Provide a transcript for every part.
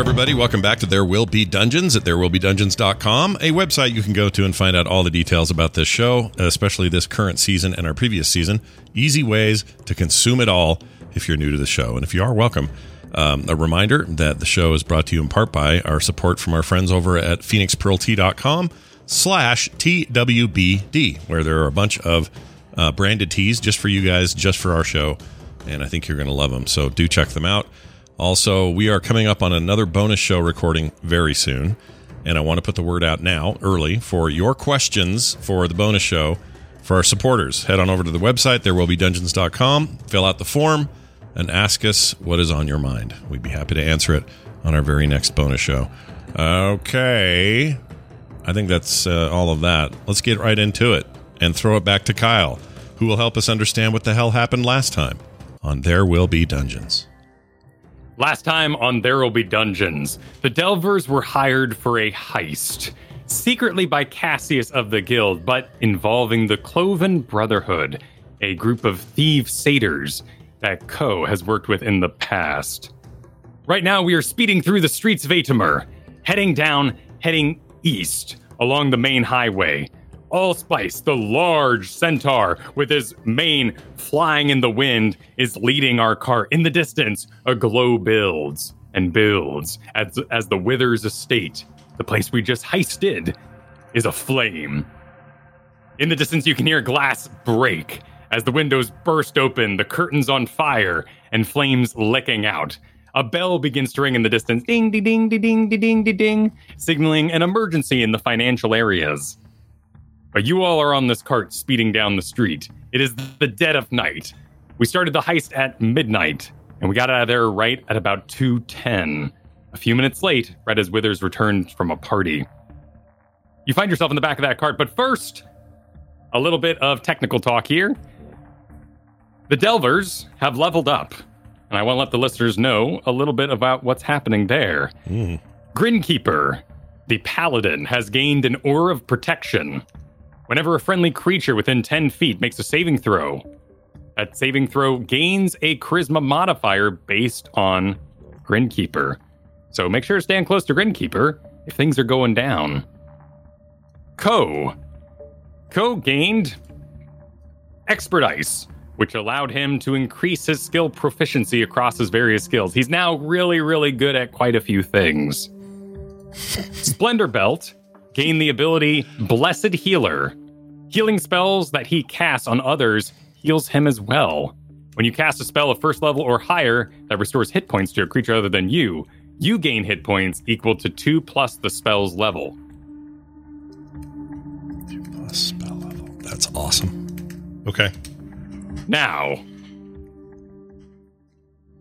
everybody. Welcome back to There Will Be Dungeons at therewillbedungeons.com, a website you can go to and find out all the details about this show, especially this current season and our previous season. Easy ways to consume it all if you're new to the show. And if you are, welcome. Um, a reminder that the show is brought to you in part by our support from our friends over at phoenixpearltea.com slash TWBD, where there are a bunch of uh, branded teas just for you guys, just for our show. And I think you're going to love them. So do check them out. Also, we are coming up on another bonus show recording very soon. And I want to put the word out now, early, for your questions for the bonus show for our supporters. Head on over to the website, therewillbedungeons.com, fill out the form, and ask us what is on your mind. We'd be happy to answer it on our very next bonus show. Okay. I think that's uh, all of that. Let's get right into it and throw it back to Kyle, who will help us understand what the hell happened last time on There Will Be Dungeons. Last time on There Will Be Dungeons, the Delvers were hired for a heist, secretly by Cassius of the Guild, but involving the Cloven Brotherhood, a group of thief satyrs that Ko has worked with in the past. Right now, we are speeding through the streets of Atimer, heading down, heading east along the main highway. Allspice, the large centaur with his mane flying in the wind, is leading our cart. In the distance, a glow builds and builds as, as the Withers estate, the place we just heisted, is aflame. In the distance, you can hear glass break as the windows burst open, the curtains on fire, and flames licking out. A bell begins to ring in the distance, ding, ding, ding, ding, ding, ding, ding, ding, signaling an emergency in the financial areas. But you all are on this cart speeding down the street. It is the dead of night. We started the heist at midnight, and we got out of there right at about 2:10. A few minutes late, right as Withers returned from a party. You find yourself in the back of that cart, but first, a little bit of technical talk here. The Delvers have leveled up, and I want to let the listeners know a little bit about what's happening there. Hmm. Grinkeeper, the paladin, has gained an aura of protection. Whenever a friendly creature within 10 feet makes a saving throw, that saving throw gains a charisma modifier based on Grinkeeper. So make sure to stand close to Grinkeeper if things are going down. Ko. Ko gained Expertise, which allowed him to increase his skill proficiency across his various skills. He's now really, really good at quite a few things. Splendor Belt gained the ability Blessed Healer. Healing spells that he casts on others heals him as well. When you cast a spell of first level or higher that restores hit points to a creature other than you, you gain hit points equal to 2 plus the spell's level. 2 Plus spell level. That's awesome. Okay. Now,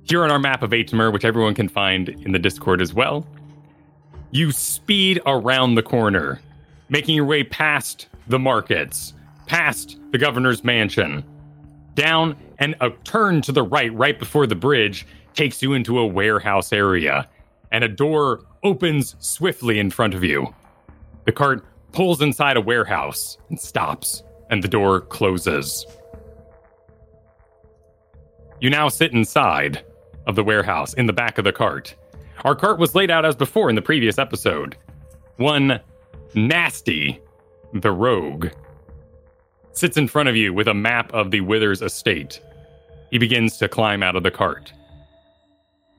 here on our map of Atimer, which everyone can find in the Discord as well, you speed around the corner, making your way past the markets, past the governor's mansion, down and a turn to the right, right before the bridge, takes you into a warehouse area, and a door opens swiftly in front of you. The cart pulls inside a warehouse and stops, and the door closes. You now sit inside of the warehouse in the back of the cart. Our cart was laid out as before in the previous episode. One nasty, the rogue, sits in front of you with a map of the Withers estate. He begins to climb out of the cart.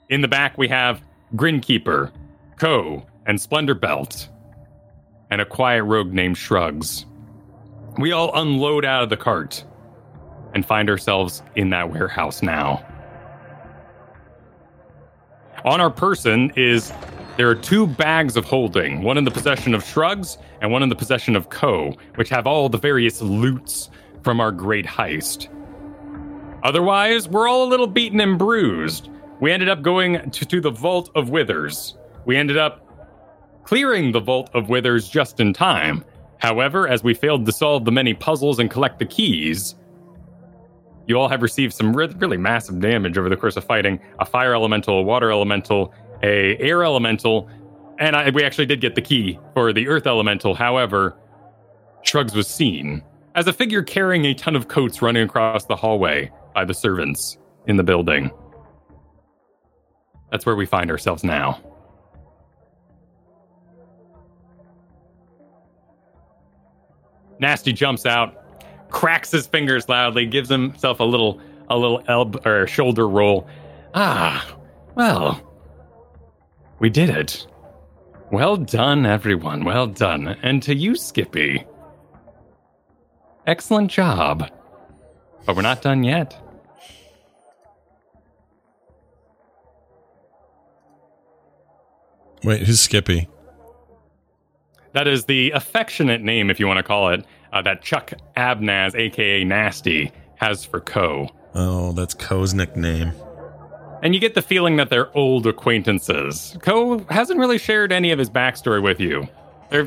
In the back, we have Grinkeeper, Ko, and Splendor Belt, and a quiet rogue named Shrugs. We all unload out of the cart and find ourselves in that warehouse now. On our person is there are two bags of holding, one in the possession of Shrugs and one in the possession of Ko, which have all the various loots from our great heist. Otherwise, we're all a little beaten and bruised. We ended up going to, to the Vault of Withers. We ended up clearing the Vault of Withers just in time. However, as we failed to solve the many puzzles and collect the keys, you all have received some really massive damage over the course of fighting a fire elemental, a water elemental, a air elemental, and I, we actually did get the key for the Earth Elemental. However, Shrugs was seen as a figure carrying a ton of coats running across the hallway by the servants in the building. That's where we find ourselves now. Nasty jumps out, cracks his fingers loudly, gives himself a little a little elbow or shoulder roll. Ah, well, we did it. Well done, everyone. Well done. And to you, Skippy. Excellent job. But we're not done yet. Wait, who's Skippy? That is the affectionate name, if you want to call it, uh, that Chuck Abnaz, aka Nasty, has for Ko. Oh, that's Ko's nickname. And you get the feeling that they're old acquaintances. Ko hasn't really shared any of his backstory with you.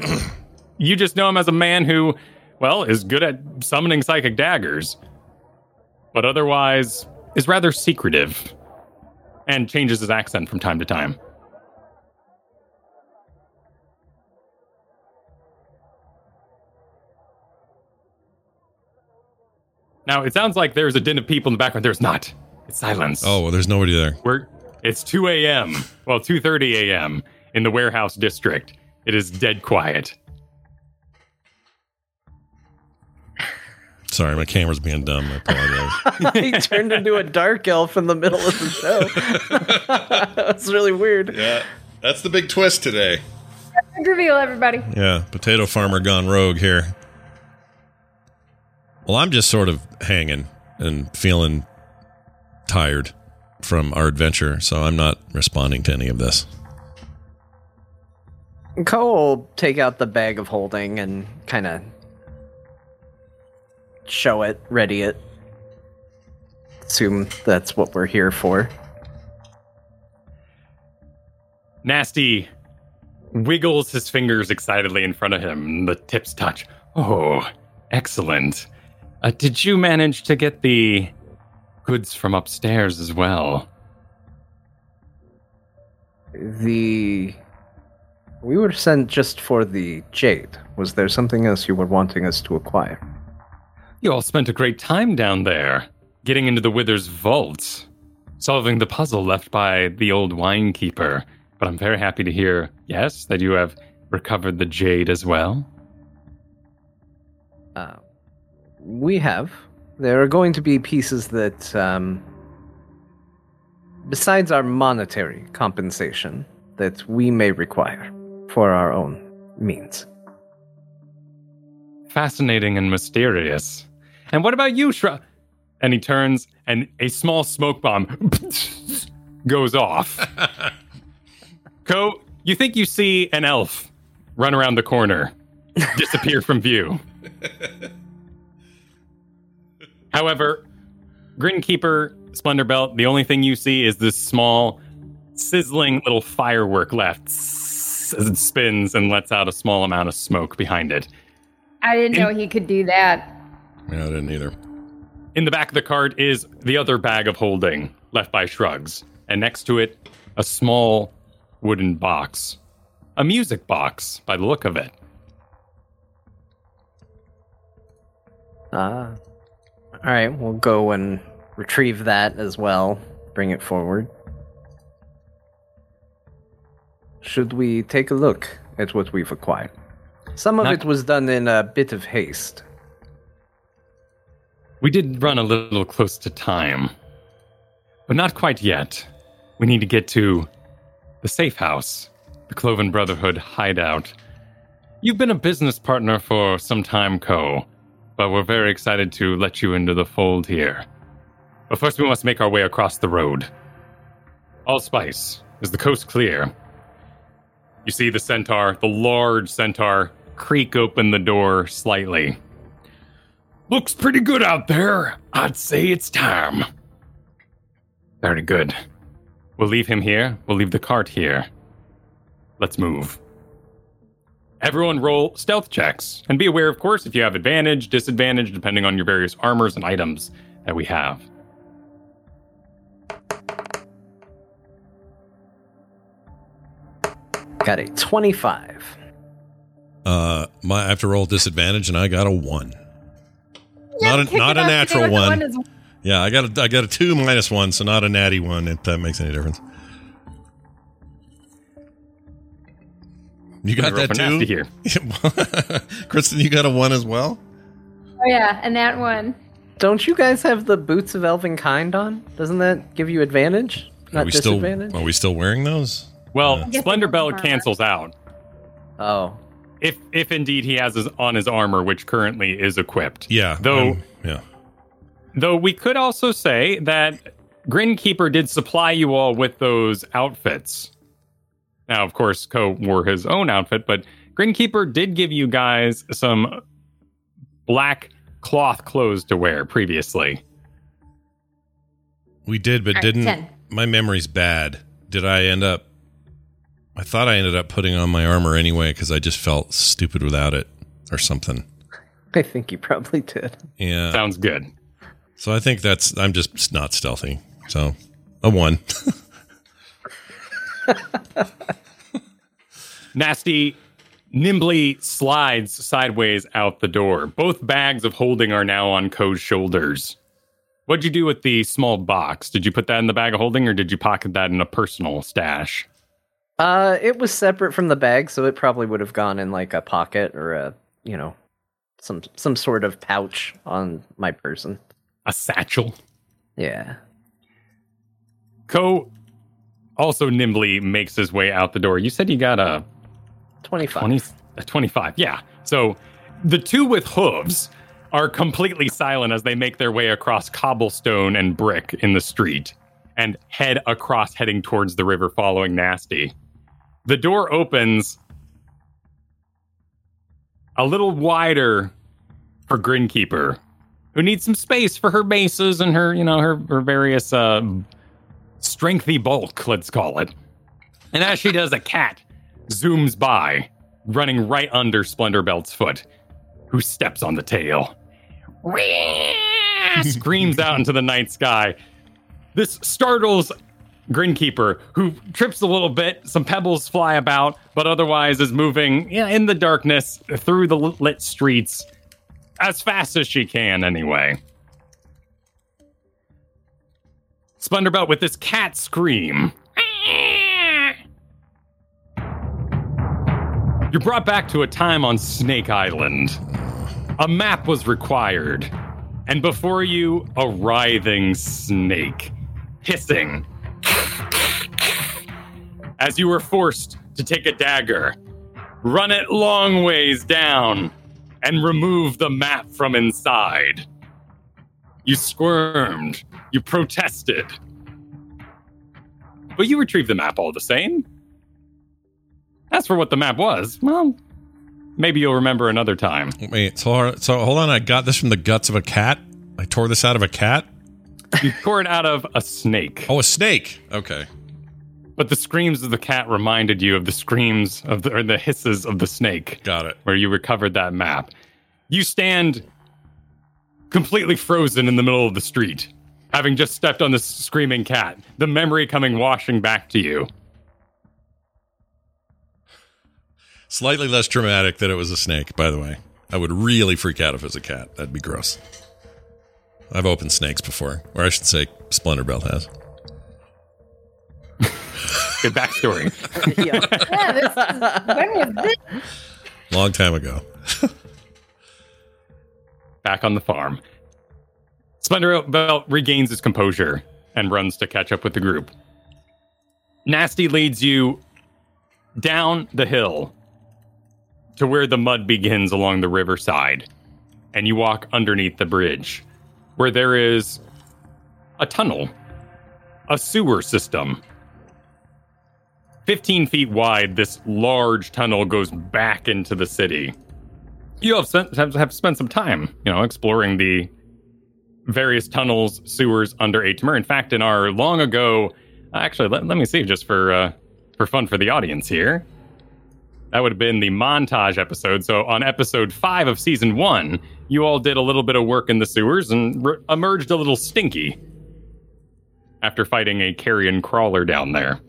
You just know him as a man who, well, is good at summoning psychic daggers, but otherwise is rather secretive and changes his accent from time to time. Now, it sounds like there's a din of people in the background. There's not. It's silence. Oh, well, there's nobody there. We're it's 2 a.m. Well, 2:30 a.m. in the warehouse district. It is dead quiet. Sorry, my camera's being dumb. I apologize. he turned into a dark elf in the middle of the show. That's really weird. yeah, that's the big twist today. Big reveal, everybody. Yeah, potato farmer gone rogue here. Well, I'm just sort of hanging and feeling tired from our adventure, so I'm not responding to any of this. Cole will take out the bag of holding and kind of show it, ready it. Assume that's what we're here for. Nasty wiggles his fingers excitedly in front of him. The tips touch. Oh, excellent. Uh, did you manage to get the goods from upstairs as well? The. We were sent just for the jade. Was there something else you were wanting us to acquire? You all spent a great time down there, getting into the Wither's vault, solving the puzzle left by the old wine keeper. But I'm very happy to hear, yes, that you have recovered the jade as well. Uh, we have. There are going to be pieces that, um, besides our monetary compensation, that we may require for our own means. Fascinating and mysterious. And what about you, Shra? And he turns, and a small smoke bomb goes off. Ko, you think you see an elf run around the corner, disappear from view. However, Grinkeeper, Splendor Belt, the only thing you see is this small, sizzling little firework left as it spins and lets out a small amount of smoke behind it. I didn't know he could do that. Yeah, I didn't either. In the back of the cart is the other bag of holding left by Shrugs, and next to it, a small wooden box. A music box, by the look of it. Ah. All right, we'll go and retrieve that as well. Bring it forward. Should we take a look at what we've acquired? Some of Not- it was done in a bit of haste. We did run a little close to time, but not quite yet. We need to get to the safe house, the Cloven Brotherhood hideout. You've been a business partner for some time, Ko, but we're very excited to let you into the fold here. But first, we must make our way across the road. Allspice, is the coast clear? You see the centaur, the large centaur, creak open the door slightly. Looks pretty good out there. I'd say it's time. Very good. We'll leave him here. We'll leave the cart here. Let's move. Everyone roll stealth checks. And be aware, of course, if you have advantage, disadvantage, depending on your various armors and items that we have. Got a 25. Uh, my I have to roll disadvantage, and I got a one. Yeah, Not a- not a natural kick it up, one. is- Yeah, I got a I got a two minus one, so not a natty one. If that makes any difference. You got Roll that for nasty too? here. Kristen, you got a one as well? Oh yeah, and that one. Don't you guys have the boots of elven kind on? Doesn't that give you advantage? Are Not we still are we still wearing those? Well, guess Splendor it's Belt cancels out. Oh. If if indeed he has his on his armor, which currently is equipped. Yeah. Though um, yeah. though we could also say that Grinkeeper did supply you all with those outfits. Now, of course, Ko wore his own outfit, but Grinkeeper did give you guys some black cloth clothes to wear previously. We did, but All right, didn't 10. my memory's bad. Did I end up I thought I ended up putting on my armor anyway because I just felt stupid without it or something. I think you probably did. Yeah. Sounds good. So I think that's I'm just not stealthy. So a one. Nasty nimbly slides sideways out the door. Both bags of holding are now on Ko's shoulders. What'd you do with the small box? Did you put that in the bag of holding or did you pocket that in a personal stash? Uh, it was separate from the bag, so it probably would have gone in like a pocket or a, you know, some some sort of pouch on my person. A satchel? Yeah. Ko also nimbly makes his way out the door. You said you got a 25. 20, 25. Yeah. So the two with hooves are completely silent as they make their way across cobblestone and brick in the street and head across, heading towards the river, following Nasty. The door opens a little wider for Grinkeeper, who needs some space for her bases and her, you know, her, her various uh, strengthy bulk, let's call it. And as she does, a cat zooms by, running right under Splendor Belt's foot, who steps on the tail. Screams out into the night sky. This startles Grinkeeper, who trips a little bit. Some pebbles fly about, but otherwise is moving in the darkness through the lit streets as fast as she can, anyway. Splendor Belt with this cat scream. You're brought back to a time on Snake Island. A map was required, and before you, a writhing snake, hissing. As you were forced to take a dagger, run it long ways down, and remove the map from inside. You squirmed, you protested, but you retrieved the map all the same. As for what the map was, well, maybe you'll remember another time. Wait, so so hold on. I got this from the guts of a cat. I tore this out of a cat. You tore it out of a snake, Oh, a snake. Okay. but the screams of the cat reminded you of the screams of the or the hisses of the snake, Got it. where you recovered that map. You stand completely frozen in the middle of the street, having just stepped on this screaming cat. The memory coming washing back to you. Slightly less dramatic that it was a snake, by the way. I would really freak out if it was a cat. That'd be gross. I've opened snakes before, or I should say, Splendor Belt has. Good backstory. yeah. Yeah, this is, when was this? Long time ago. back on the farm. Splendor Belt regains his composure and runs to catch up with the group. Nasty leads you down the hill to where the mud begins along the riverside, and you walk underneath the bridge, where there is a tunnel, a sewer system. 15 feet wide, this large tunnel goes back into the city you have spent, have, spent some time, you know, exploring the various tunnels, sewers under Atimer. In fact, in our long ago, actually, let, let me see just for uh, for fun for the audience here. That would have been the montage episode. So on episode five of season one, you all did a little bit of work in the sewers and re- emerged a little stinky after fighting a carrion crawler down there.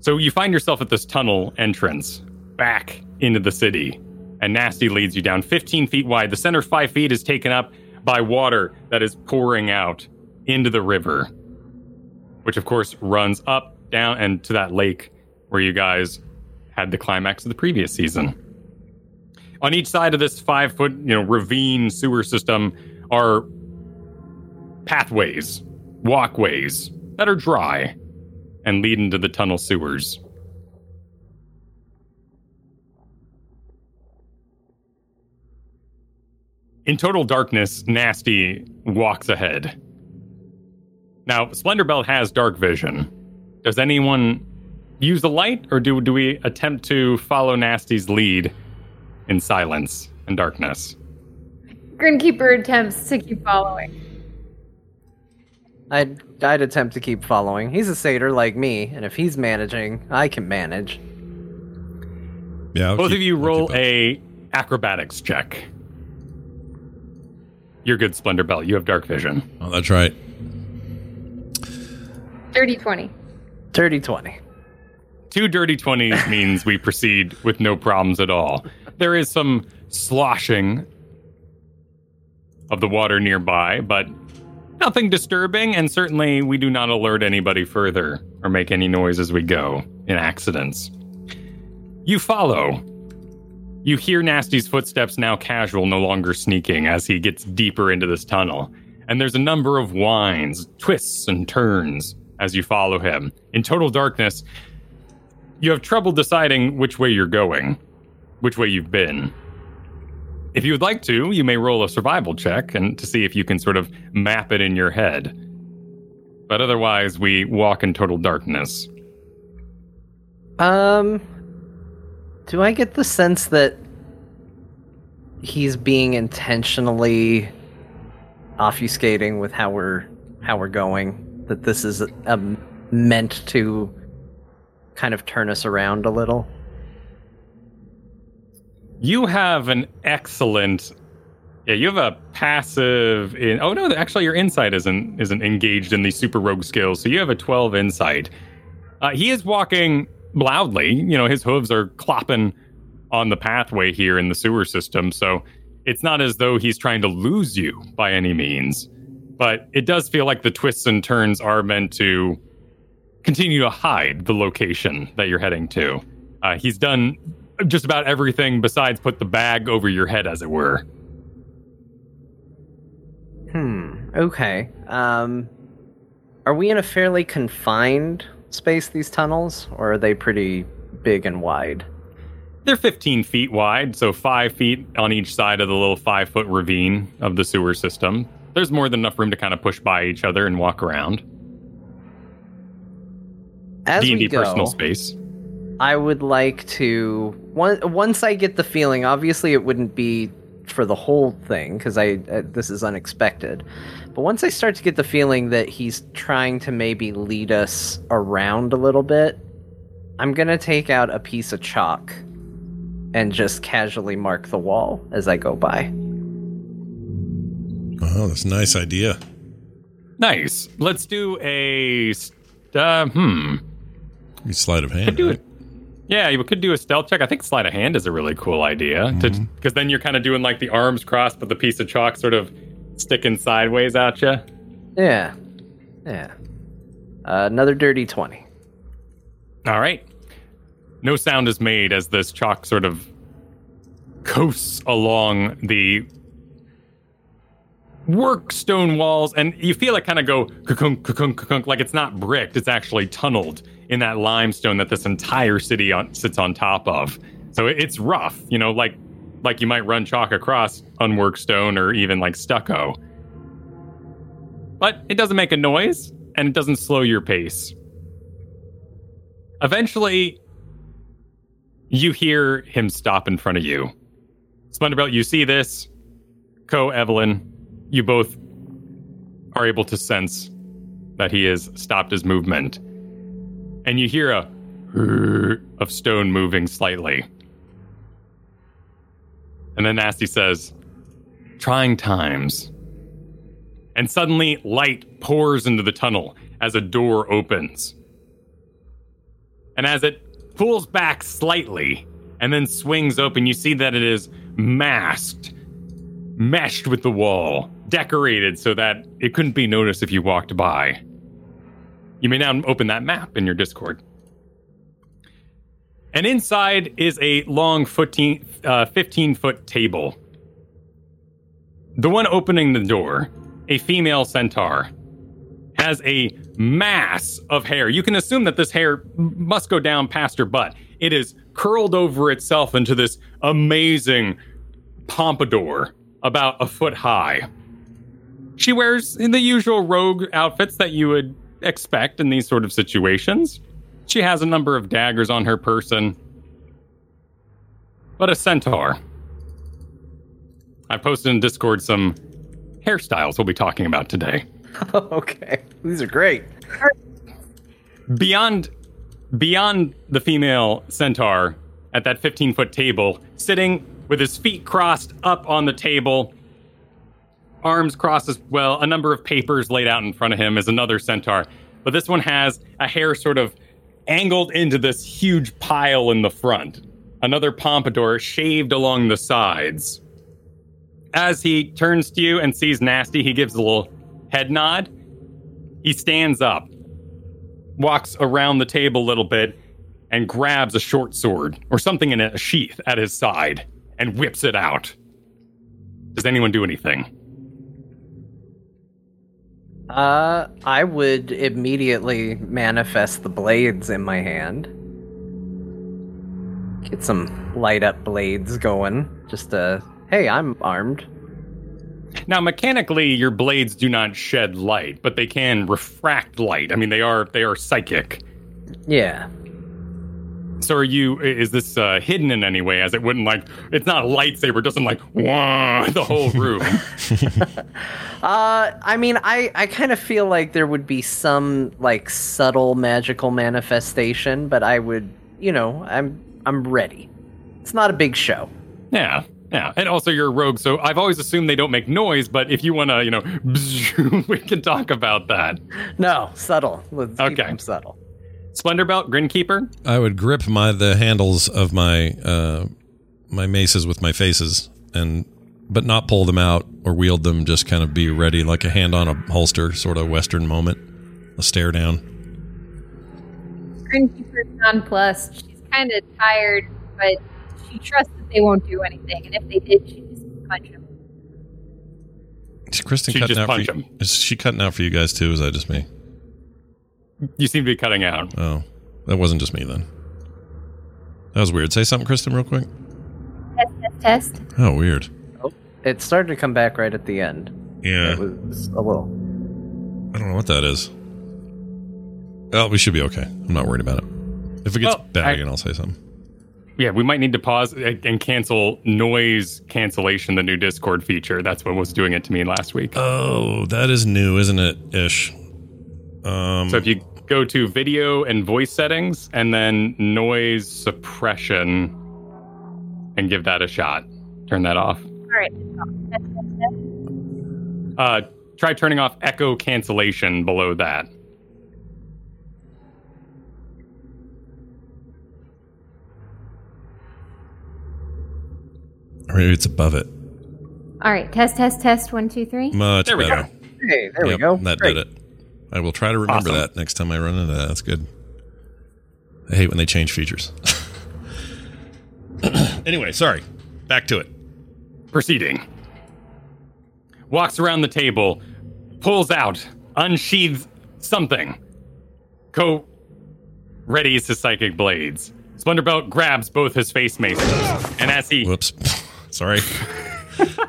So you find yourself at this tunnel entrance back into the city, and Nasty leads you down 15 feet wide. The center five feet is taken up by water that is pouring out into the river, which of course runs up, down, and to that lake where you guys had the climax of the previous season. On each side of this five foot, you know, ravine sewer system are pathways, walkways that are dry and lead into the tunnel sewers. In total darkness, Nasty walks ahead. Now, Splendor Belt has dark vision. Does anyone use the light, or do, do we attempt to follow Nasty's lead in silence and darkness? Grinkeeper attempts to keep following. I'd I'd attempt to keep following. He's a satyr like me, and if he's managing, I can manage. Yeah. I'll Both keep- of you roll a acrobatics check. You're good, Splendor Belt. You have dark vision. Oh, that's right. Dirty 20. Dirty twenty. Two dirty 20s means we proceed with no problems at all. There is some sloshing of the water nearby, but nothing disturbing, and certainly we do not alert anybody further or make any noise as we go in accidents. You follow. You hear Nasty's footsteps now casual, no longer sneaking, as he gets deeper into this tunnel. And there's a number of winds, twists, and turns as you follow him. In total darkness, you have trouble deciding which way you're going, which way you've been. If you would like to, you may roll a survival check and to see if you can sort of map it in your head. But otherwise, we walk in total darkness. Um, do I get the sense that he's being intentionally obfuscating with how we're how we're going? That this is um, meant to kind of turn us around a little. You have an excellent. Yeah, you have a passive in. Oh no, actually, your insight isn't isn't engaged in the super rogue skills. So you have a twelve insight. Uh, he is walking loudly. You know, his hooves are clopping on the pathway here in the sewer system. So it's not as though he's trying to lose you by any means. But it does feel like the twists and turns are meant to continue to hide the location that you're heading to. Uh, he's done just about everything besides put the bag over your head, as it were. Hmm. Okay. Um, are we in a fairly confined space? These tunnels, or are they pretty big and wide? They're 15 feet wide, so five feet on each side of the little five foot ravine of the sewer system. There's more than enough room to kind of push by each other and walk around. As D&D we go, personal space. I would like to one, once I get the feeling. Obviously, it wouldn't be for the whole thing because I uh, this is unexpected. But once I start to get the feeling that he's trying to maybe lead us around a little bit, I'm gonna take out a piece of chalk and just casually mark the wall as I go by. Oh, that's a nice idea. Nice. Let's do a. Uh, hmm. You sleight of hand. Could do right? it. Yeah, you could do a stealth check. I think sleight of hand is a really cool idea because then you're kind of doing like the arms crossed, but the piece of chalk sort of sticking sideways at you. Yeah, yeah. Uh, another dirty twenty. All right. No sound is made as this chalk sort of coasts along the work stone walls, and you feel it kind of go kunk kunk kunk like it's not bricked; it's actually tunneled in that limestone that this entire city on, sits on top of. So it- it's rough, you know, like like you might run chalk across unworked stone or even like stucco. But it doesn't make a noise, and it doesn't slow your pace. Eventually, you hear him stop in front of you. Splendorbelt, you see this. Ko Evelyn, you both are able to sense that he has stopped his movement. And you hear a of stone moving slightly. And then Nasty says, Trying times. And suddenly, light pours into the tunnel as a door opens. And as it pulls back slightly and then swings open, you see that it is masked, meshed with the wall, decorated so that it couldn't be noticed if you walked by. You may now open that map in your Discord. And inside is a long 15, uh, 15 foot table. The one opening the door, a female centaur, has a mass of hair. You can assume that this hair must go down past her butt. It is curled over itself into this amazing pompadour about a foot high. She wears in the usual rogue outfits that you would expect in these sort of situations. She has a number of daggers on her person, but a centaur. I posted in Discord some hairstyles we'll be talking about today. okay, these are great. Beyond beyond the female centaur at that 15 foot table, sitting with his feet crossed up on the table, arms crossed as well, a number of papers laid out in front of him is another centaur. But this one has a hair sort of angled into this huge pile in the front, another pompadour shaved along the sides. As he turns to you and sees Nasty, he gives a little head nod. He stands up, walks around the table a little bit, and grabs a short sword or something in a sheath at his side and whips it out. Does anyone do anything? Uh, I would immediately manifest the blades in my hand. Get some light up blades going. Just uh, hey, I'm armed. Now, mechanically, your blades do not shed light, but they can refract light. I mean, they are they are psychic. Yeah. So, are you? Is this uh, hidden in any way? As it wouldn't like it's not a lightsaber, it doesn't like wah the whole room. Uh, I mean, I I kind of feel like there would be some like subtle magical manifestation, but I would, you know, I'm I'm ready. It's not a big show. yeah, yeah, and also you're a rogue, so I've always assumed they don't make noise. But if you want to, you know, we can talk about that. No, subtle. Let's keep Okay. them subtle. Splendor Belt, Grinkeeper. I would grip my the handles of my uh, my maces with my faces and but not pull them out or wield them. Just kind of be ready, like a hand on a holster, sort of Western moment. A stare down. Grinkeeper's nonplussed. She's kind of tired, but she trusts that they won't do anything. And if they did, she'd just punch them. Is Kristen She'd cutting out for punch you? 'em. Is she cutting out for you guys too? Is that just me? You seem to be cutting out. Oh, that wasn't just me then. That was weird. Say something, Kristen, real quick. Test, test, test. Oh, weird. Oh, It started to come back right at the end. Yeah, It was a little. I don't know what that is. Oh, we should be okay. I'm not worried about it. If it gets Well, bad I- again, I'll say something. Yeah, we might need to pause and and cancel noise cancellation, the new Discord feature. That's what was doing it to me last week. Oh, that is new, isn't it? Ish. Um, So if you go to video and voice settings and then noise suppression and give that a shot, turn that off. All right. Test, test, test. Uh, try turning off echo cancellation below that. or maybe it's above it. All right. Test, test, test. One, two, three. Much There we better. go. Hey, there we go. That Great. did it. I will try to remember Awesome. that next time I run into that. That's good. I hate when they change features. anyway, sorry. Back to it. Proceeding. Walks around the table, pulls out, unsheathes something. Ko readies his psychic blades. Splendorbelt grabs both his face maces, and as he Whoops. sorry.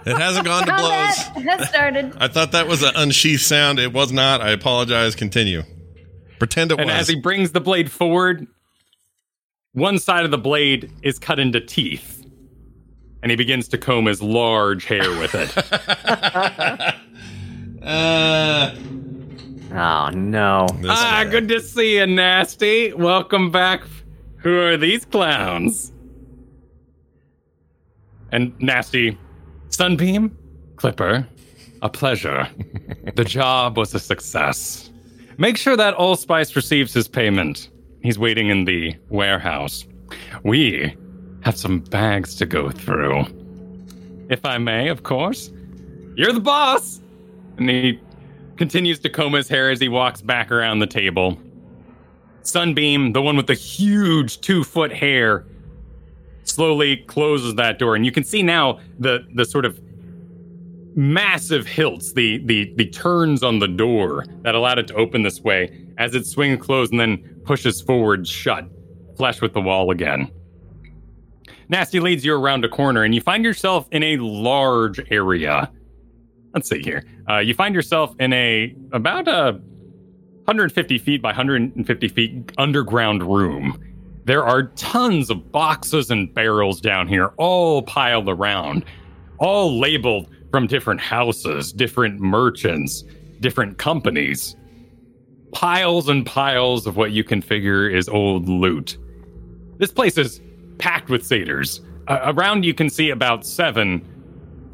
It hasn't gone to blows. Combat has started. I thought that was an unsheath sound. It was not. I apologize. Continue. Pretend it was. and was. as he brings the blade forward, one side of the blade is cut into teeth, and he begins to comb his large hair with it. uh, Oh no. this ah, guy. good to see you, Nasty. Welcome back. Who are these clowns? And Nasty, Sunbeam, Clipper, a pleasure. the job was a success. Make sure that Allspice receives his payment. He's waiting in the warehouse. We have some bags to go through. If I may, of course. You're the boss! And he continues to comb his hair as he walks back around the table. Sunbeam, the one with the huge two foot hair, slowly closes that door, and you can see now the the sort of massive hilts, the the the turns on the door that allowed it to open this way as it swings closed and then pushes forward shut, flush with the wall again. Nasty leads you around a corner, and you find yourself in a large area. Let's see here. Uh, you find yourself in a about a 150 feet by 150 feet underground room. There are tons of boxes and barrels down here, all piled around, all labeled from different houses, different merchants, different companies. Piles and piles of what you can figure is old loot. This place is packed with satyrs. Uh, around you can see about seven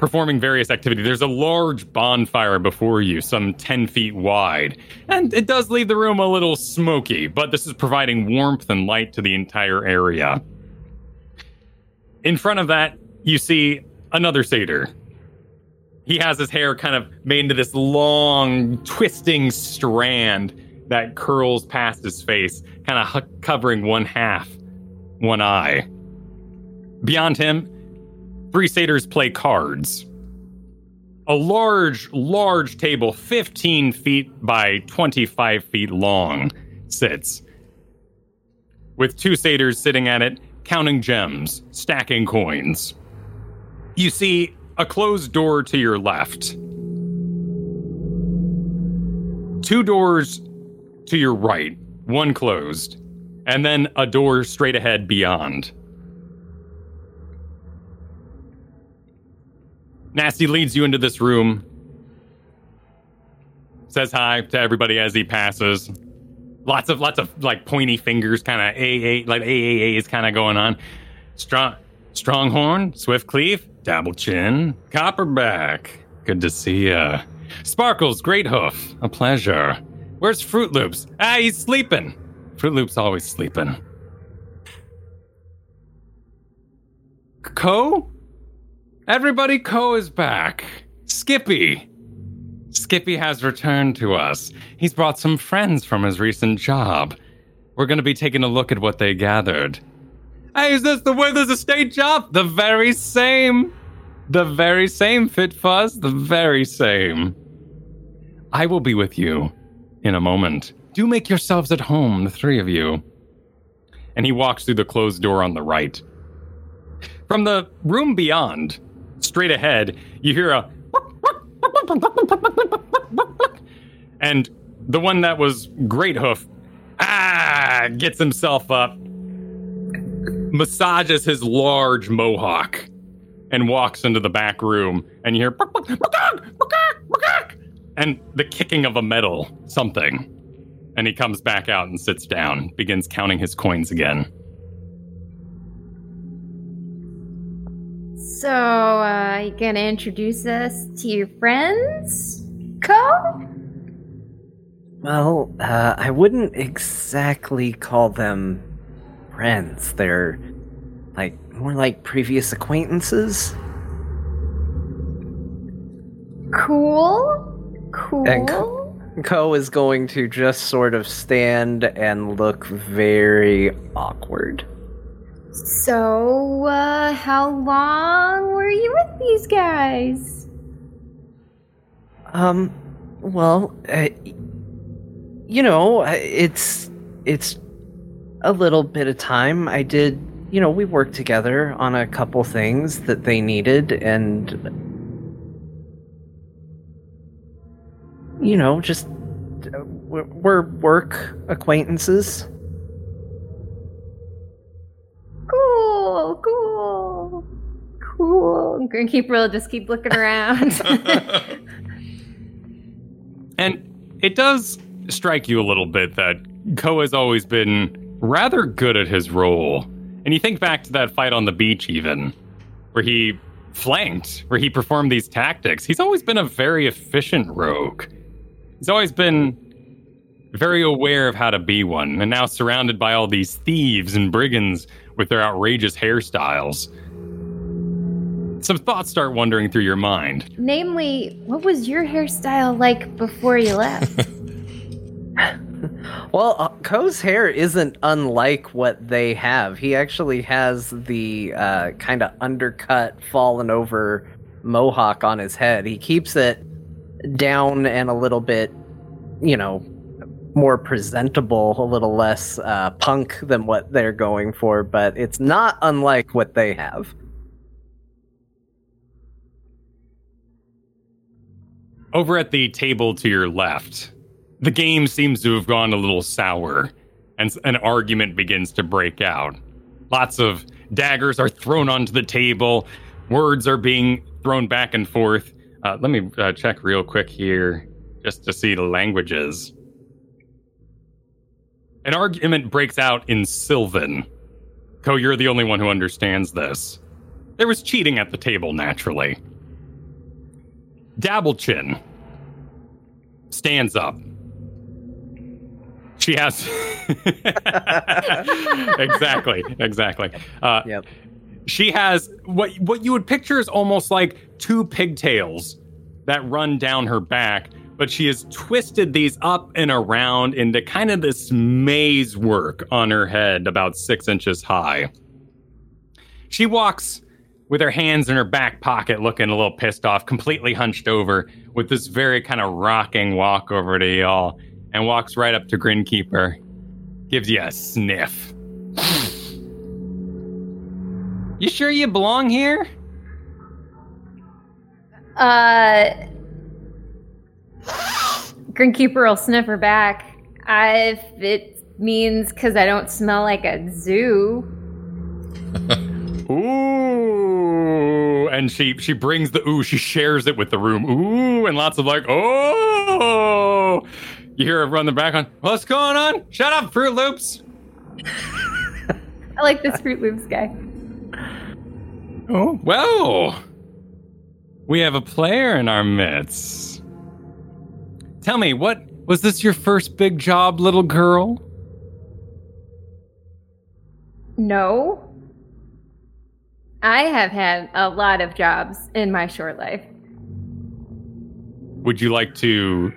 performing various activities. There's a large bonfire before you, some 10 feet wide. And it does leave the room a little smoky, but this is providing warmth and light to the entire area. In front of that, you see another satyr. He has his hair kind of made into this long, twisting strand that curls past his face, kind of covering one half, one eye. Beyond him, three satyrs play cards. A large, large table, 15 feet by 25 feet long, sits. With two satyrs sitting at it, counting gems, stacking coins. You see a closed door to your left. Two doors to your right, one closed, and then a door straight ahead beyond. Nasty leads you into this room, says hi to everybody as he passes. Lots of lots of like pointy fingers, kind of a a like a a is kind of going on. Strong Stronghorn, Swift Cleave, Dabble Chin, Copperback. Good to see ya. Sparkles, Great Hoof, a pleasure. Where's Fruit Loops? Ah, he's sleeping. Fruit Loops always sleeping. Ko? Everybody, Ko is back. Skippy. Skippy has returned to us. He's brought some friends from his recent job. We're going to be taking a look at what they gathered. Hey, is this the Withers Estate job? The very same. The very same, Fit Fuzz. The very same. I will be with you in a moment. Do make yourselves at home, the three of you. And he walks through the closed door on the right. From the room beyond, straight ahead, you hear a. And the one that was Great Hoof, ah, gets himself up, massages his large mohawk, and walks into the back room. And you hear. And the kicking of a metal, something. And he comes back out and sits down, begins counting his coins again. So, uh, you gonna introduce us to your friends, Ko? Well, uh, I wouldn't exactly call them friends. They're like more like previous acquaintances. Cool. Cool. And Ko is going to just sort of stand and look very awkward. So, uh, how long were you with these guys? Um, well, uh, you know, it's it's a little bit of time. I did, you know, we worked together on a couple things that they needed, and you know, just uh, we're work acquaintances. Cool, cool, cool. I'm gonna keep real, just keep looking around. And it does strike you a little bit that Ko has always been rather good at his role. And you think back to that fight on the beach, even, where he flanked, where he performed these tactics. He's always been a very efficient rogue. He's always been very aware of how to be one, and now surrounded by all these thieves and brigands with their outrageous hairstyles. Some thoughts start wandering through your mind. Namely, what was your hairstyle like before you left? Well, uh, Ko's hair isn't unlike what they have. He actually has the uh, kind of undercut, fallen over mohawk on his head. He keeps it down and a little bit, you know, more presentable, a little less uh, punk than what they're going for, but it's not unlike what they have. Over at the table to your left, the game seems to have gone a little sour, and an argument begins to break out. Lots of daggers are thrown onto the table, words are being thrown back and forth. Uh, let me uh, check real quick here just to see the languages. An argument breaks out in Sylvan. Ko, you're the only one who understands this. There was cheating at the table, naturally. Dabblechin stands up. She has exactly, exactly. Uh, Yep. she has what what you would picture is almost like two pigtails that run down her back, but she has twisted these up and around into kind of this maze work on her head, about six inches high. She walks with her hands in her back pocket, looking a little pissed off, completely hunched over, with this very kind of rocking walk over to y'all, and walks right up to Grinkeeper, gives you a sniff. You sure you belong here? Uh, Grinkeeper will sniff her back. I, if it means because I don't smell like a zoo. Ooh, and she she brings the ooh. She shares it with the room. Ooh, and lots of like oh. You hear her run the back on. What's going on? Shut up, Fruit Loops. I like this Fruit Loops guy. Oh well, we have a player in our midst. Tell me, what was this your first big job, little girl? No. I have had a lot of jobs in my short life. Would you like to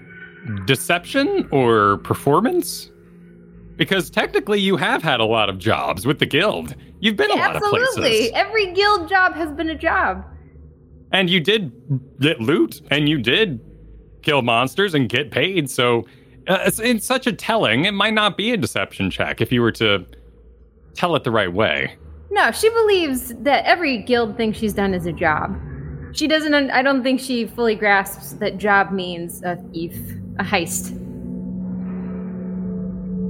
deception or performance? Because technically, you have had a lot of jobs with the guild. You've been a lot of places. Absolutely. Every guild job has been a job. and you did get loot, and you did kill monsters and get paid. So, uh, it's, it's such a telling. It might not be a deception check if you were to tell it the right way. No, she believes that every guild thing she's done is a job. She doesn't, un- I don't think she fully grasps that job means a thief, a heist.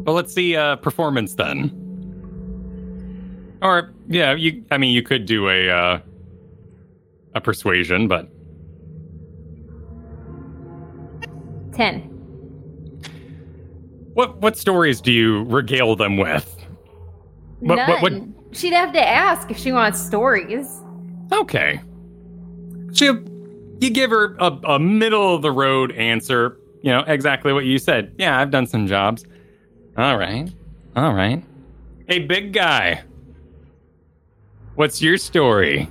But let's see uh, performance then. Or yeah, you. I mean, you could do a uh, a persuasion, but 10. what what stories do you regale them with? What- None. what- what- She'd have to ask if she wants stories. Okay. So you give her a, a middle of the road answer. You know exactly what you said. Yeah, I've done some jobs. All right, all right. Hey, big guy. What's your story?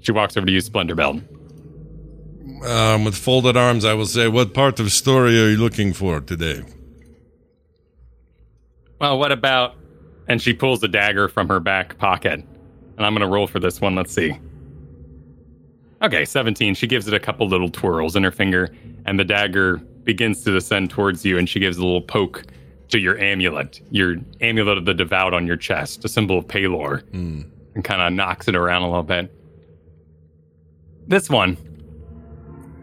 She walks over to you, Splendor Belt. Um, with folded arms, I will say, what part of story are you looking for today? Well, what about? And she pulls a dagger from her back pocket. And I'm going to roll for this one. Let's see. Okay, 17. She gives it a couple little twirls in her finger, and the dagger begins to descend towards you, and she gives a little poke to your amulet, your amulet of the devout on your chest, a symbol of Pelor, and kind of knocks it around a little bit. This one.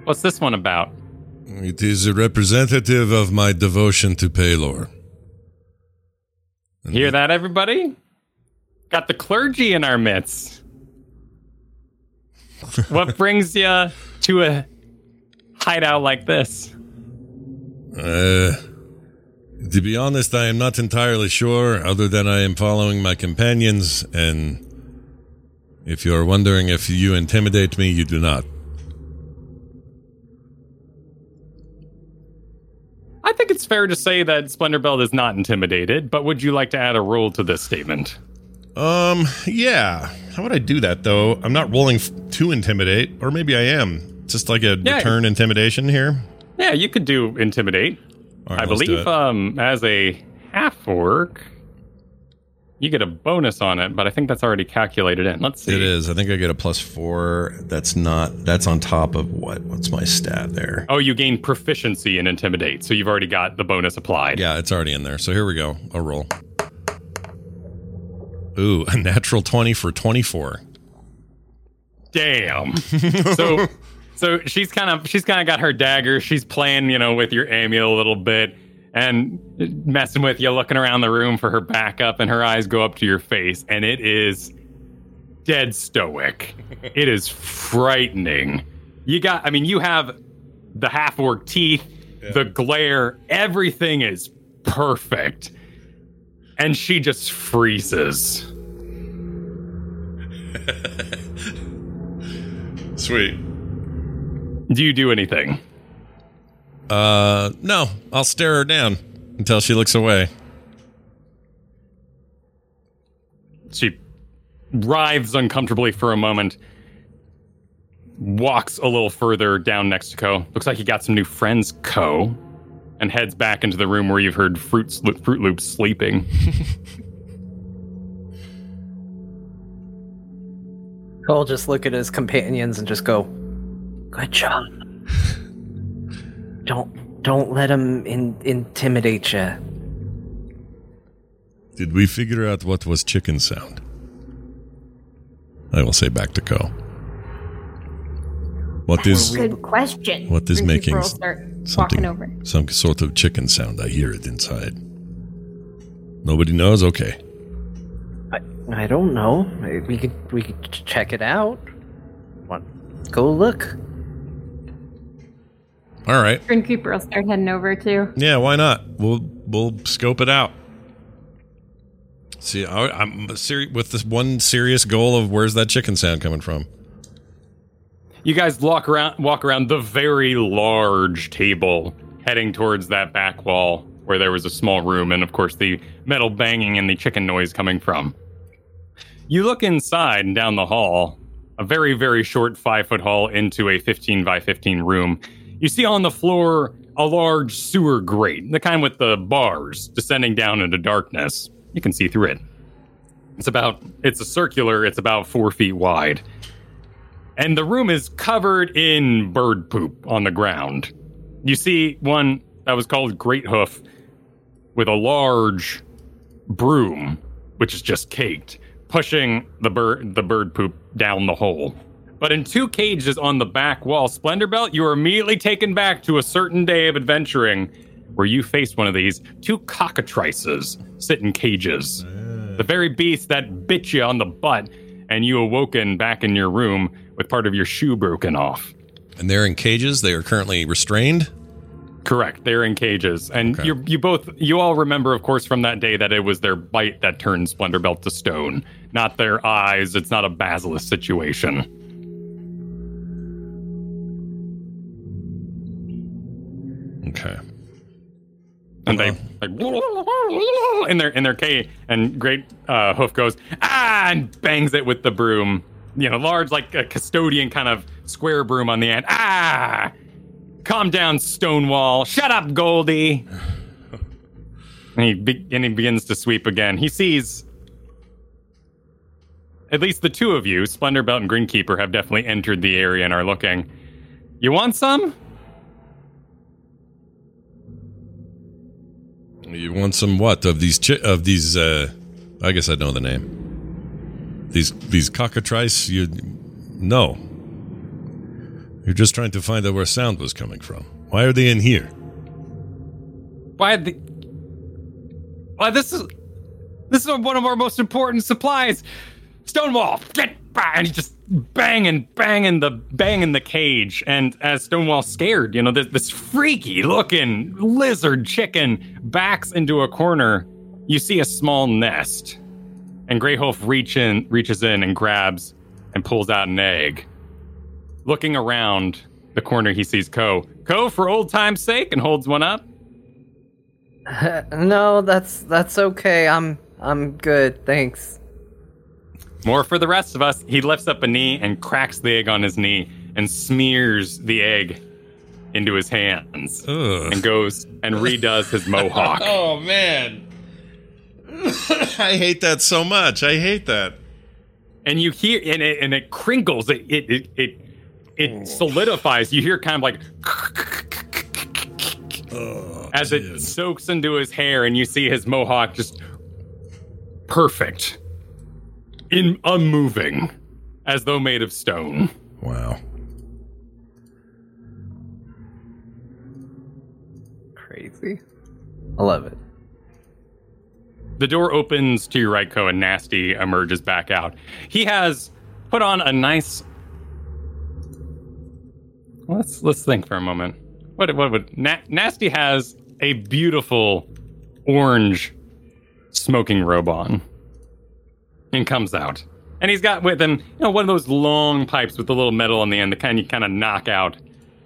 What's this one about? It is a representative of my devotion to Pelor. Hear that, everybody? Got the clergy in our midst. what brings you to a hideout like this? Uh, to be honest, I am not entirely sure, other than I am following my companions, and if you are wondering if you intimidate me, you do not. I think it's fair to say that Splendor Belt is not intimidated, but would you like to add a rule to this statement? Um, yeah. How would I do that, though? I'm not rolling f- to intimidate, or maybe I am. Just like a Yeah. return intimidation here. Yeah, you could do intimidate. Right, I believe um as a half orc, you get a bonus on it, but I think that's already calculated in. Let's see. It is. I think I get a plus four. That's not. That's on top of what? What's my stat there? Oh, you gain proficiency in intimidate, so you've already got the bonus applied. Yeah, it's already in there. So here we go. A roll. Ooh, a natural twenty for twenty-four. Damn. so so she's kind of she's kind of got her dagger. She's playing, you know, with your Amy a little bit and messing with you, looking around the room for her backup, and her eyes go up to your face, and it is dead stoic. it is frightening. You got I mean, you have the half orc teeth, the glare, everything is perfect. And she just freezes. Sweet. Do you do anything? Uh, no, I'll stare her down until she looks away. She writhes uncomfortably for a moment, walks a little further down next to Ko. Looks like he got some new friends, Ko. And heads back into the room where you've heard Fruit, Slo- Fruit Loops sleeping. He'll just look at his companions and just go, "Good job. Don't don't let him in, intimidate you." Did we figure out what was chicken sound? I will say back to Ko. What is Good question. What is Grinkeeper making something over. some sort of chicken sound? I hear it inside. Nobody knows. Okay. I, I don't know. We could we could check it out. What? Go look. All right. Grinkeeper will start heading over too. Yeah. Why not? We'll we'll scope it out. See, I, I'm seri- with this one serious goal of where's that chicken sound coming from? You guys walk around walk around the very large table, heading towards that back wall where there was a small room and of course the metal banging and the chicken noise coming from. You look inside and down the hall, a very, very short five foot hall into a 15 by 15 room. You see on the floor a large sewer grate, the kind with the bars descending down into darkness. You can see through it. It's about, it's a circular, it's about four feet wide. And the room is covered in bird poop on the ground. You see one that was called Great Hoof with a large broom, which is just caked, pushing the bird the bird poop down the hole. But in two cages on the back wall, Splendor Belt, you are immediately taken back to a certain day of adventuring where you faced one of these two cockatrices sit in cages. The very beast that bit you on the butt, and you awoken back in your room with part of your shoe broken off. And they're in cages. They are currently restrained. Correct. They're in cages, and Okay. you you both you all remember, of course, from that day that it was their bite that turned Splendor Belt to stone, not their eyes. It's not a basilisk situation. Okay. And Uh-huh. they like in their in their cage, and Great uh, Hoof goes ah and bangs it with the broom. You know, large like a custodian kind of square broom on the end. Ah, calm down, Stonewall. Shut up, Goldie. and he be- and he begins to sweep again. He sees at least the two of you, Splendor Belt and Greenkeeper, have definitely entered the area and are looking. You want some? You want some what of these chi- of these? uh I guess I know the name. These these cockatrice. You no. You're just trying to find out where sound was coming from. Why are they in here? Why the? Why this is this is one of our most important supplies. Stonewall, get back! And he just banging, banging the banging the cage. And as Stonewall scared, you know, this, this freaky looking lizard chicken backs into a corner. You see a small nest, and Greyhoof reach in, reaches in and grabs and pulls out an egg. Looking around the corner, he sees Ko. Ko, for old time's sake, and holds one up. no, that's that's okay. I'm I'm good. Thanks. More for the rest of us. He lifts up a knee and cracks the egg on his knee and smears the egg into his hands Ugh. and goes and redoes his mohawk. Oh man. I hate that so much. I hate that. and you hear and it, and it crinkles it it it it, it oh. solidifies you hear kind of like oh, as it soaks into his hair and you see his mohawk just perfect in unmoving as though made of stone Wow. Crazy. I love it. the door opens to your right Ko and nasty emerges back out he has put on a nice let's let's think for a moment what what would Na- nasty has a beautiful orange smoking robe on and comes out and he's got with him you know one of those long pipes with the little metal on the end that kind of kind of knock out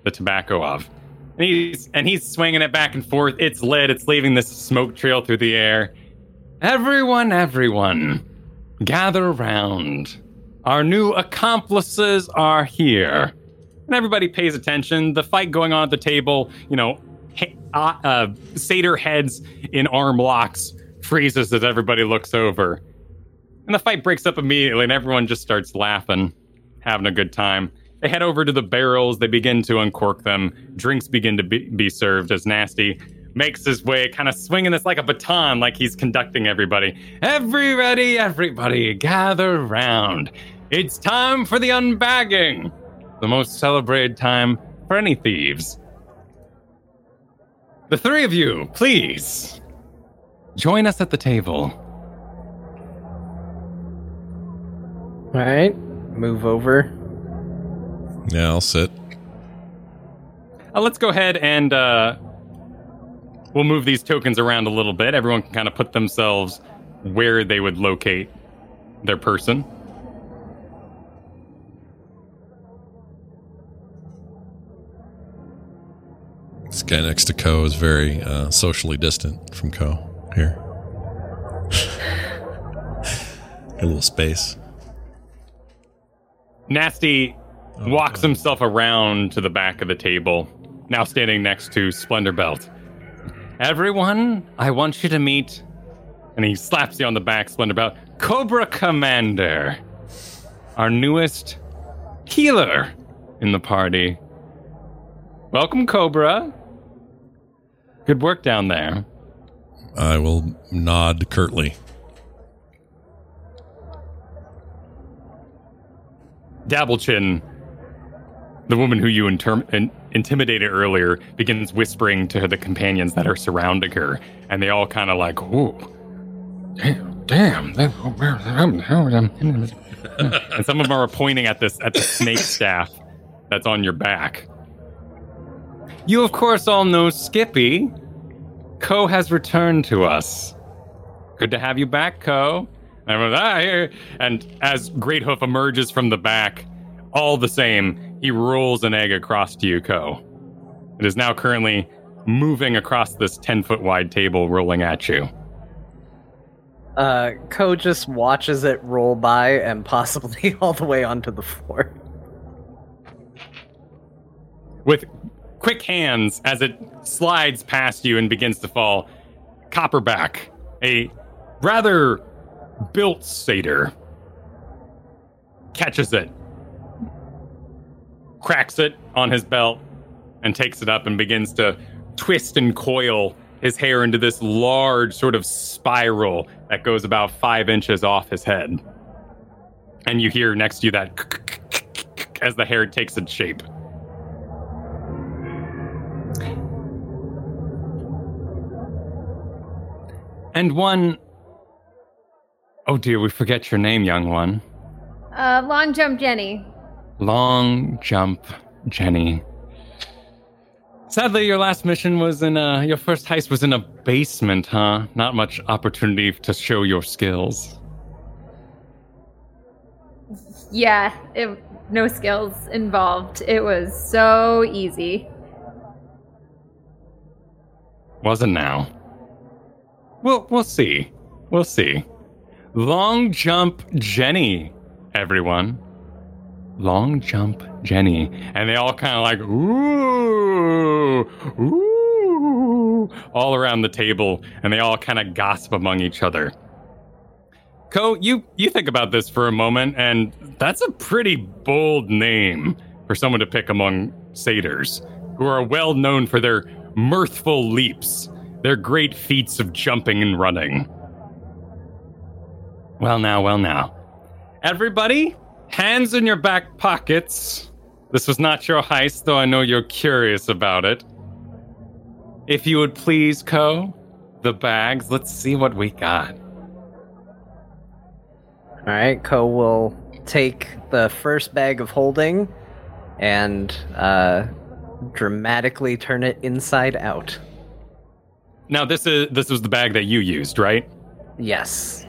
the tobacco of and he's and he's swinging it back and forth it's lit it's leaving this smoke trail through the air Everyone, everyone, gather around. Our new accomplices are here. And everybody pays attention. The fight going on at the table, you know, uh, uh, satyr heads in arm locks freezes as everybody looks over. And the fight breaks up immediately, and everyone just starts laughing, having a good time. They head over to the barrels, they begin to uncork them. Drinks begin to be, be served as Nasty makes his way, kind of swinging this like a baton, like he's conducting everybody. Everybody, everybody, gather round. It's time for the unbagging, the most celebrated time for any thieves. The three of you, please, join us at the table. All right. Move over. Yeah, I'll sit. Uh, let's go ahead and uh, we'll move these tokens around a little bit. Everyone can kind of put themselves where they would locate their person. This guy next to Ko is very uh, socially distant from Ko here. a little space. Nasty oh, walks himself around to the back of the table, now standing next to Splendor Belt. Everyone, I want you to meet, and he slaps you on the back, Splendor Belt, Cobra Commander, our newest healer in the party. Welcome, Cobra. Good work down there. I will nod curtly. Dabblechin, the woman who you inter- in- intimidated earlier, begins whispering to the companions that are surrounding her, and they all kind of like, "Ooh, damn, damn!" that- oh, and some of them are pointing at this at the snake staff that's on your back. You, of course, all know Skippy. Ko has returned to us. Good to have you back, Ko. Everyone's, ah, here. And as Great Hoof emerges from the back, all the same, he rolls an egg across to you, Ko. It is now currently moving across this 10 foot wide table, rolling at you. Uh, Ko just watches it roll by and possibly all the way onto the floor. With quick hands, as it slides past you and begins to fall, Copperback, a rather built satyr, catches it, cracks it on his belt, and takes it up and begins to twist and coil his hair into this large sort of spiral that goes about five inches off his head. And you hear next to you that as the hair takes its shape. And one oh dear, we forget your name, young one. Uh, long jump, Jenny. Long jump, Jenny. Sadly, your last mission was in a. Your first heist was in a basement, huh? Not much opportunity to show your skills. Yeah, it, no skills involved. It was so easy. Wasn't now. We'll we'll see. We'll see. Long jump, Jenny. Everyone. Long jump, Jenny. And they all kind of like, ooh, ooh, all around the table. And they all kind of gossip among each other. Ko, you, you think about this for a moment, and that's a pretty bold name for someone to pick among satyrs, who are well known for their mirthful leaps, their great feats of jumping and running. Well, now, well, now. Everybody, hands in your back pockets. This was not your heist, though I know you're curious about it. If you would please, Ko, the bags, let's see what we got. All right, Ko will take the first bag of holding and uh, dramatically turn it inside out. Now, this is this was the bag that you used, right? Yes.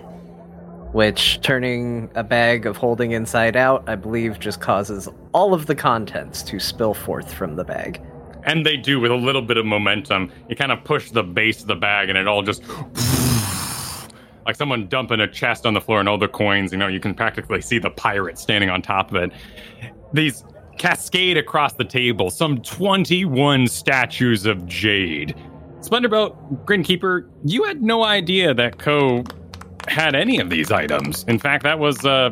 Which turning a bag of holding inside out, I believe, just causes all of the contents to spill forth from the bag. And they do with a little bit of momentum. You kind of push the base of the bag, and it all just like someone dumping a chest on the floor, and all the coins. You know, you can practically see the pirate standing on top of it. These cascade across the table. Some twenty-one statues of jade. Splendorbelt, Grinkeeper, you had no idea that Ko had any of these items. In fact, that was uh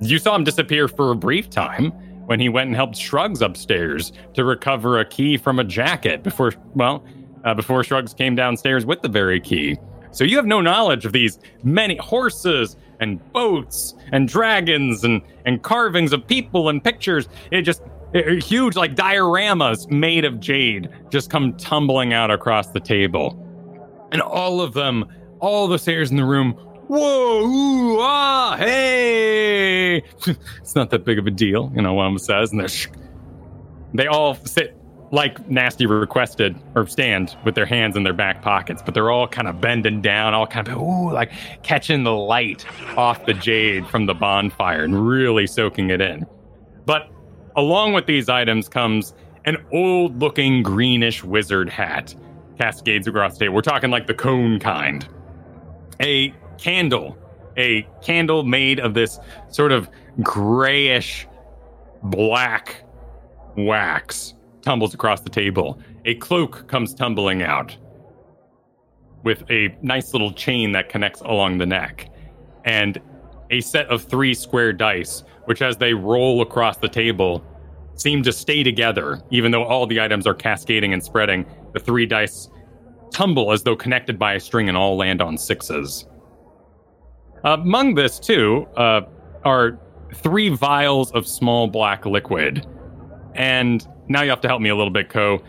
you saw him disappear for a brief time when he went and helped Shrugs upstairs to recover a key from a jacket before well, uh, before Shrugs came downstairs with the very key. So you have no knowledge of these many horses and boats and dragons and and carvings of people and pictures. It just it- huge like dioramas made of jade just come tumbling out across the table. And all of them, all the satyrs in the room, whoa, ooh, ah, hey! it's not that big of a deal, you know, one says, and sh- they all sit like Nasty requested or stand with their hands in their back pockets, but they're all kind of bending down, all kind of ooh, like catching the light off the jade from the bonfire and really soaking it in. But along with these items comes an old looking greenish wizard hat cascades across the table. We're talking like the cone kind. A candle, a candle made of this sort of grayish black wax tumbles across the table. A cloak comes tumbling out with a nice little chain that connects along the neck. And a set of three square dice, which as they roll across the table, seem to stay together, even though all the items are cascading and spreading. The three dice tumble as though connected by a string and all land on sixes. Among this, too, uh, are three vials of small black liquid. And now you have to help me a little bit, Ko.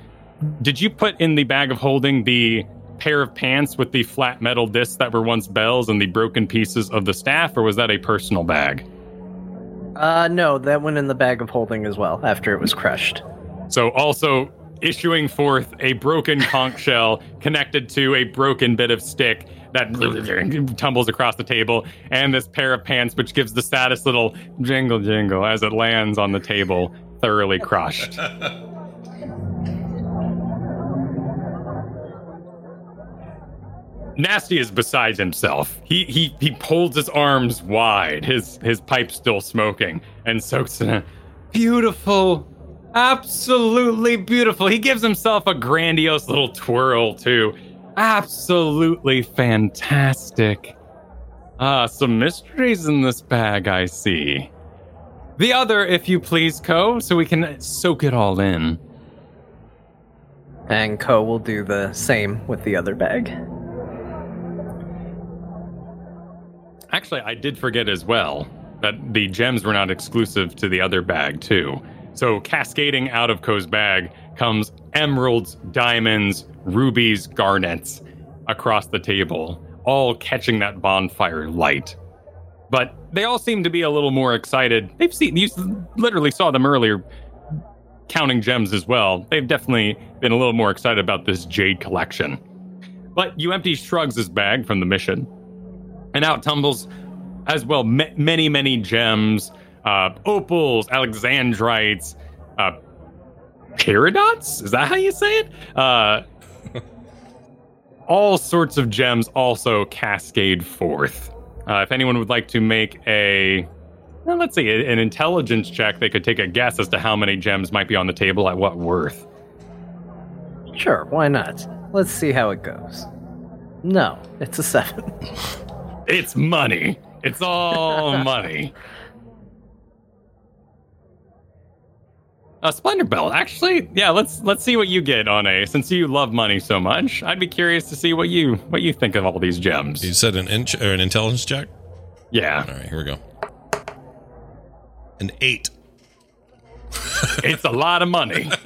Did you put in the bag of holding the pair of pants with the flat metal discs that were once bells and the broken pieces of the staff, or was that a personal bag? Uh, no, that went in the bag of holding as well after it was crushed. So also issuing forth a broken conch shell connected to a broken bit of stick that tumbles across the table, and this pair of pants which gives the saddest little jingle jingle as it lands on the table, thoroughly crushed. Nasty is beside himself. He he he holds his arms wide, his his pipe still smoking, and soaks in a Beautiful, absolutely beautiful. He gives himself a grandiose little twirl too. Absolutely fantastic. Ah, some mysteries in this bag, I see. The other, if you please, Ko, so we can soak it all in. And Ko will do the same with the other bag. Actually, I did forget as well that the gems were not exclusive to the other bag, too. So, cascading out of Ko's bag comes emeralds, diamonds, rubies, garnets across the table, all catching that bonfire light. But they all seem to be a little more excited. They've seen, you literally saw them earlier counting gems as well. They've definitely been a little more excited about this jade collection. But you empty Shrugs' bag from the mission, and out tumbles as well ma- many many gems uh, opals alexandrites uh, peridots is that how you say it uh, all sorts of gems also cascade forth uh, if anyone would like to make a Well, let's see. An intelligence check, they could take a guess as to how many gems might be on the table at what worth. Sure, why not? Let's see how it goes. No, it's a seven. It's money. It's all money. A splendor belt. Actually, yeah. Let's let's see what you get on a. Since you love money so much, I'd be curious to see what you what you think of all these gems. You said an inch or an intelligence check. Yeah, All right, here we go. An eight. it's a lot of money.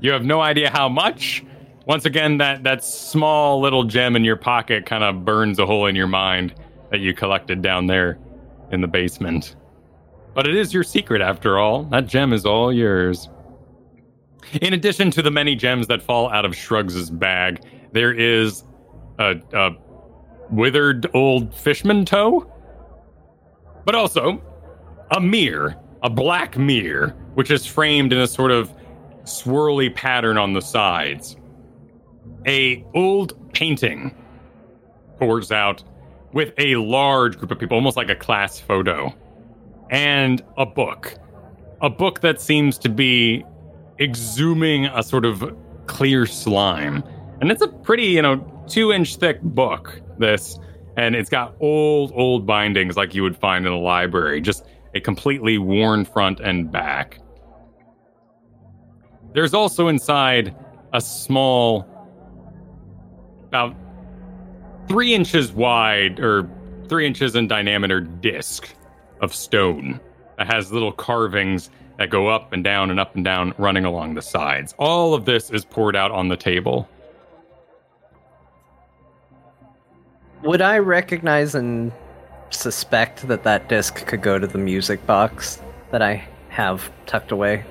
You have no idea how much. Once again, that that small little gem in your pocket kind of burns a hole in your mind that you collected down there in the basement. But it is your secret after all. That gem is all yours. In addition to the many gems that fall out of Shrugs' bag, there is a, a withered old fishman toe, but also a mirror, a black mirror, which is framed in a sort of swirly pattern on the sides. A old painting pours out with a large group of people, almost like a class photo, and a book. A book that seems to be exhuming a sort of clear slime. And it's a pretty, you know, two inch thick book, this. And it's got old, old bindings like you would find in a library, just a completely worn front and back. There's also inside a small, about three inches wide or three inches in diameter disc of stone that has little carvings that go up and down and up and down running along the sides. All of this is poured out on the table. Would I recognize and suspect that that disc could go to the music box that I have tucked away?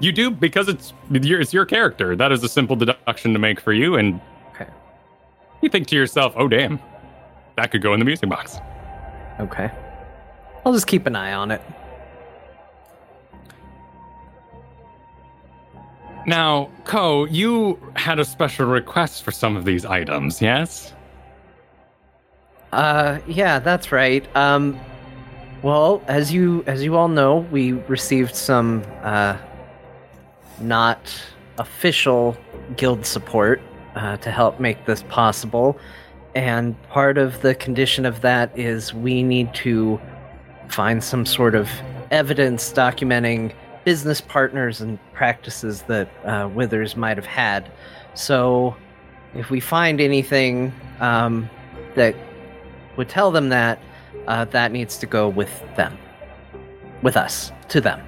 You do because it's your, it's your character. That is a simple deduction to make for you, and Okay. you think to yourself, "Oh damn, that could go in the music box." Okay. I'll just keep an eye on it. Now, Ko, you had a special request for some of these items, yes? Uh, yeah, that's right. Um, well, as you as you all know, we received some uh, not official guild support uh, to help make this possible, and part of the condition of that is we need to find some sort of evidence documenting business partners and practices that uh, Withers might have had. So, if we find anything um, that would tell them that, uh, that needs to go with them. With us. To them.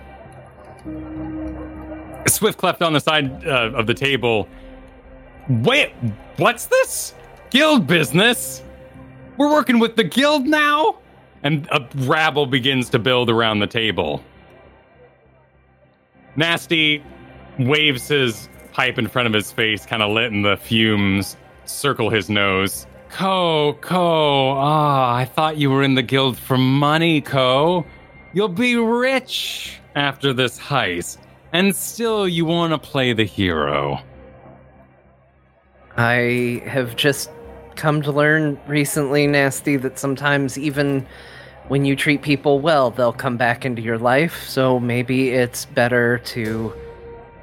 Swift cleft on the side uh, of the table. Wait, what's this? Guild business? We're working with the guild now? And a rabble begins to build around the table. Nasty waves his pipe in front of his face, kind of letting the fumes circle his nose. Ko, Ko, ah, I thought you were in the guild for money, Ko. You'll be rich after this heist, and still you want to play the hero. I have just come to learn recently, Nasty, that sometimes even when you treat people well, they'll come back into your life. So maybe it's better to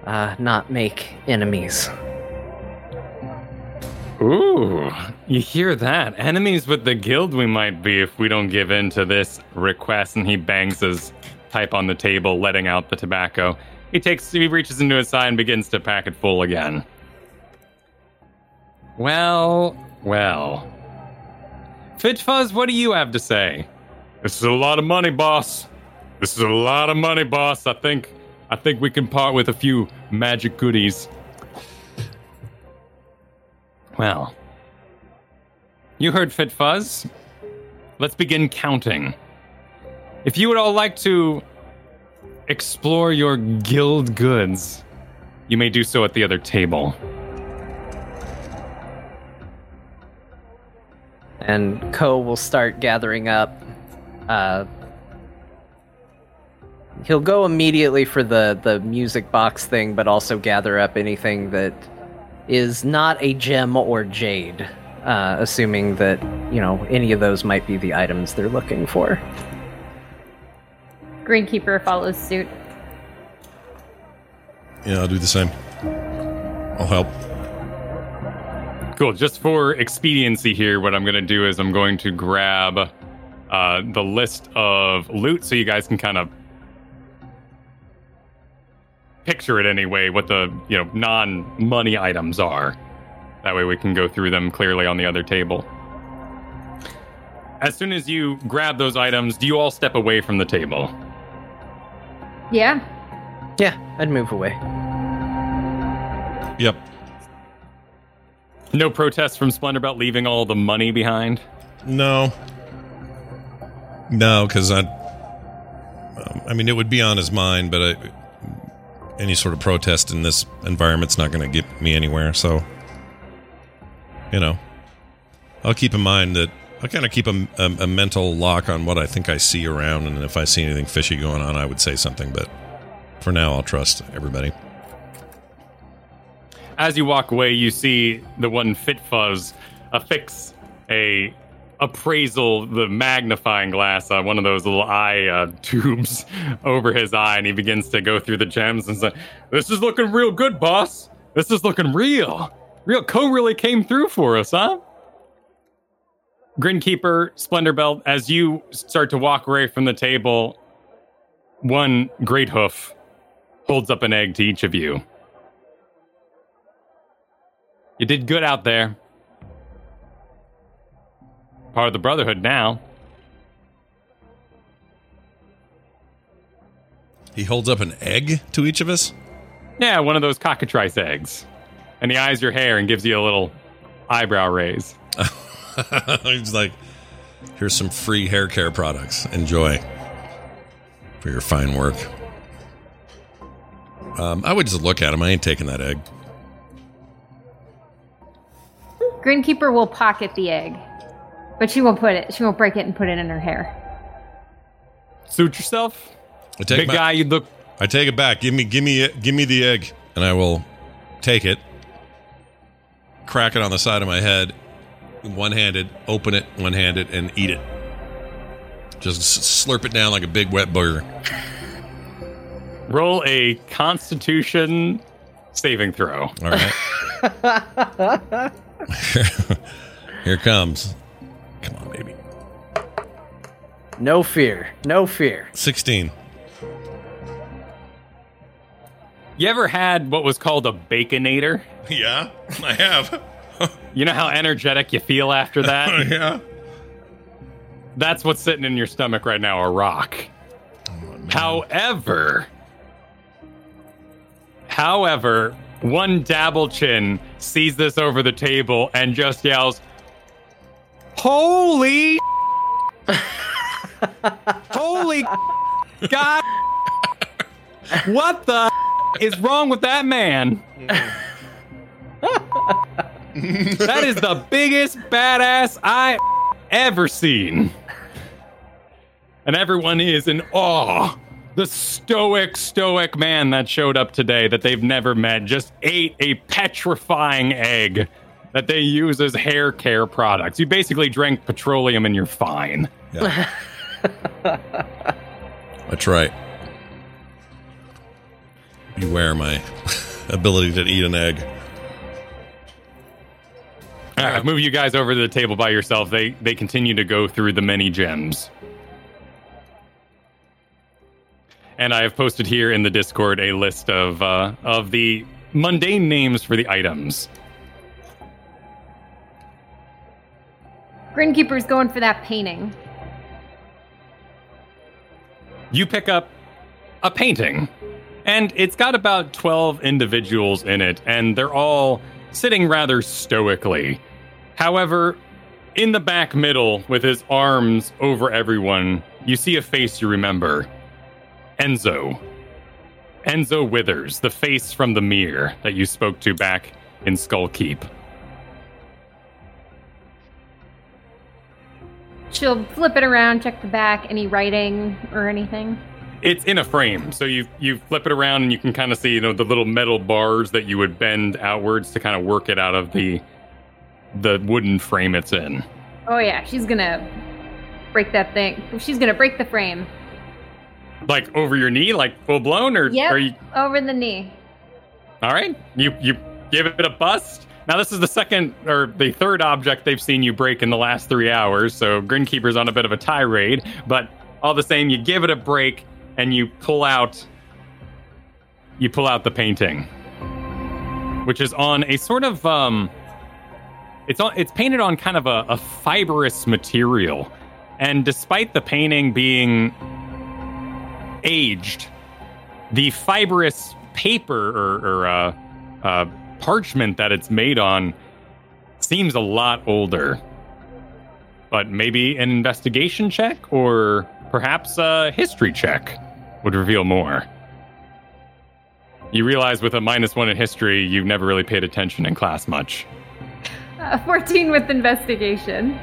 uh, not make enemies. Ooh, you hear that? Enemies with the guild we might be if we don't give in to this request. And he bangs his pipe on the table, letting out the tobacco. He takes, he reaches into his side and begins to pack it full again. Well, well. Fitchfuzz, what do you have to say? This is a lot of money, boss. This is a lot of money, boss. I think, I think we can part with a few magic goodies. Well, you heard Fit Fuzz. Let's begin counting. If you would all like to explore your guild goods, you may do so at the other table. And Ko will start gathering up. Uh, he'll go immediately for the, the music box thing, but also gather up anything that is not a gem or jade, uh, assuming that, you know, any of those might be the items they're looking for. Greenkeeper follows suit. Yeah, I'll do the same. I'll help. Cool. Just for expediency here, what I'm going to do is I'm going to grab uh, the list of loot so you guys can kind of picture it anyway, what the you know non-money items are. That way we can go through them clearly on the other table. As soon as you grab those items, do you all step away from the table? Yeah. Yeah, I'd move away. Yep. No protest from Splendorbelt leaving all the money behind. No. No, because I. Um, I mean, it would be on his mind, but I, any sort of protest in this environment's not going to get me anywhere. So, you know, I'll keep in mind that I kind of keep a, a, a mental lock on what I think I see around, and if I see anything fishy going on, I would say something. But for now, I'll trust everybody. As you walk away, you see the one Fit Fuzz affix a appraisal, the magnifying glass, uh, one of those little eye uh, tubes over his eye, and he begins to go through the gems and say, "This is looking real good, boss. This is looking real. Real Ko really came through for us, huh?" Grinkeeper, Splendor Belt, as you start to walk away from the table, one Great Hoof holds up an egg to each of you. You did good out there. Part of the Brotherhood now. He holds up an egg to each of us. Yeah, one of those cockatrice eggs. And he eyes your hair and gives you a little eyebrow raise. He's like, here's some free hair care products. Enjoy for your fine work. Um, I would just look at him. I ain't taking that egg. Grinkeeper will pocket the egg, but she won't put it. She won't break it and put it in her hair. Suit yourself. I take Big my- guy, you look. I take it back. Give me, give me, give me the egg, and I will take it, crack it on the side of my head, one-handed, open it one-handed, and eat it. Just slurp it down like a big wet booger. Roll a Constitution saving throw. All right. Here comes. Come on, baby. No fear. No fear. Sixteen. You ever had what was called a baconator? Yeah, I have. You know how energetic you feel after that? yeah. That's what's sitting in your stomach right now, a rock. Oh, however, however, one Dabblechin sees this over the table and just yells, Holy Holy God What the is wrong with that man? that is the biggest badass I ever seen. And everyone is in awe. The stoic, stoic man that showed up today that they've never met just ate a petrifying egg that they use as hair care products. You basically drank petroleum and you're fine. Yeah. That's right. Beware my ability to eat an egg. All right, I've you guys over to the table by yourself. They they continue to go through the many gems. And I have posted here in the Discord a list of uh, of the mundane names for the items. Grinkeeper's going for that painting. You pick up a painting, and it's got about 12 individuals in it, and they're all sitting rather stoically. However, in the back middle, with his arms over everyone, you see a face you remember Enzo. Enzo Withers, the face from the mirror that you spoke to back in Skull She'll flip it around, check the back, any writing or anything. It's in a frame, so you you flip it around and you can kind of see you know the little metal bars that you would bend outwards to kind of work it out of the the wooden frame it's in. Oh yeah, she's gonna break that thing. She's gonna break the frame. Like over your knee, like full blown, or Yep. are you? Over the knee. All right, you you give it a bust. Now this is the second or the third object they've seen you break in the last three hours. So Grinkeeper's on a bit of a tirade, but all the same, you give it a break and you pull out. You pull out the painting, which is on a sort of um. It's on. It's painted on kind of a, a fibrous material, and despite the painting being aged, the fibrous paper or, or uh, uh, parchment that it's made on seems a lot older. But maybe an investigation check or perhaps a history check would reveal more. You realize with a minus one in history, you've never really paid attention in class much. Uh, 14 with investigation.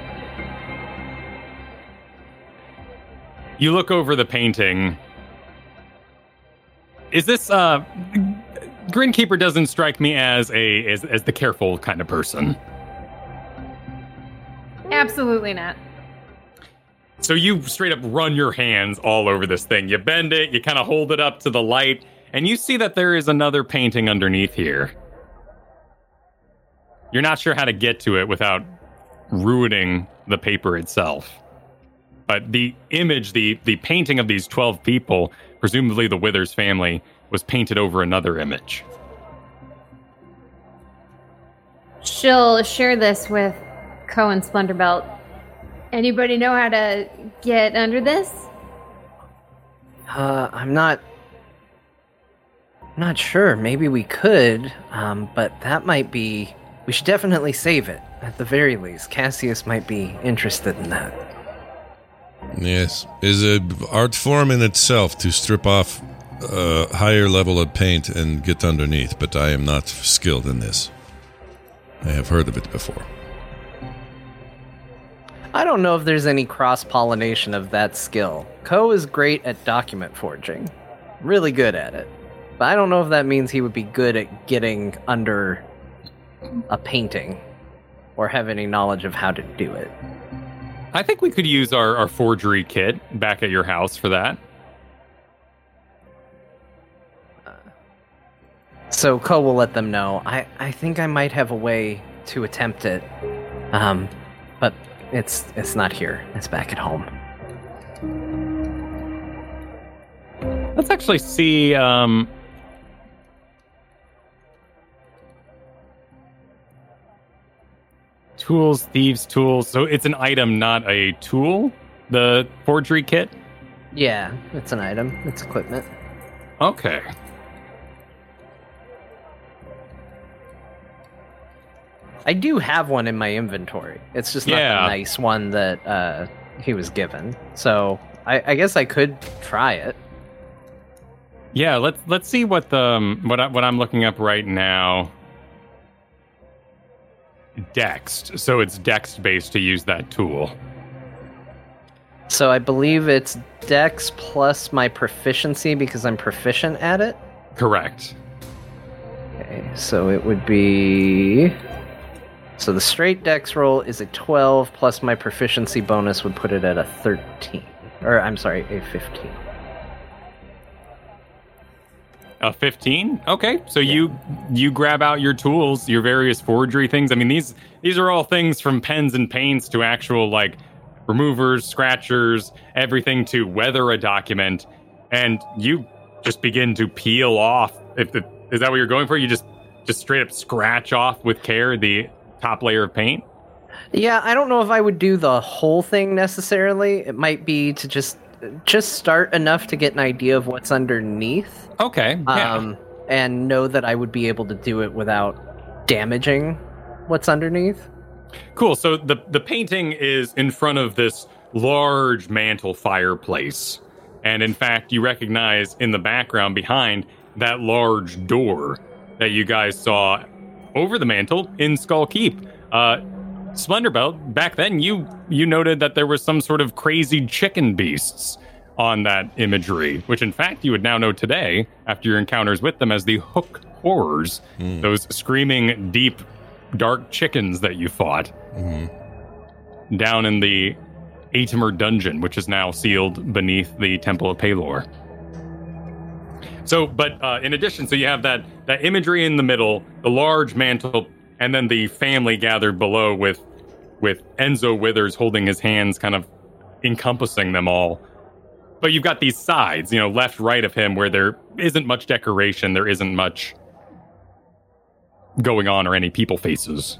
You look over the painting. Is this uh Grinkeeper doesn't strike me as a as, as the careful kind of person. Absolutely not. So you straight up run your hands all over this thing. You bend it, you kind of hold it up to the light, and you see that there is another painting underneath here. You're not sure how to get to it without ruining the paper itself. But the image, the the painting of these 12 people, presumably the Withers family, was painted over another image. She'll share this with Ko and Splendorbelt. Anybody know how to get under this? Uh, I'm not. Not sure. Maybe we could, um, but that might be. We should definitely save it. At the very least, Cassius might be interested in that. Yes, is a art form in itself to strip off a higher level of paint and get underneath, but I am not skilled in this. I have heard of it before. I don't know if there's any cross pollination of that skill. Ko is great at document forging, really good at it. But I don't know if that means he would be good at getting under a painting or have any knowledge of how to do it. I think we could use our, our forgery kit back at your house for that. So Ko will let them know. I, I think I might have a way to attempt it. Um, but it's it's not here. It's back at home. Let's actually see. Um, tools, thieves' tools. So it's an item, not a tool. The forgery kit. Yeah, it's an item. It's equipment. Okay. I do have one in my inventory. It's just not Yeah. the nice one that uh, he was given. So I, I guess I could try it. Yeah. Let's let's see what the um, what I, what I'm looking up right now. Dext. So it's Dext based to use that tool. So I believe it's Dex plus my proficiency because I'm proficient at it. Correct. Okay, so it would be. So the straight Dex roll is a 12 plus my proficiency bonus would put it at a 13. Or I'm sorry, a 15. A 15? Okay. So you you grab out your tools, your various forgery things. I mean these these are all things from pens and paints to actual like removers, scratchers, everything to weather a document and you just begin to peel off if the is that what you're going for? You just just straight up scratch off with care the top layer of paint? Yeah, I don't know if I would do the whole thing necessarily. It might be to just just start enough to get an idea of what's underneath. Okay. Yeah. Um and know that I would be able to do it without damaging what's underneath. Cool. So the the painting is in front of this large mantle fireplace, and in fact, you recognize in the background behind that large door that you guys saw over the mantle in Skull Keep. Uh, Splendorbelt, back then you you noted that there was some sort of crazy chicken beasts on that imagery, which in fact you would now know today after your encounters with them as the Hook Horrors, those screaming deep dark chickens that you fought down in the Atimer dungeon, which is now sealed beneath the Temple of Pelor. So, but uh, in addition, so you have that that imagery in the middle, the large mantle, and then the family gathered below with with Enzo Withers holding his hands, kind of encompassing them all. But you've got these sides, you know, left, right of him, where there isn't much decoration, there isn't much going on, or any people faces.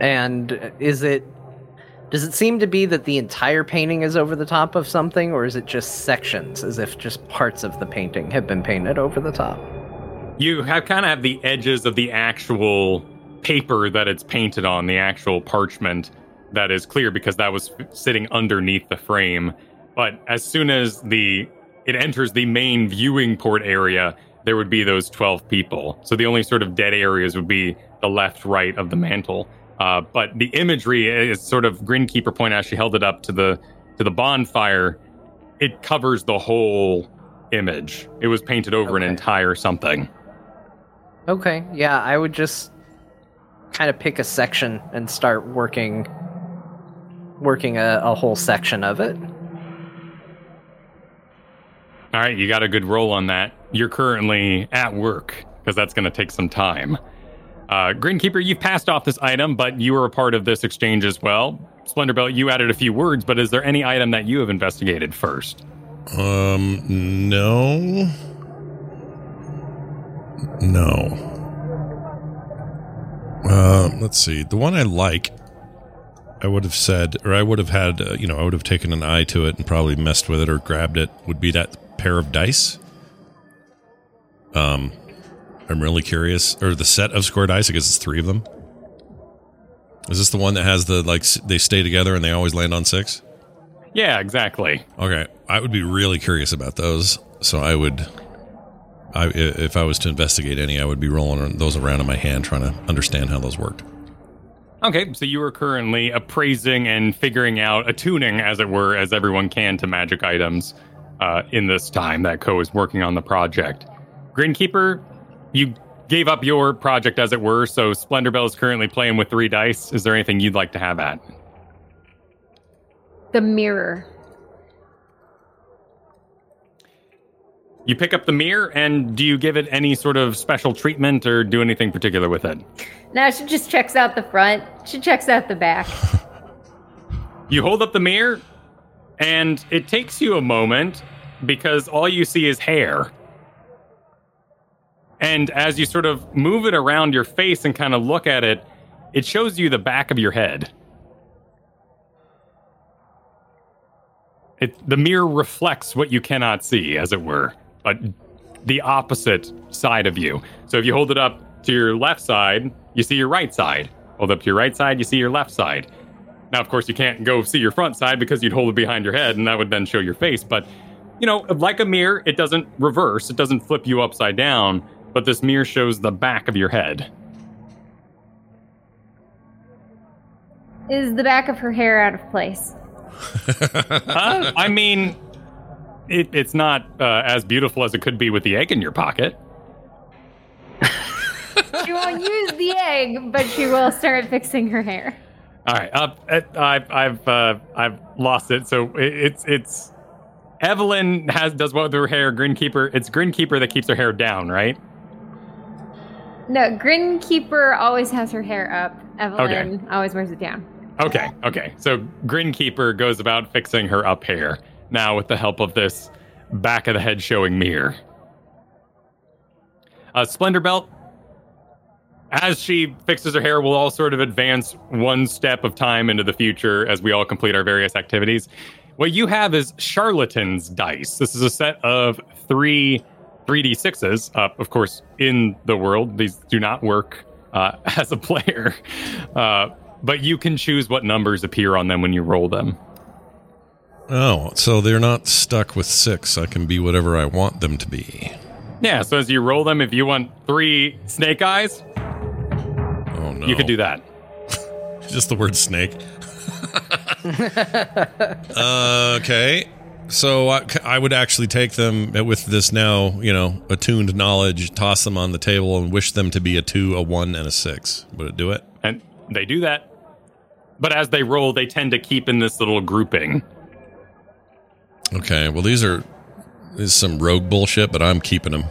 And is it does it seem to be that the entire painting is over the top of something or is it just sections as if just parts of the painting have been painted over the top? You have kind of have the edges of the actual paper that it's painted on, the actual parchment that is clear because that was sitting underneath the frame. But as soon as the it enters the main viewing port area, there would be those 12 people. So the only sort of dead areas would be the left, right of the mantle. Uh, but the imagery is sort of Grinkeeper point out. She held it up to the to the bonfire. It covers the whole image. It was painted over an entire something. Okay, yeah, I would just kind of pick a section and start working working a, a whole section of it. All right, you got a good roll on that. You're currently at work because that's going to take some time. Uh, Grinkeeper, you've passed off this item, but you were a part of this exchange as well. Splendorbelt, you added a few words, but is there any item that you have investigated first? Um, no. No. Uh, let's see. The one I like, I would have said, or I would have had, uh, you know, I would have taken an eye to it and probably messed with it or grabbed it, would be that pair of dice. Um, I'm really curious. Or the set of square dice, I guess it's three of them. Is this the one that has the, like, they stay together and they always land on six? Yeah, exactly. Okay, I would be really curious about those. So I would, I i- if I was to investigate any, I would be rolling those around in my hand, trying to understand how those worked. Okay, so you are currently appraising and figuring out, attuning, as it were, as everyone can to magic items uh, in this time that Ko is working on the project. Grinkeeper, you gave up your project, as it were, so Splendorbelt is currently playing with three dice. Is there anything you'd like to have at? The mirror. You pick up the mirror, and do you give it any sort of special treatment or do anything particular with it? Now she just checks out the front. She checks out the back. You hold up the mirror, and it takes you a moment because all you see is hair. And as you sort of move it around your face and kind of look at it, it shows you the back of your head. It, the mirror reflects what you cannot see, as it were, but the opposite side of you. So if you hold it up to your left side, you see your right side. Hold up to your right side, you see your left side. Now, of course, you can't go see your front side because you'd hold it behind your head, and that would then show your face. But, you know, like a mirror, it doesn't reverse, it doesn't flip you upside down, but this mirror shows the back of your head. Is the back of her hair out of place? Uh, I mean, it, it's not uh, as beautiful as it could be with the egg in your pocket. She won't use the egg, but she will start fixing her hair. All right, uh, uh, I've I've uh, I've lost it. So it's it's Evelyn has does what with her hair. Grinkeeper, it's Grinkeeper that keeps her hair down, right? No, Grinkeeper always has her hair up. Evelyn always wears it down. Okay, okay. So Grinkeeper goes about fixing her up hair now with the help of this back of the head showing mirror. Uh, Splendor Belt, as she fixes her hair, we'll all sort of advance one step of time into the future as we all complete our various activities. What you have is Charlatan's Dice. This is a set of three 3d6s. Uh, of course, in the world, these do not work uh, as a player. Uh, but you can choose what numbers appear on them when you roll them. Oh, so they're not stuck with six. I can be whatever I want them to be. Yeah, so as you roll them, if you want three snake eyes, Oh no, you could do that. Just the word snake. uh, okay. So I, I would actually take them with this now, you know, attuned knowledge, toss them on the table, and wish them to be a two, a one, and a six. Would it do it? And they do that. But as they roll, they tend to keep in this little grouping. Okay, well these are this is some rogue bullshit, but I'm keeping them,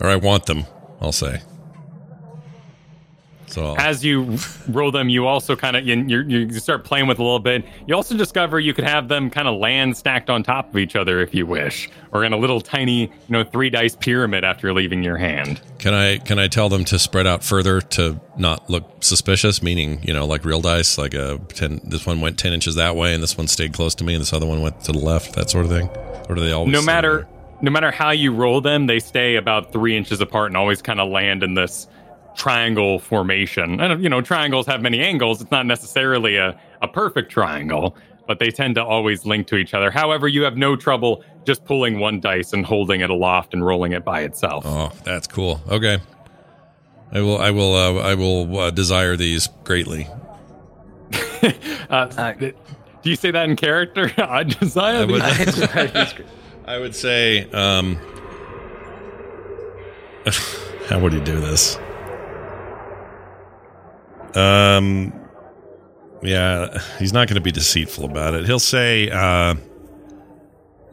or I want them. I'll say. So As you roll them, you also kind of you, you you start playing with a little bit. You also discover you could have them kind of land stacked on top of each other if you wish, or in a little tiny, you know, three dice pyramid after leaving your hand. can I can I tell them to spread out further to not look suspicious? Meaning, you know, like real dice, like a ten. This one went ten inches that way, and this one stayed close to me, and this other one went to the left. That sort of thing. Or do they always? no matter no matter how you roll them, they stay about three inches apart and always kind of land in this triangle formation. And you know, triangles have many angles. It's not necessarily a, a perfect triangle, but they tend to always link to each other. However, you have no trouble just pulling one dice and holding it aloft and rolling it by itself. Oh, that's cool. Okay. I will. I will. Uh, I will uh, desire these greatly. Uh, do you say that in character? I desire I would- these- I would say. Um, how would he do this? Um, yeah, he's not going to be deceitful about it. He'll say, uh,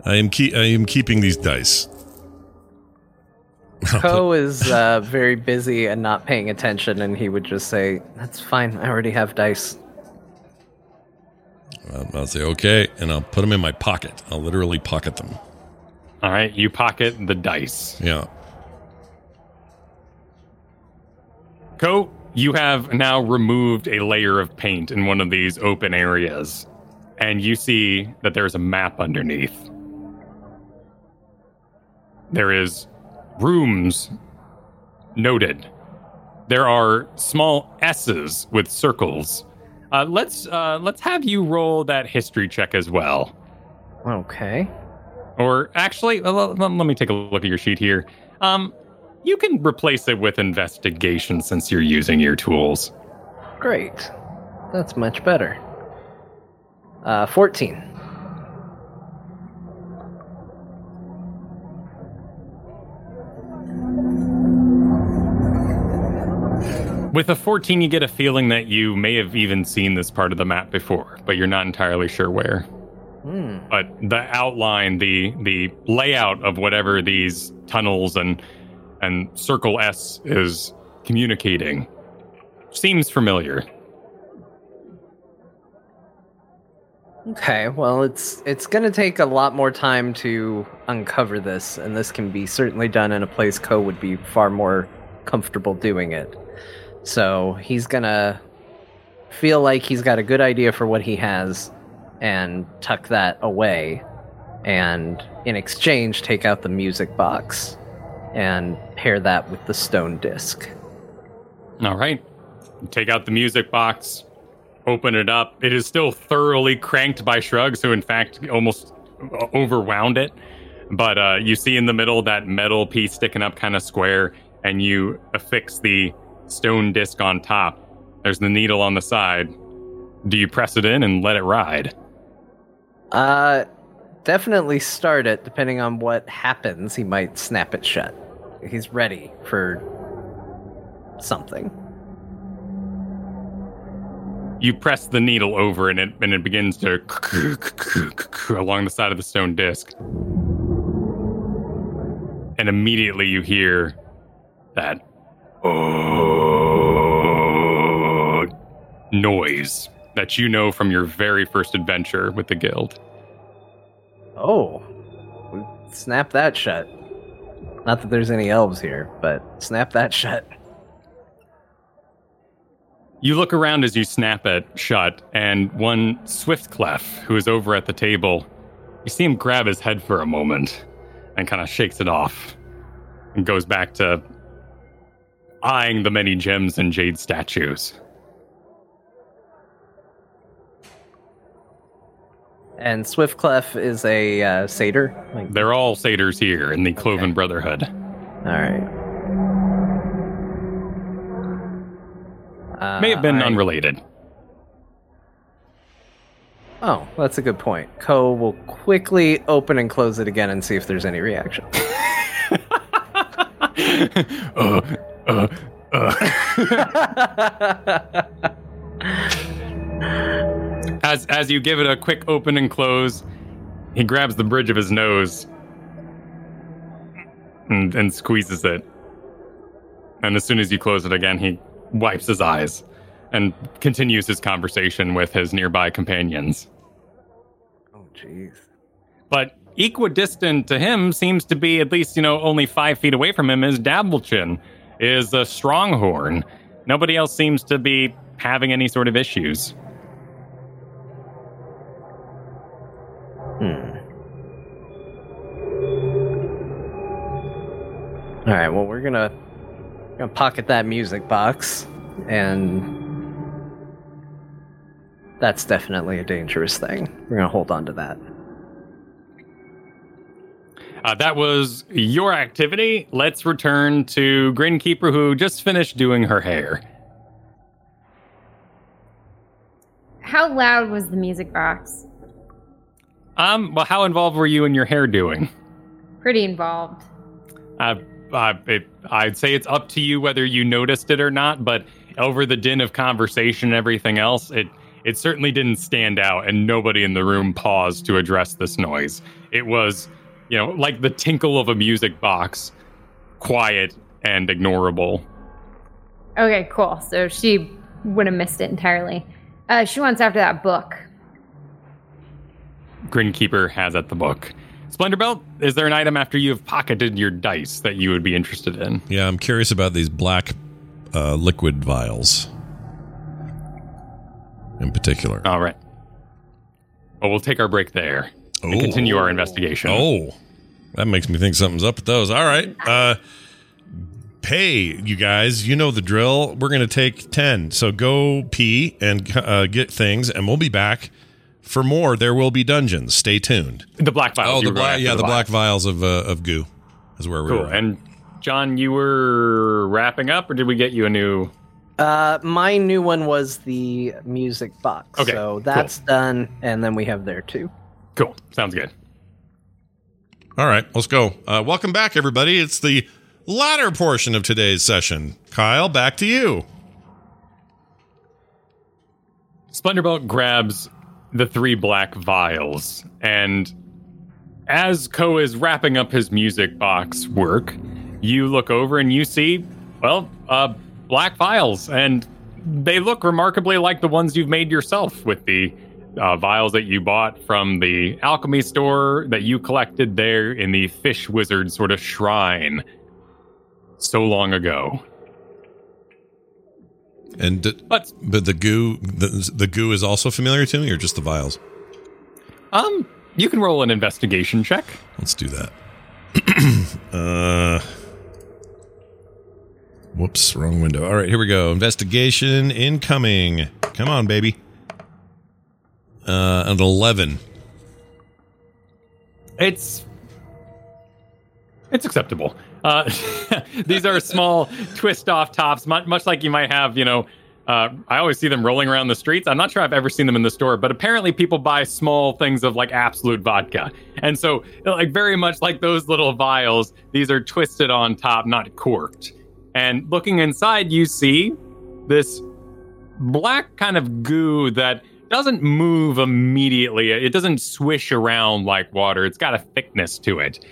"I am keep. I am keeping these dice." Ko is uh, very busy and not paying attention, and he would just say, "That's fine. I already have dice." Um, I'll say, "Okay," and I'll put them in my pocket. I'll literally pocket them. All right, you pocket the dice. Yeah. Ko, you have now removed a layer of paint in one of these open areas, and you see that there's a map underneath. There is rooms noted. There are small S's with circles. Uh, let's uh, let's have you roll that history check as well. Okay. Or actually, uh, let, let- let me take a look at your sheet here. Um, you can replace it with investigation since you're using your tools. Great. That's much better. Uh, 14. With a 14, you get a feeling that you may have even seen this part of the map before, but you're not entirely sure where. Hmm. But the outline, the the layout of whatever these tunnels and and Circle S is communicating seems familiar. Okay, well, it's it's gonna take a lot more time to uncover this, and this can be certainly done in a place Ko would be far more comfortable doing it. So he's gonna feel like he's got a good idea for what he has, and tuck that away, and in exchange take out the music box, and pair that with the stone disc. All right. Take out the music box, open it up. It is still thoroughly cranked by Shrugs, who in fact almost uh, overwound it. But uh, you see in the middle that metal piece sticking up kind of square, and you affix the stone disc on top. There's the needle on the side. Do you press it in and let it ride? Uh, definitely start it. Depending on what happens, he might snap it shut. He's ready for something. You press the needle over and it and it begins to along the side of the stone disc. And immediately you hear that uh, noise that you know from your very first adventure with the guild. Oh, snap that shut. Not that there's any elves here, but snap that shut. You look around as you snap it shut, and one Swiftclef, who is over at the table, you see him grab his head for a moment and kind of shakes it off and goes back to eyeing the many gems and jade statues. And Swiftclef is a uh, satyr. Like, They're all satyrs here in the Cloven Brotherhood. all right. Uh, May have been I- unrelated. Oh, that's a good point. Ko will quickly open and close it again and see if there's any reaction. uh, uh, uh. As as you give it a quick open and close, he grabs the bridge of his nose and, and squeezes it. And as soon as you close it again, he wipes his eyes and continues his conversation with his nearby companions. Oh, jeez. But equidistant to him seems to be at least, you know, only five feet away from him is Dabblechin, is a Stronghorn. Nobody else seems to be having any sort of issues. Hmm. All right. Well, we're gonna gonna pocket that music box, and that's definitely a dangerous thing. We're gonna hold on to that. Uh, that was your activity. Let's return to Grinkeeper, who just finished doing her hair. How loud was the music box? Um, well, how involved were you in your hair doing? Pretty involved. Uh, uh, it, I'd say it's up to you whether you noticed it or not, but over the din of conversation and everything else, it it certainly didn't stand out, and nobody in the room paused to address this noise. It was, you know, like the tinkle of a music box, quiet and ignorable. Okay, cool. So she would have missed it entirely. Uh, she wants after that book. Grinkeeper has at the book. Splendor Belt, is there an item after you have pocketed your dice that you would be interested in? Yeah, I'm curious about these black uh, liquid vials in particular. All right. Well, we'll take our break there and continue our investigation. Oh, that makes me think something's up with those. All right. Uh, pay, you guys. You know the drill. We're going to take 10. So go pee and uh, get things, and we'll be back for more. There will be dungeons. Stay tuned. The black vials. Oh, the black, yeah, the black vials. vials of uh, of goo is where we are. Cool. were. at. And John, you were wrapping up, or did we get you a new? Uh, my new one was the music box. Okay, So that's done, and then we have there too. Cool. Sounds good. All right, let's go. Uh, welcome back, everybody. It's the latter portion of today's session. Kyle, back to you. Splendorbelt grabs the three black vials, and as Ko is wrapping up his music box work, you look over and you see, well, uh, black vials, and they look remarkably like the ones you've made yourself with the uh, vials that you bought from the alchemy store that you collected there in the fish wizard sort of shrine so long ago. And d- But but the goo, the, the goo is also familiar to me, or just the vials? um, you can roll an investigation check. Let's do that. uh, whoops, wrong window. All right, here we go. Investigation incoming. Come on, baby. Uh, an eleven. It's it's acceptable. Uh, these are small twist off tops, much, like you might have. You know, uh, I always see them rolling around the streets. I'm not sure I've ever seen them in the store, but apparently people buy small things of like Absolut vodka, and so like very much like those little vials, these are twisted on top, not corked. And looking inside, you see this black kind of goo that doesn't move immediately. It doesn't swish around like water. It's got a thickness to it.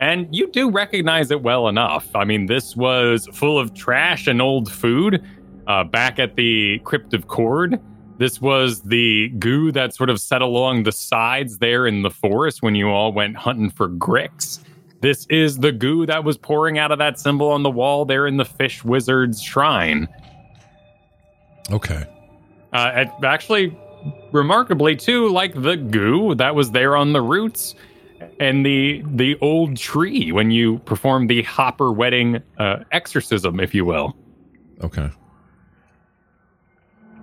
And you do recognize it well enough. I mean, this was full of trash and old food uh, back at the Crypt of Cord. This was the goo that sort of set along the sides there in the forest when you all went hunting for gricks. This is the goo that was pouring out of that symbol on the wall there in the Fish Wizard's shrine. Okay. Uh, actually, remarkably too, like the goo that was there on the roots and the the old tree when you perform the Hopper wedding uh, exorcism, if you will. Okay.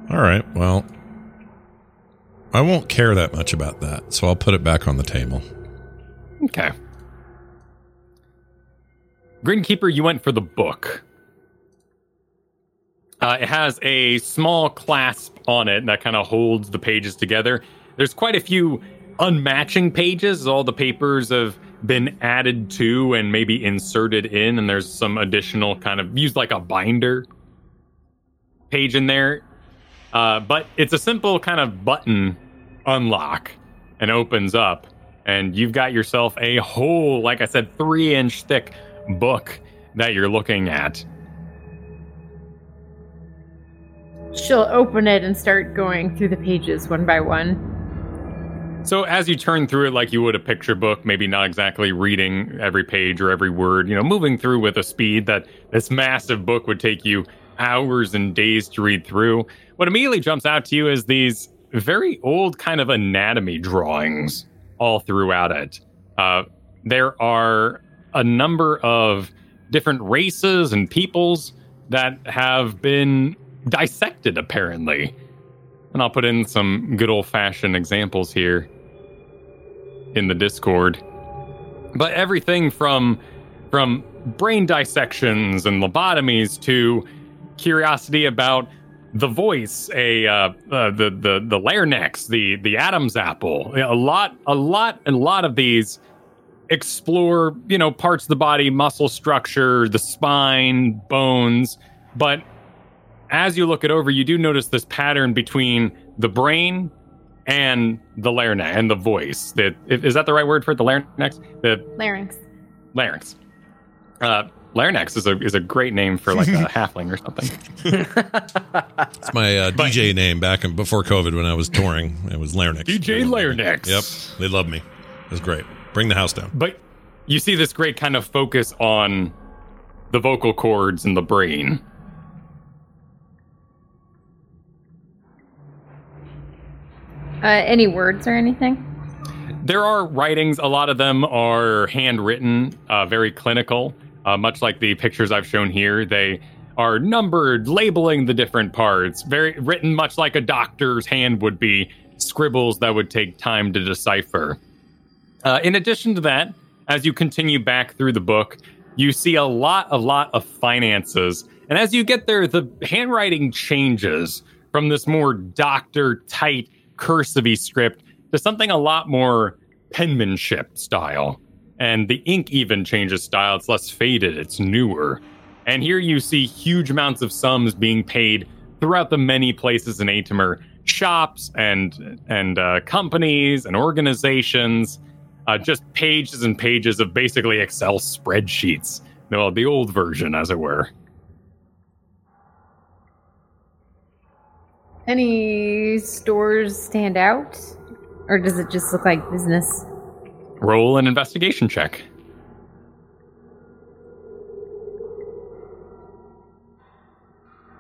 All right. Well, I won't care that much about that, so I'll put it back on the table. Okay. Grinkeeper, you went for the book. Uh, it has a small clasp on it that kind of holds the pages together. There's quite a few unmatching pages. All the papers have been added to and maybe inserted in, and there's some additional kind of used like a binder page in there. Uh, but it's a simple kind of button unlock and opens up, and you've got yourself a whole, like I said, three inch thick book that you're looking at. She'll open it and start going through the pages one by one. So as you turn through it like you would a picture book, maybe not exactly reading every page or every word, you know, moving through with a speed that this massive book would take you hours and days to read through. What immediately jumps out to you is these very old kind of anatomy drawings all throughout it. Uh, there are a number of different races and peoples that have been dissected, apparently. And I'll put in some good old fashioned examples here in the Discord. But everything from from brain dissections and lobotomies to curiosity about the voice, a uh, uh, the the the larynx, the the Adam's apple. A lot, a lot, a lot of these explore you know parts of the body, muscle structure, the spine, bones. But as you look it over, you do notice this pattern between the brain and the larynx and the voice. The, is that the right word for it? The larynx? The Larynx. larynx. Uh, larynx is a is a great name for like a halfling or something. It's my uh, DJ name back in, before COVID when I was touring. It was Larynx. DJ Larynx. Yep, they love me. It was great. Bring the house down. But you see this great kind of focus on the vocal cords and the brain. Uh, any words or anything? There are writings. A lot of them are handwritten, uh, very clinical, uh, much like the pictures I've shown here. They are numbered, labeling the different parts, very written much like a doctor's hand would be, scribbles that would take time to decipher. Uh, in addition to that, as you continue back through the book, you see a lot, a lot of finances. And as you get there, the handwriting changes from this more doctor tight, cursive script to something a lot more penmanship style. And the ink even changes style. It's less faded, it's newer. And here you see huge amounts of sums being paid throughout the many places in Atimer shops and and uh, companies and organizations uh, just pages and pages of basically excel spreadsheets well the old version as it were Any stores stand out? Or does it just look like business? roll an investigation check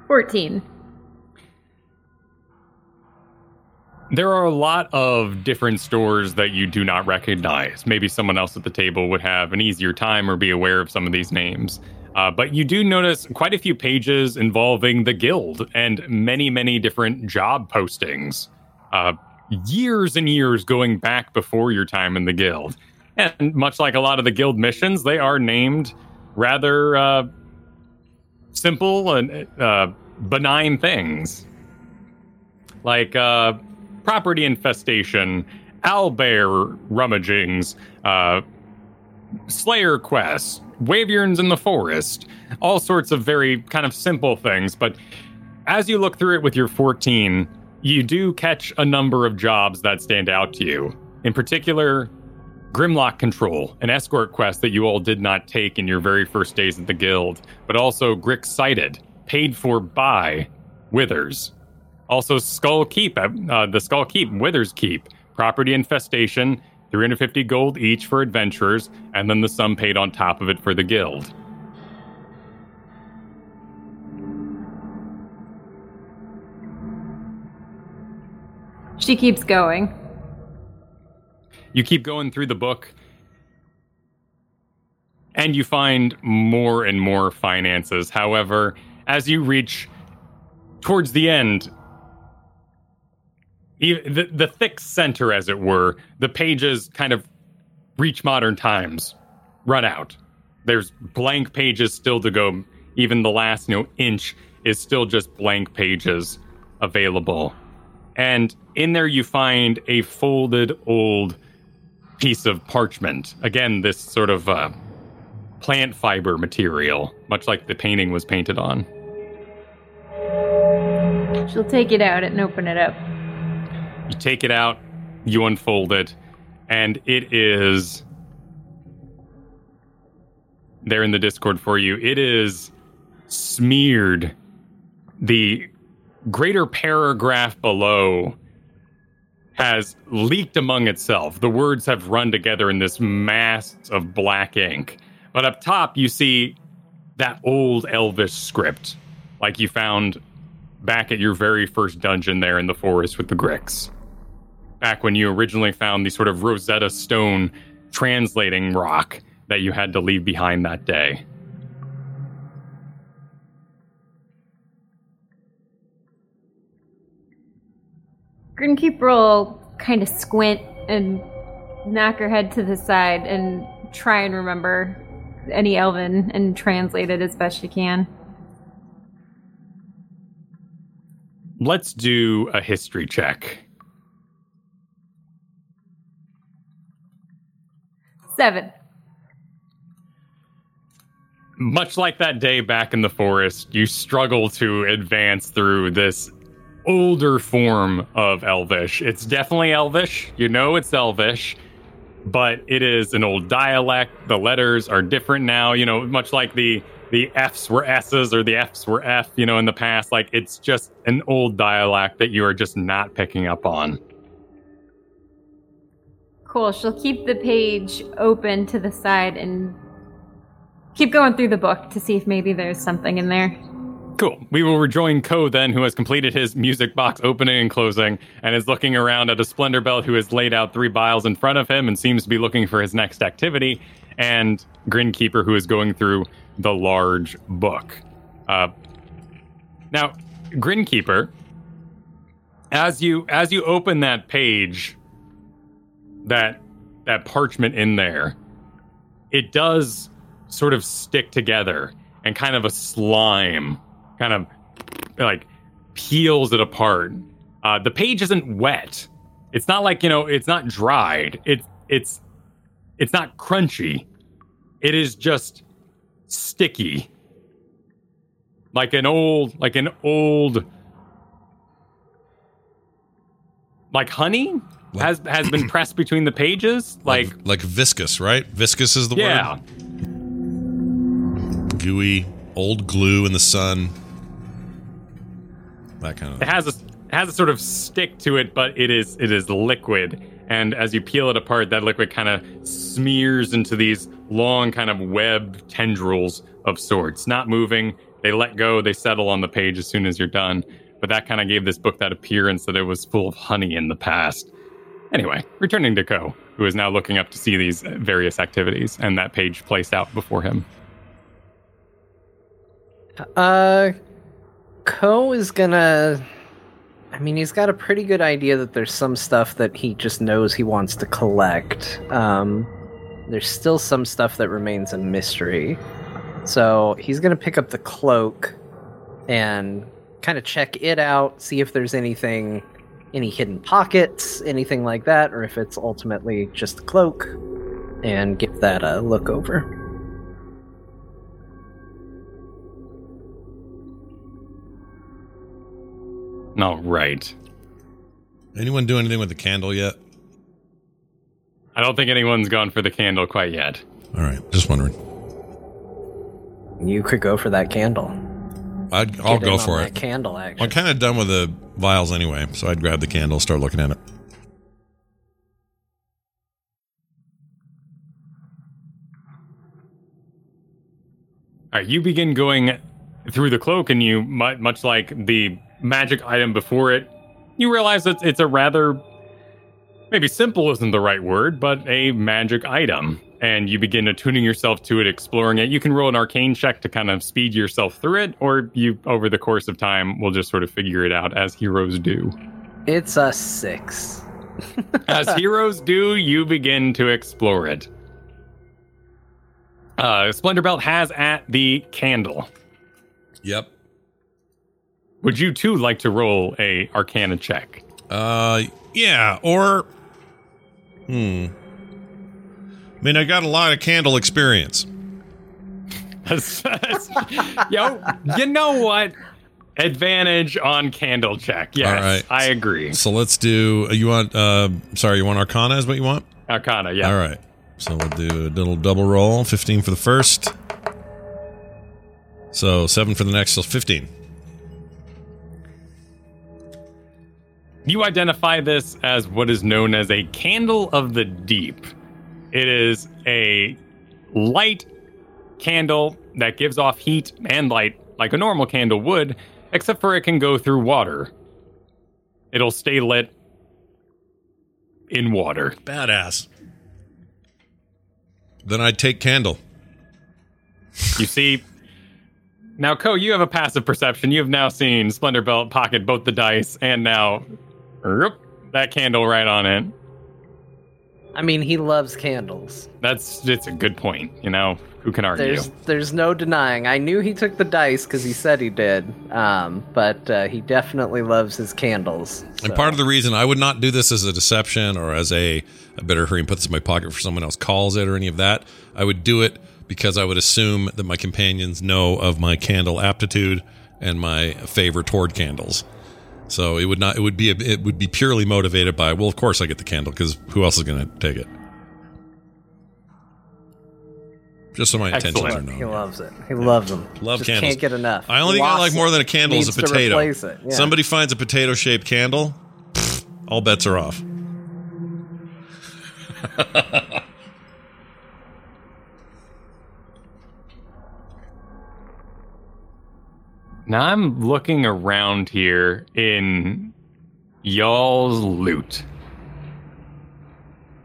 14. There are a lot of different stores that you do not recognize. Maybe someone else at the table would have an easier time or be aware of some of these names. Uh, but you do notice quite a few pages involving the guild and many, many different job postings. Uh, years and years going back before your time in the guild. And much like a lot of the guild missions, they are named rather uh, simple and uh, benign things. Like uh, property infestation, owlbear rummagings, uh, slayer quests, wyverns in the forest, all sorts of very kind of simple things. But as you look through it with your 14, you do catch a number of jobs that stand out to you. In particular, Grimlock Control, an escort quest that you all did not take in your very first days at the guild, but also Grick Sighted, paid for by Withers. Also, Skull Keep, uh, the Skull Keep, Withers Keep, property infestation, 350 gold each for adventurers, and then the sum paid on top of it for the guild. She keeps going. You keep going through the book, and you find more and more finances. However, as you reach towards the end, the, the thick center, as it were, the pages kind of reach modern times, run out. There's blank pages still to go. Even the last you know, inch is still just blank pages available. And in there, you find a folded old piece of parchment. Again, this sort of uh, plant fiber material, much like the painting was painted on. She'll take it out and open it up. You take it out, you unfold it, and it is there in the Discord for you. It is smeared. The greater paragraph below has leaked among itself. The words have run together in this mass of black ink. But up top, you see that old Elvish script, like you found back at your very first dungeon there in the forest with the Gricks. Back when you originally found the sort of Rosetta Stone translating rock that you had to leave behind that day. Grinkeeper will kind of squint and knock her head to the side and try and remember any Elven and translate it as best she can. Let's do a history check. Seven. Much like that day back in the forest, you struggle to advance through this older form of Elvish. It's definitely Elvish. You know it's Elvish, but it is an old dialect. The letters are different now, you know, much like the the F's were S's or the F's were F, you know, in the past. Like it's just an old dialect that you are just not picking up on. Cool. She'll keep the page open to the side and keep going through the book to see if maybe there's something in there. Cool. We will rejoin Ko then, who has completed his music box opening and closing, and is looking around at a Splendor Belt who has laid out three vials in front of him and seems to be looking for his next activity, and Grinkeeper, who is going through the large book. Uh, now, Grinkeeper, as you as you open that page, that that parchment in there, it does sort of stick together and kind of a slime kind of like peels it apart. Uh, the page isn't wet. It's not like you know. It's not dried. It's it's it's not crunchy. It is just sticky, like an old like an old like honey has has been pressed between the pages. Like like, like viscous, right? Viscous is the yeah, word. Gooey, old glue in the sun. That kind of. it has a it has a sort of stick to it, but it is it is liquid. And as you peel it apart, that liquid kind of smears into these long kind of web tendrils of sorts, not moving. They let go, they settle on the page as soon as you're done. But that kind of gave this book that appearance that it was full of honey in the past. Anyway, returning to Ko, who is now looking up to see these various activities and that page placed out before him. Uh, Ko is gonna. I mean, he's got a pretty good idea that there's some stuff that he just knows he wants to collect. Um, there's still some stuff that remains a mystery. So he's gonna pick up the cloak and kind of check it out, see if there's anything, any hidden pockets, anything like that, or if it's ultimately just the cloak, and give that a look over. All right. Anyone do anything with the candle yet? I don't think anyone's gone for the candle quite yet. All right, just wondering. You could go for that candle. I'd, I'll Get in go on for that it. Candle action. I'm kind of done with the vials anyway, so I'd grab the candle, start looking at it. All right, you begin going through the cloak, and you, mu- much like the magic item before it, you realize that it's a rather, maybe simple isn't the right word, but a magic item. And you begin attuning yourself to it, exploring it. You can roll an arcane check to kind of speed yourself through it, or you, over the course of time, will just sort of figure it out as heroes do. It's a six. As heroes do, you begin to explore it. Uh, Splendor Belt has at the candle. Yep. Would you too like to roll a Arcana check? Uh, yeah, or hmm. I mean, I got a lot of candle experience. Yo, you know what? Advantage on candle check. Yes, right. I agree. So let's do. You want? Uh, sorry, you want Arcana? Is what you want? Arcana, yeah. All right. So we'll do a little double roll. Fifteen for the first. So seven for the next. So fifteen. You identify this as what is known as a candle of the deep. It is a light candle that gives off heat and light like a normal candle would, except for it can go through water. It'll stay lit in water. Badass. Then I'd take candle. You see, now, Ko, you have a passive perception. You have now seen Splendorbelt pocket both the dice and now that candle right on it. I mean, he loves candles. That's it's a good point. You know, who can argue? There's there's no denying. I knew he took the dice because he said he did. Um, but uh, he definitely loves his candles. And part of the reason I would not do this as a deception or as a I better hurry and put this in my pocket for someone else calls it or any of that. I would do it because I would assume that my companions know of my candle aptitude and my favor toward candles. So it would not. It would be. A, it would be purely motivated by. Well, of course I get the candle because who else is going to take it? Just so my intentions are Excellent. known. he loves it. He loves them. Love Just candles. Can't get enough. I only think I like more than a candle is a needs to potato. it, yeah. Somebody finds a potato shaped candle, pfft, all bets are off. Now I'm looking around here in y'all's loot.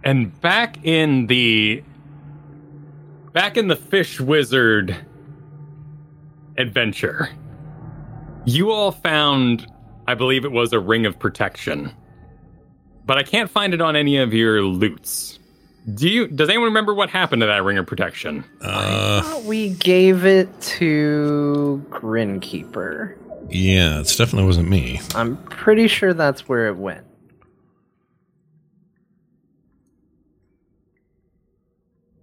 And back in the back in the fish wizard adventure, you all found I believe it was a ring of protection. But I can't find it on any of your loots. Do you does anyone remember what happened to that ring of protection? Uh, thought we gave it to Grinkeeper. yeah, it definitely wasn't me. I'm pretty sure that's where it went.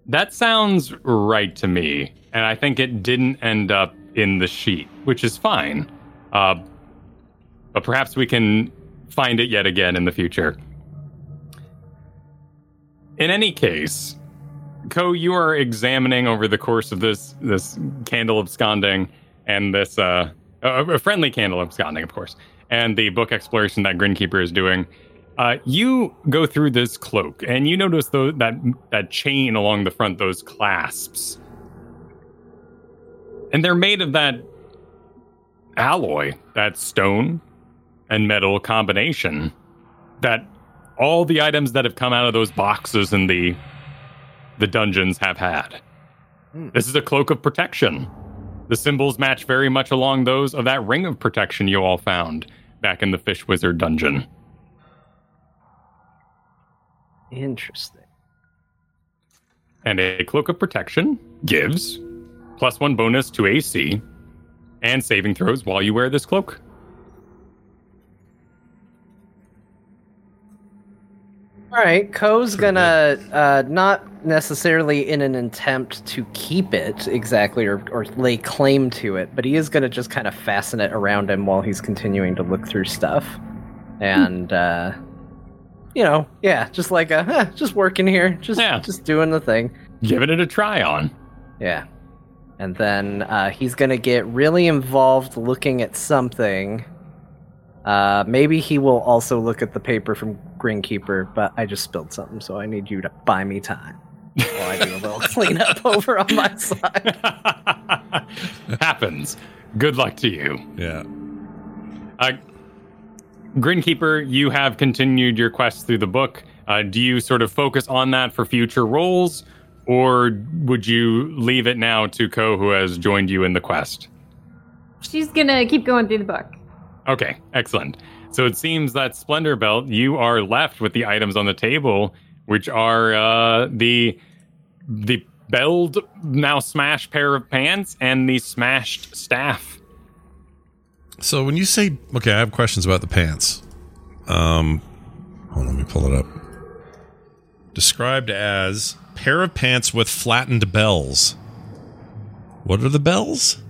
That sounds right to me, and I think it didn't end up in the sheet, which is fine. Uh, but perhaps we can find it yet again in the future. In any case, Ko, you are examining over the course of this this candle absconding and this uh, a friendly candle absconding, of course, and the book exploration that Grinkeeper is doing. Uh, you go through this cloak and you notice tho- that that chain along the front, those clasps, and they're made of that alloy, that stone and metal combination. That all the items that have come out of those boxes in the the dungeons have had. Hmm. This is a cloak of protection. The symbols match very much along those of that ring of protection you all found back in the Fish Wizard dungeon. Interesting. And a cloak of protection gives plus one bonus to AC and saving throws while you wear this cloak. All right, Ko's gonna uh, not necessarily in an attempt to keep it exactly or, or lay claim to it, but he is gonna just kind of fasten it around him while he's continuing to look through stuff, and uh, you know, yeah, just like a just working here, just Yeah. just doing the thing, Giving it a try on. yeah, and then uh, he's gonna get really involved looking at something. Uh, maybe he will also look at the paper from Grinkeeper, but I just spilled something, so I need you to buy me time while I do a little cleanup over on my side. Happens. Good luck to you. Yeah. Uh, Grinkeeper, you have continued your quest through the book. Uh, do you sort of focus on that for future roles, or would you leave it now to Ko, who has joined you in the quest? She's gonna keep going through the book. Okay, excellent. So it seems that Splendorbelt, you are left with the items on the table, which are uh, the the belled now smashed pair of pants and the smashed staff. So when you say okay, I have questions about the pants. Um, hold on, let me pull it up. Described as pair of pants with flattened bells. What are the bells?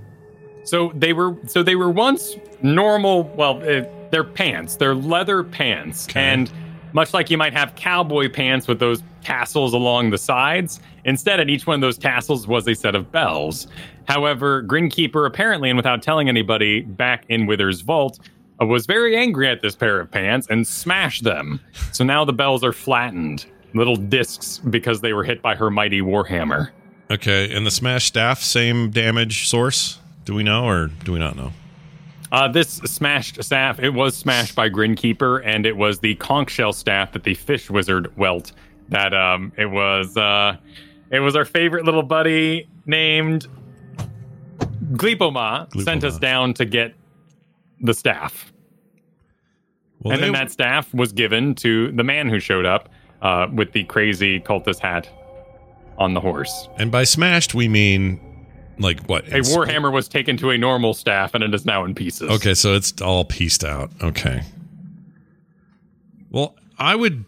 So they were so they were once normal. Well, uh, they're pants. They're leather pants, Okay. and much like you might have cowboy pants with those tassels along the sides, instead at each one of those tassels was a set of bells. However, Grinkeeper apparently, and without telling anybody, back in Wither's vault, uh, was very angry at this pair of pants and smashed them. So now the bells are flattened, little discs, because they were hit by her mighty warhammer. Okay, and the smash staff, same damage source. Do we know, or do we not know? Uh, this smashed staff, it was smashed by Grinkeeper, and it was the conch shell staff that the fish wizard welt. That um, it was uh, it was our favorite little buddy named Gleepoma sent us down to get the staff, Well, and then that staff was given to the man who showed up uh, with the crazy cultist hat on the horse. and by smashed we mean like what? A warhammer was taken to a normal staff, and it is now in pieces. Okay, so it's all pieced out. Okay. Well, I would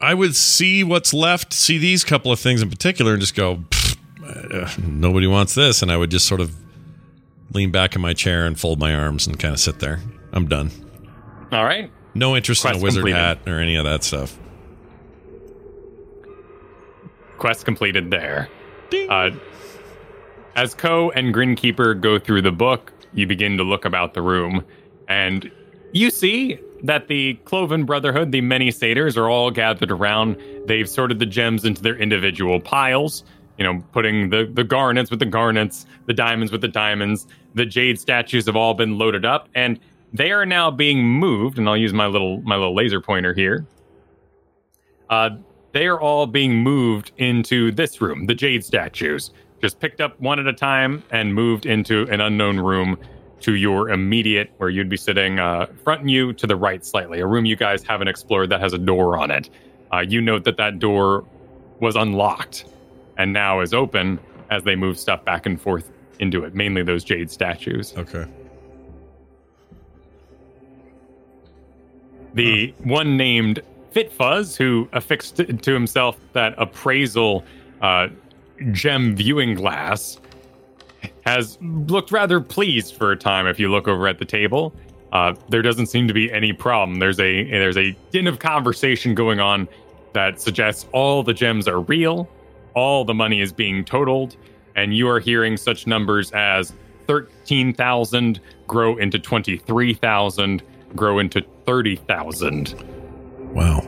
I would see what's left, see these couple of things in particular and just go uh, nobody wants this and I would just sort of lean back in my chair and fold my arms and kind of sit there. I'm done. All right. No interest in a wizard completed. hat or any of that stuff. quest completed there. Uh, as Ko and Grinkeeper go through the book, you begin to look about the room, and you see that the Cloven Brotherhood, the many satyrs, are all gathered around. They've sorted the gems into their individual piles, you know, putting the, the garnets with the garnets, the diamonds with the diamonds. The jade statues have all been loaded up, and they are now being moved. And I'll use my little my little laser pointer here. Uh, they are all being moved into this room, the jade statues. Just picked up one at a time and moved into an unknown room to your immediate, where you'd be sitting, uh, front you to the right slightly, a room you guys haven't explored that has a door on it. Uh, you note that that door was unlocked and now is open as they move stuff back and forth into it, mainly those jade statues. Okay. the one named Fitzfuzz, who affixed to himself that appraisal uh, gem viewing glass, has looked rather pleased for a time. If you look over at the table, uh, there doesn't seem to be any problem. There's a there's a din of conversation going on that suggests all the gems are real, all the money is being totaled, and you are hearing such numbers as thirteen thousand grow into twenty three thousand, grow into thirty thousand. Wow.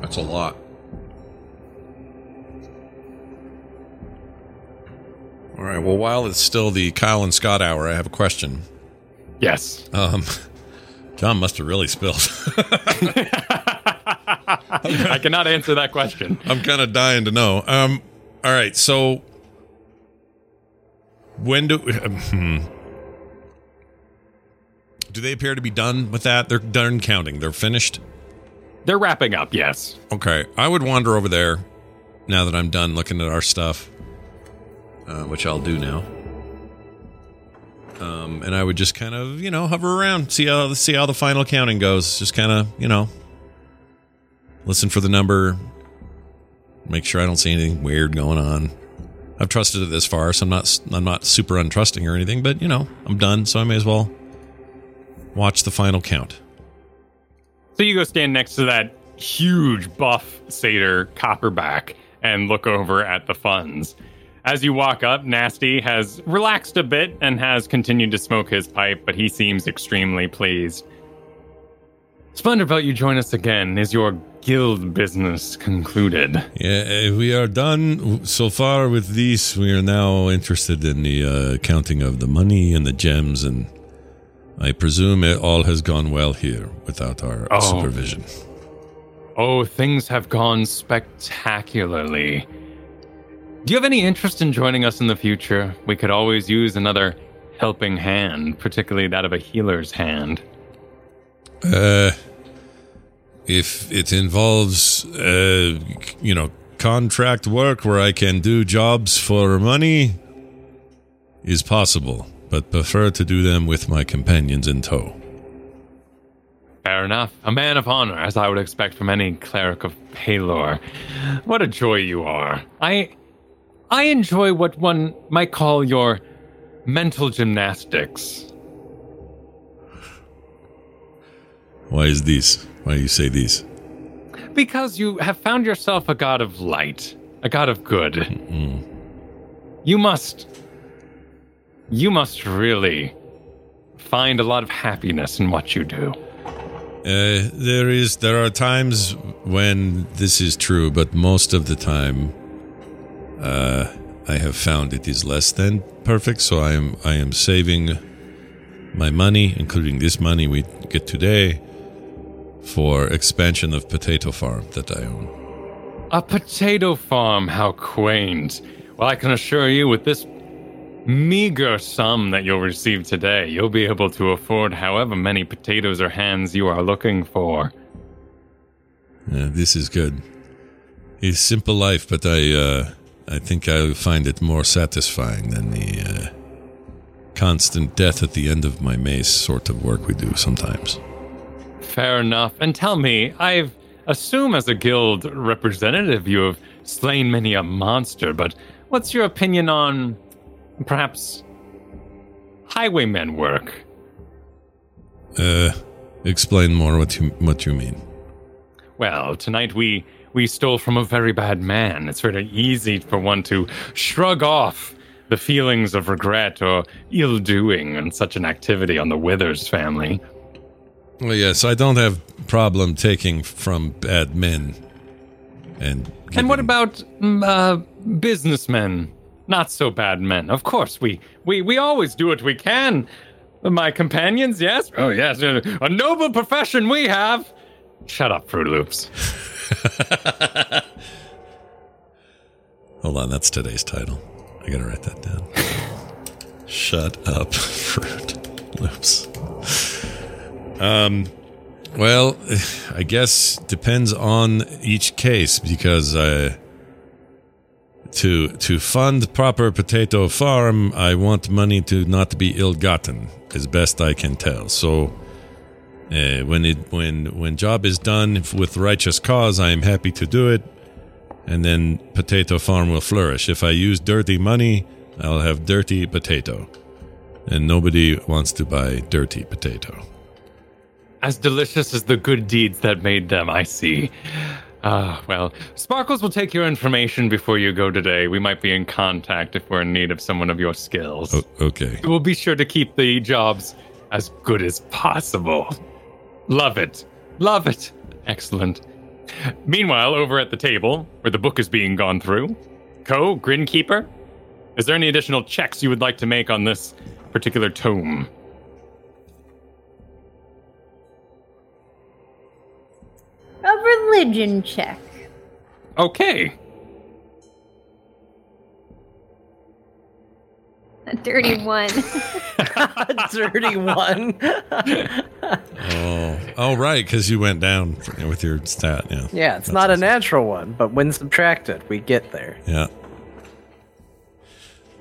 That's a lot. All right. Well, while it's still the Kyle and Scott hour, I have a question. Yes. Um, John must have really spilled. I cannot answer that question. I'm kind of dying to know. Um, all right. So, when do hmm. Do they appear to be done with that? They're done counting. They're finished. They're wrapping up, yes. Okay, I would wander over there now that I'm done looking at our stuff, uh, which I'll do now. Um, and I would just kind of, you know, hover around, see how see how the final counting goes. Just kind of, you know, listen for the number, make sure I don't see anything weird going on. I've trusted it this far, so I'm not I'm not super untrusting or anything, but you know, I'm done, so I may as well watch the final count. So you go stand next to that huge buff satyr copperback and look over at the funds. As you walk up, Nasty has relaxed a bit and has continued to smoke his pipe, but he seems extremely pleased. Splendorbelt, you join us again. Is your guild business concluded? Yeah, we are done so far with these. We are now interested in the uh, counting of the money and the gems, and I presume it all has gone well here without our Oh. supervision. Oh, things have gone spectacularly. Do you have any interest in joining us in the future? We could always use another helping hand, particularly that of a healer's hand. Uh, if it involves, uh, you know, contract work where I can do jobs for money, is possible, but prefer to do them with my companions in tow. Fair enough. A man of honor, as I would expect from any cleric of Pelor. What a joy you are. I I enjoy what one might call your mental gymnastics. Why is this? Why do you say this? Because you have found yourself a god of light, a god of good. Mm-hmm. You must you must really find a lot of happiness in what you do. Uh, there is there are times when this is true, but most of the time, uh, I have found it is less than perfect. So I am I am saving my money, including this money we get today, for expansion of potato farm that I own. A potato farm, how quaint. Well, I can assure you, with this meager sum that you'll receive today, you'll be able to afford however many potatoes or hands you are looking for. Yeah, this is good. It's simple life, but I uh, I think I'll find it more satisfying than the uh, constant death at the end of my mace sort of work we do sometimes. Fair enough. And tell me, I've assume as a guild representative you have slain many a monster, but what's your opinion on perhaps highwaymen work? Uh, explain more what you what you mean. Well, tonight we we stole from a very bad man. It's very easy for one to shrug off the feelings of regret or ill doing in such an activity on the Withers family. Well, yes, I don't have problem taking from bad men. And And what about mm, uh, businessmen? Not so bad men. Of course, we, we, we always do what we can. My companions, yes? Oh, yes. A noble profession we have. Shut up, Fruit Loops. Hold on, that's today's title. I gotta write that down. Shut up, Fruit Loops. Um, well, I guess depends on each case because uh, to to fund proper potato farm, I want money to not be ill-gotten, as best I can tell. So. Uh, when it when when job is done with righteous cause, I am happy to do it and then potato farm will flourish. If I use dirty money, I'll have dirty potato. And nobody wants to buy dirty potato. As delicious as the good deeds that made them, I see. Ah, well, Sparkles will take your information before you go today. We might be in contact if we're in need of someone of your skills. O- okay. We'll be sure to keep the jobs as good as possible. Love it. Love it. Excellent. Meanwhile, over at the table, where the book is being gone through, Ko, Grinkeeper, is there any additional checks you would like to make on this particular tome? Religion check. Okay. A dirty one. A dirty one. Oh, oh right, because you went down with your stat. Yeah. yeah, it's That's not a natural one, but when subtracted, we get there. Yeah.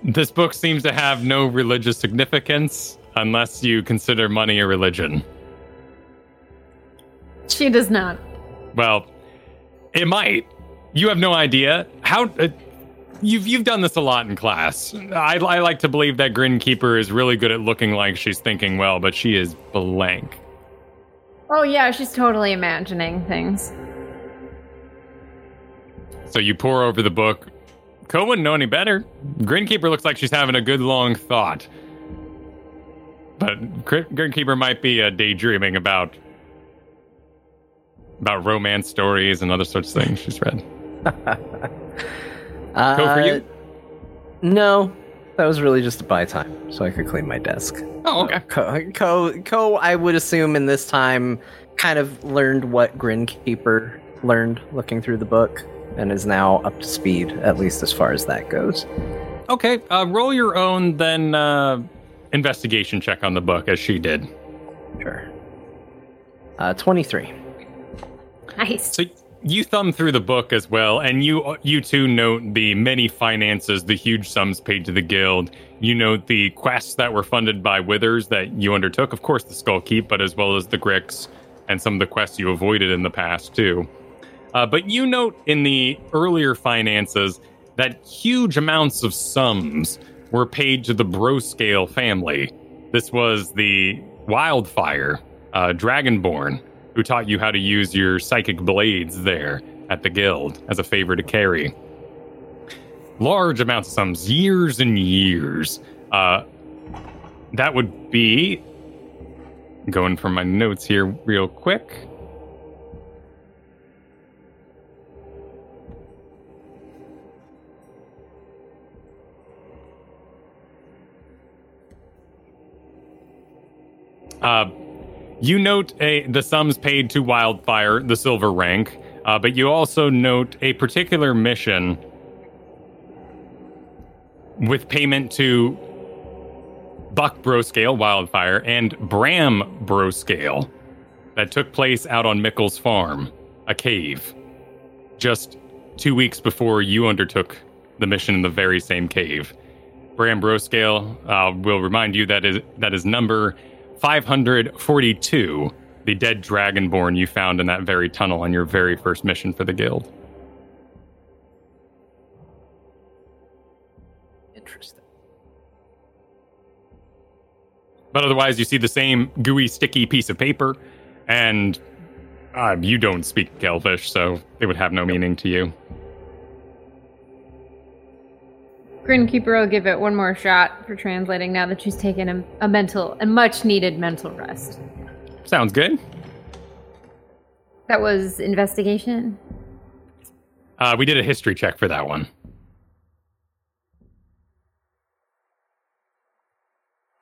This book seems to have no religious significance unless you consider money a religion. she does not. Well, it might. You have no idea how. Uh, you've you've done this a lot in class. I, I like to believe that Grinkeeper is really good at looking like she's thinking well, but she is blank. Oh yeah, she's totally imagining things. So you pour over the book. Ko wouldn't know any better. Grinkeeper looks like she's having a good long thought. But Gr- Grinkeeper might be uh, daydreaming about about romance stories and other sorts of things she's read. Uh, Ko for you? No, that was really just to buy time so I could clean my desk. Oh, okay. Ko, Ko, Ko I would assume in this time kind of learned what Grinkeeper learned looking through the book and is now up to speed, at least as far as that goes. Okay, uh, roll your own then uh, investigation check on the book as she did. Sure. Uh, 23. Nice. So you thumb through the book as well, and you you too note the many finances, the huge sums paid to the guild. You note the quests that were funded by Withers that you undertook, of course, the Skull Keep, but as well as the Gricks and some of the quests you avoided in the past too. Uh, but you note in the earlier finances that huge amounts of sums were paid to the Broscale family. This was the Wildfire, uh, Dragonborn, who taught you how to use your psychic blades there at the guild as a favor to carry. Large amounts of sums, years and years. Uh, that would be going from my notes here real quick. Uh, you note a, the sums paid to Wildfire, the silver rank, uh, but you also note a particular mission with payment to Buck Broscale, Wildfire, and Bram Broscale that took place out on Mickle's farm, a cave, just two weeks before you undertook the mission in the very same cave. Bram Broscale uh, will remind you that is that is number 542, the dead dragonborn you found in that very tunnel on your very first mission for the guild. Interesting. But otherwise, you see the same gooey, sticky piece of paper, and uh, you don't speak Elvish, so it would have no meaning to you. Grinkeeper will give it one more shot for translating now that she's taken a, a mental, a much needed mental rest. Sounds good. That was investigation. Uh, we did a history check for that one.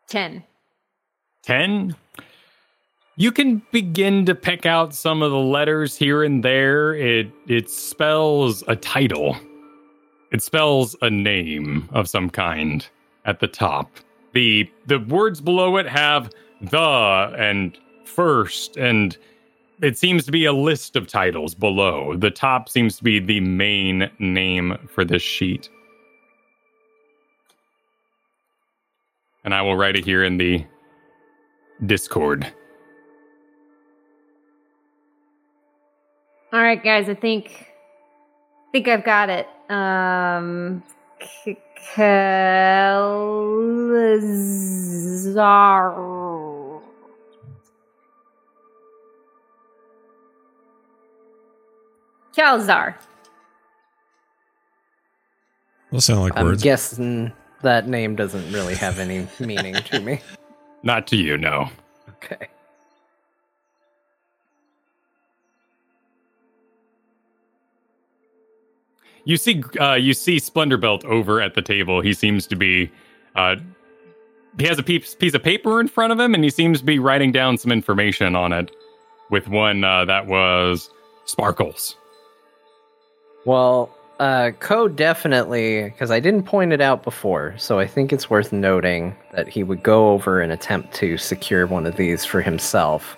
Ten. 10 you can begin to pick out some of the letters here and there it it spells a title it spells a name of some kind at the top the the words below it have the and first and it seems to be a list of titles below the top seems to be the main name for this sheet and i will write it here in the Discord. All right, guys. I think, I think I've got it. Um, K- Kalazar. Kalazar. Those sound like I'm words. guessing that name doesn't really have any meaning to me. Not to you, no. Okay. You see, uh, you see Splendorbelt over at the table. He seems to be, uh, he has a piece, piece of paper in front of him, and he seems to be writing down some information on it. With one uh, that was sparkles. Well, uh, Ko definitely, because I didn't point it out before, so I think it's worth noting that he would go over and attempt to secure one of these for himself.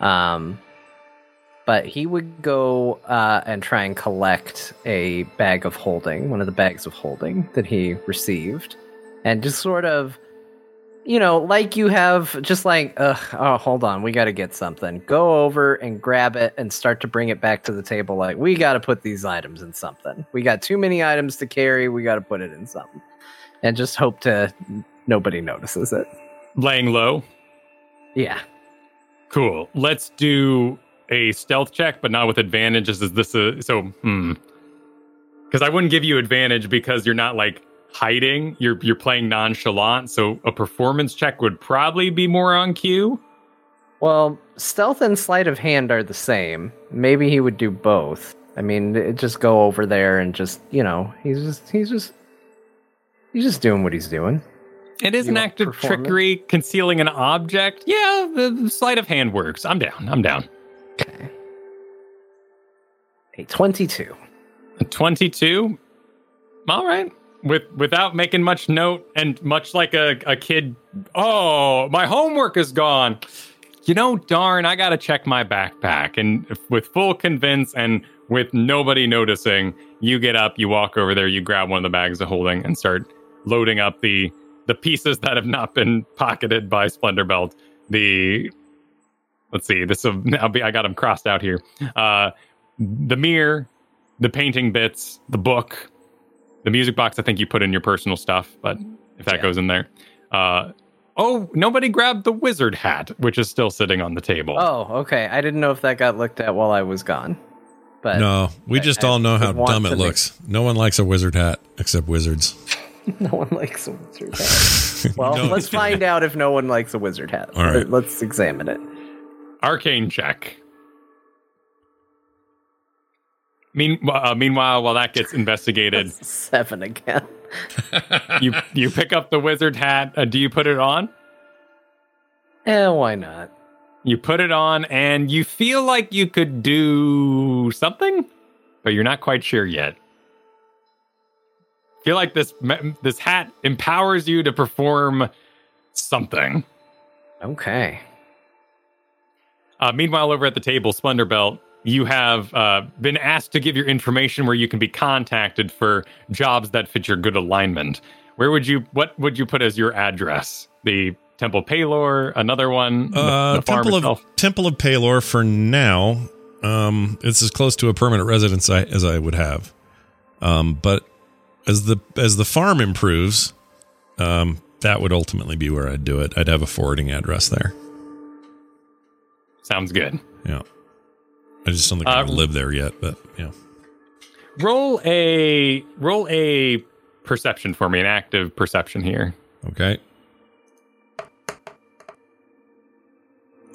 Um, but he would go uh, and try and collect a bag of holding, one of the bags of holding that he received, and just sort of, you know, like you have, just like, Ugh, oh, hold on, we got to get something. Go over and grab it and start to bring it back to the table. Like, we got to put these items in something. We got too many items to carry. We got to put it in something, and just hope to nobody notices it. Laying low. Yeah. Cool. Let's do a stealth check, but not with advantages. Is this a so? Hmm. Because I wouldn't give you advantage because you're not like hiding. You're you're playing nonchalant. So a performance check would probably be more on cue. Well, stealth and sleight of hand are the same. Maybe he would do both. I mean, it- just go over there and just, you know, he's just, he's just, he's just doing what he's doing. It is You an act of trickery, concealing an object. Yeah, the the sleight of hand works. I'm down. I'm down. Okay. A 22. 22 all right. With without making much note and much like a, a kid. Oh my homework is gone. You know darn i gotta check my backpack. And with full convince and with nobody noticing you get up you walk over there you grab one of the bags of holding and start loading up the the pieces that have not been pocketed by Splendorbelt. The let's see. This will I'll be. I got them crossed out here. Uh, the mirror, the painting bits, the book, the music box. I think you put in your personal stuff, but if that Yeah. goes in there. Uh, oh, nobody grabbed the wizard hat, which is still sitting on the table. Oh, okay. I didn't know if that got looked at while I was gone. But No, we I- just I all know how dumb it to make- looks. No one likes a wizard hat except wizards. no one likes a wizard hat. Well, No. let's find out if no one likes a wizard hat. All right. Let's examine it. Arcane check. Mean, uh, meanwhile, while that gets investigated, Seven again. you you pick up the wizard hat. Uh, do you put it on? Eh, why not? You put it on, and you feel like you could do something, but you're not quite sure yet. Feel like this this hat empowers you to perform something. Okay. Uh, meanwhile, over at the table, Splendorbelt, you have uh, been asked to give your information where you can be contacted for jobs that fit your good alignment. Where would you? What would you put as your address? The Temple Pelor, another one, the- Uh, Temple itself. of Temple of Pelor for now. Um, it's as close to a permanent residence I, as I would have. Um, but as the as the farm improves, um, that would ultimately be where I'd do it. I'd have a forwarding address there. Sounds good. Yeah. I just don't think I Uh, live there yet, but yeah. Roll a roll a perception for me, an active perception here. Okay.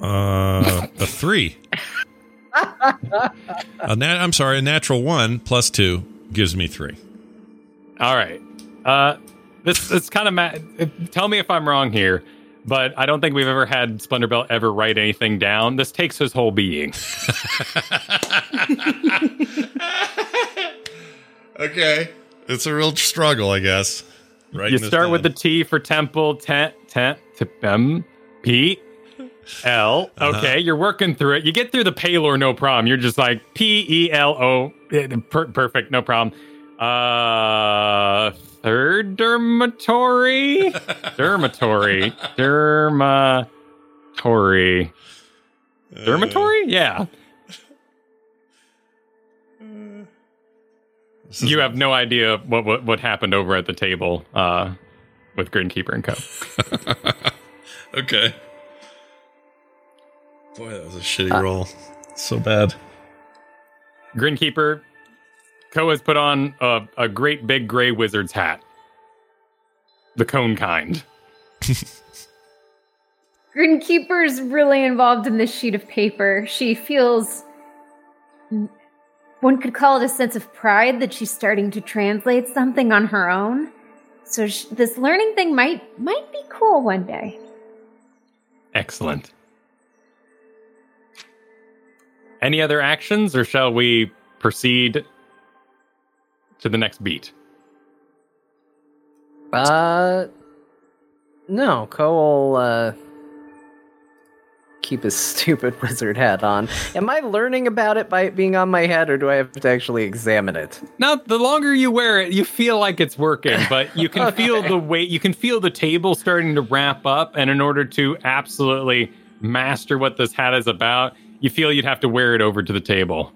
Uh, a three. a nat- I'm sorry, a natural one plus two gives me three. All right. Uh, this it's kind of ma- tell me if I'm wrong here, but I don't think we've ever had Splendor ever write anything down. This takes his whole being. Okay. It's a real struggle, I guess. Right. you start with the T for temple, tent, tent, to M, P, L. Okay, you're working through it. You get through the Pelor, no problem. You're just like P E L O, eh, per- perfect, no problem. Uh, third dermatory, dermatory, dermatory, dermatory. Yeah, you have no idea what what, what happened over at the table uh, with Grinkeeper and Ko. Okay. Boy, that was a shitty roll. So bad. Grinkeeper, Ko has put on a, a great big gray wizard's hat, the cone kind. Grinkeeper's really involved in this sheet of paper. She feels. One could call it a sense of pride that she's starting to translate something on her own. So sh- this learning thing might might be cool one day. Excellent. Any other actions, or shall we proceed to the next beat? Uh, no. Ko will uh, keep his stupid wizard hat on. Am I learning about it by it being on my head, or do I have to actually examine it? Now, the longer you wear it, you feel like it's working, but you can feel the weight. You can feel the table starting to wrap up. And in order to absolutely master what this hat is about, you feel you'd have to wear it over to the table.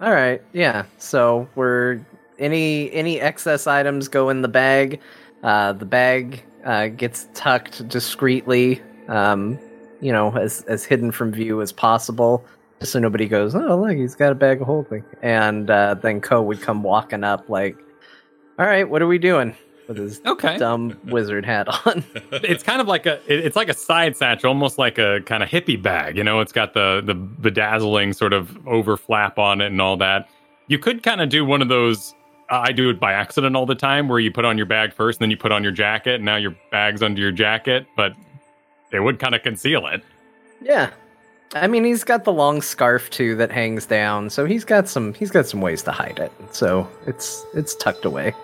All right, yeah. So we're any any excess items go in the bag. Uh, the bag uh, gets tucked discreetly, um, you know, as as hidden from view as possible, just so nobody goes, "Oh, look, he's got a bag of holding." And uh, then Ko would come walking up, like, "All right, what are we doing?" With his Okay. dumb wizard hat on. it's kind of like a it- it's like a side satchel almost like a kind of hippie bag you know it's got the the bedazzling sort of overflap on it and all that you could kind of do one of those i do it by accident all the time where you put on your bag first and then you put on your jacket and now your bag's under your jacket but it would kind of conceal it yeah. I mean, he's got the long scarf too that hangs down, so he's got some he's got some ways to hide it. So it's it's tucked away.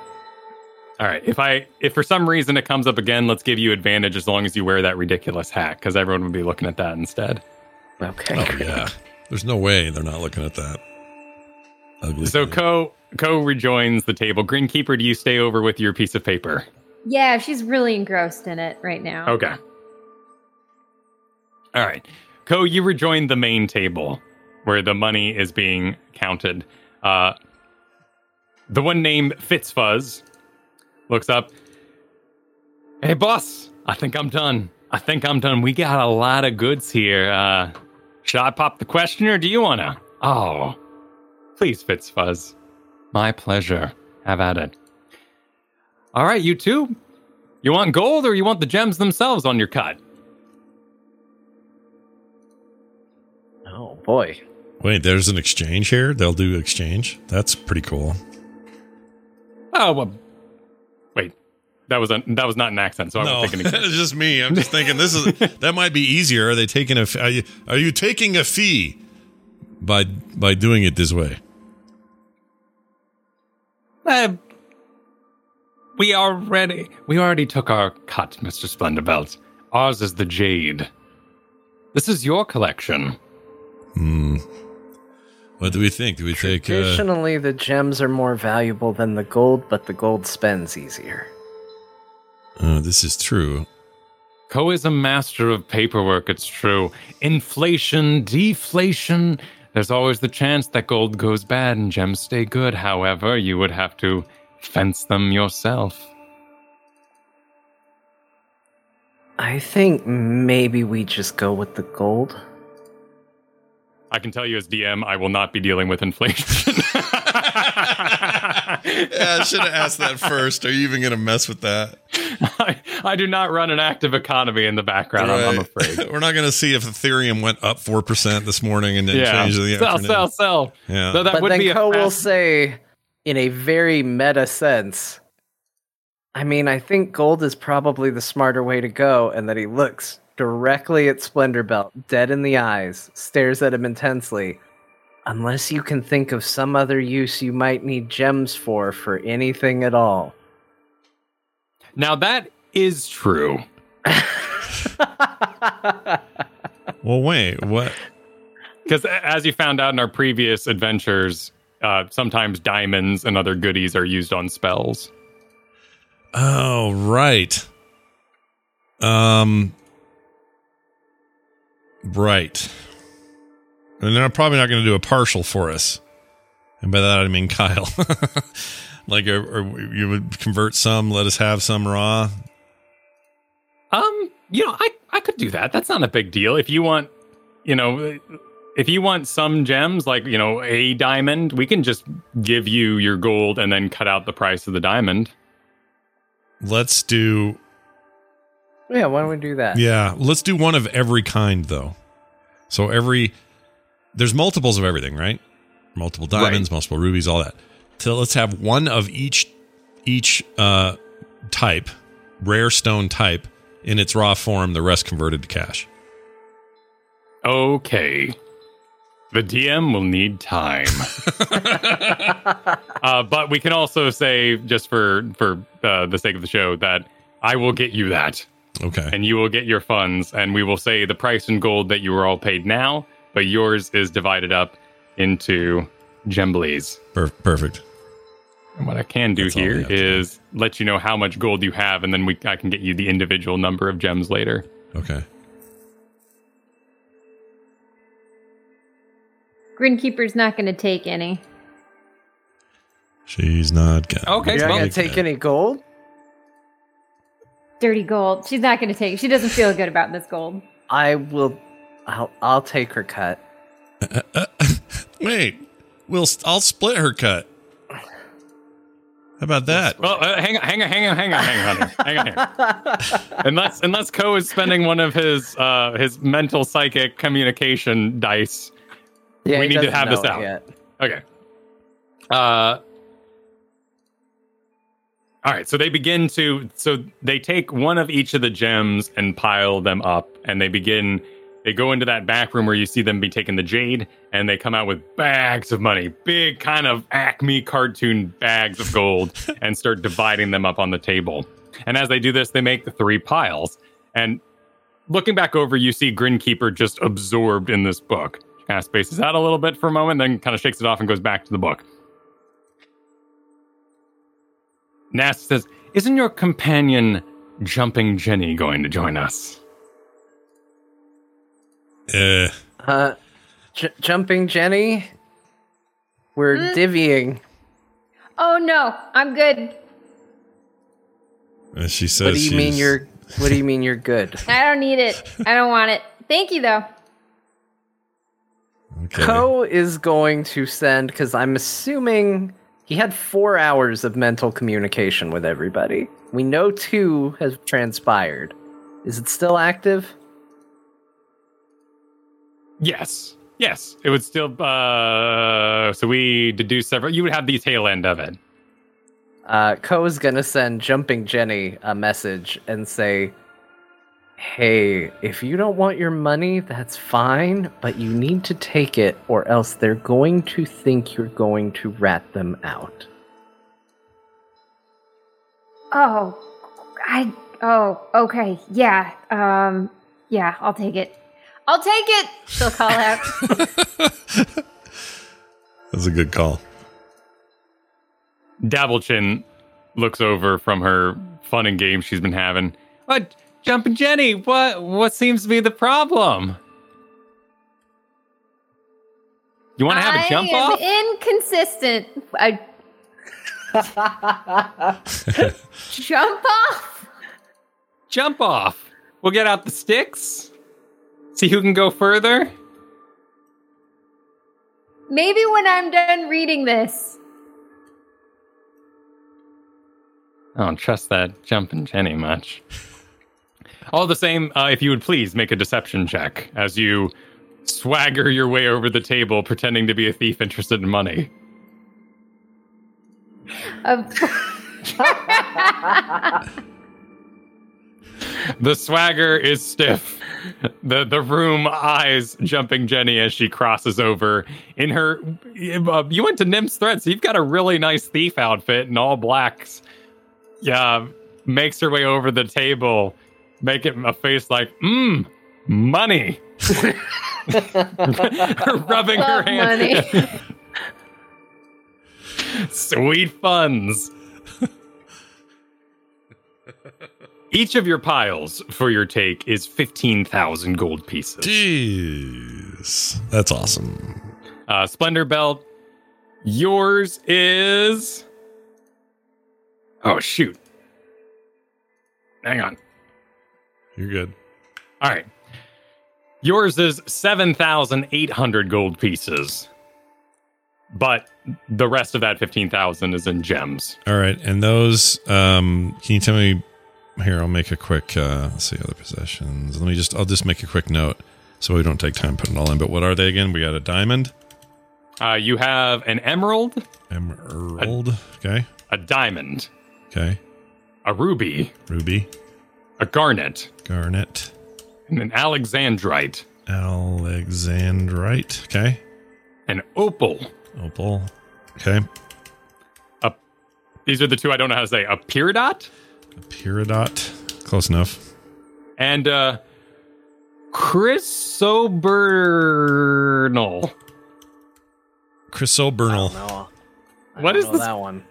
all right if i if for some reason it comes up again let's give you advantage as long as you wear that ridiculous hat because everyone would be looking at that instead Okay. Oh yeah. There's no way they're not looking at that. Ugly. so Ko Ko rejoins the table Grinkeeper do you stay over with your piece of paper Yeah, she's really engrossed in it right now. Okay. All right. Ko, you rejoin the main table where the money is being counted. Uh, the one named Fitzfuzz looks up. Hey, boss, I think I'm done. I think I'm done. We got a lot of goods here. Uh, should I pop the question or do you want to? Oh, please, Fitzfuzz. My pleasure. Have at it. All right, you two. You want gold or you want the gems themselves on your cut? Oh boy. Wait, there's an exchange here. They'll do exchange. That's pretty cool. Oh, well, wait. That was a, that was not an accent, so I No, won't take any. it's just me. I'm just thinking this is that might be easier. Are they taking a Are you, are you taking a fee by by doing it this way? Uh, we already we already took our cut, Mister Splendorbelt. Ours is the jade. This is your collection. Hmm. What do we think? Do we take? Uh, Traditionally, the gems are more valuable than the gold, but the gold spends easier. uh, this is true. Ko is a master of paperwork, it's true. Inflation, deflation. There's always the chance that gold goes bad and gems stay good. However, you would have to fence them yourself. I think maybe we just go with the gold. I can tell you as DM, I will not be dealing with inflation. Yeah, I should have asked that first. Are you even going to mess with that? I, I do not run an active economy in the background, I'm, I'm afraid. We're not going to see if Ethereum went up four percent this morning and then yeah. changed the Sell, afternoon. sell, sell. Yeah. Though that but would then be a Ko will say, in a very meta sense, I mean, I think gold is probably the smarter way to go, and that he looks directly at Splendorbelt, dead in the eyes, stares at him intensely. Unless you can think of some other use you might need gems for, for anything at all. Now that is true. Well, wait. What? Because as you found out in our previous adventures, uh, sometimes diamonds and other goodies are used on spells. Oh, right. Um. Right. And they're probably not going to do a partial for us. And by that I mean Kyle. like, or, or you would convert some, let us have some raw. Um, you know, I I could do that. That's not a big deal. If you want, you know, if you want some gems like you know a diamond, we can just give you your gold and then cut out the price of the diamond. Let's do Yeah, why don't we do that? Yeah, let's do one of every kind though. So every there's multiples of everything, right? Multiple diamonds, multiple rubies, all that. So let's have one of each each uh type, rare stone type in its raw form, the rest converted to cash. Okay. The DM will need time. uh, but we can also say, just for for uh, the sake of the show, that I will get you that, Okay. and you will get your funds, and we will say the price in gold that you are all paid now, but yours is divided up into gemblies. Per- perfect. And what I can do That's all we here have to do. is let you know how much gold you have, and then we I can get you the individual number of gems later. Okay. Grinkeeper's not going to take any. She's not gonna Okay, You're not going to take any gold? Dirty gold. She's not going to take. She doesn't feel good about this gold. I will. I'll, I'll take her cut. Wait. We'll I'll split her cut. How about that? Well, uh, hang on, hang on, hang on, hang on, hang on, here. hang on here. unless unless Ko is spending one of his uh his mental psychic communication dice. Yeah, We need to have this out. Yet. Okay. Uh. All right, so they begin to so they take one of each of the gems and pile them up, and they begin. They go into that back room where you see them be taking the jade, and they come out with bags of money, big kind of Acme cartoon bags of gold, and start dividing them up on the table. And as they do this, they make the three piles. And looking back over, you see Grinkeeper just absorbed in this book. She kind of spaces out a little bit for a moment, then kind of shakes it off and goes back to the book. Nast says, Isn't your companion Jumping Jenny going to join us? Eh. Uh, j- jumping Jenny. We're divvying. Oh no, I'm good. And she says What do you mean you're? What do you mean you're good? I don't need it. I don't want it. Thank you though. Okay. Ko is going to send because I'm assuming he had four hours of mental communication with everybody. We know two has transpired. Is it still active? Yes. Yes. It would still uh so we deduce several you would have the tail end of it. Uh, Ko is gonna send Jumping Jenny a message and say, "Hey, if you don't want your money, that's fine, but you need to take it, or else they're going to think you're going to rat them out." Oh, I. Oh, okay. Yeah. Um. Yeah, I'll take it. I'll take it. She'll call out. That's a good call. Dabblechin looks over from her fun and games she's been having. What jumping Jenny, what what seems to be the problem? You wanna have a jump I am off? inconsistent. I jump off. jump off. We'll get out the sticks. See who can go further. Maybe when I'm done reading this. I don't trust that jumping Jenny much. All the same, uh, if you would please make a deception check as you swagger your way over the table, pretending to be a thief interested in money. Of The swagger is stiff. The the room eyes jumping Jenny as she crosses over in her. Uh, you went to Nim's thread, so you've got a really nice thief outfit in all blacks. Yeah, makes her way over the table, making a face like mmm money, rubbing her hand. money. Sweet funds. Each of your piles for your take is 15,000 gold pieces. Jeez. That's awesome. Uh, Splendorbelt, yours is. Oh, shoot. Hang on. You're good. All right. Yours is 7,800 gold pieces. But the rest of that 15,000 is in gems. All right. And those, um, can you tell me? Here, I'll make a quick, uh, let's see, other possessions. Let me just, I'll just make a quick note so we don't take time putting it all in. But what are they again? We got a diamond, Uh, you have an emerald, emerald. Okay. a diamond, Okay. a ruby, Ruby, a garnet, garnet, and an alexandrite, alexandrite. Okay. an opal. Opal. Okay. A, These are the two I don't know how to say. A peridot Peridot. Close enough. and uh chrysobernal. Chrysobernal. No. I What don't is know this? that one?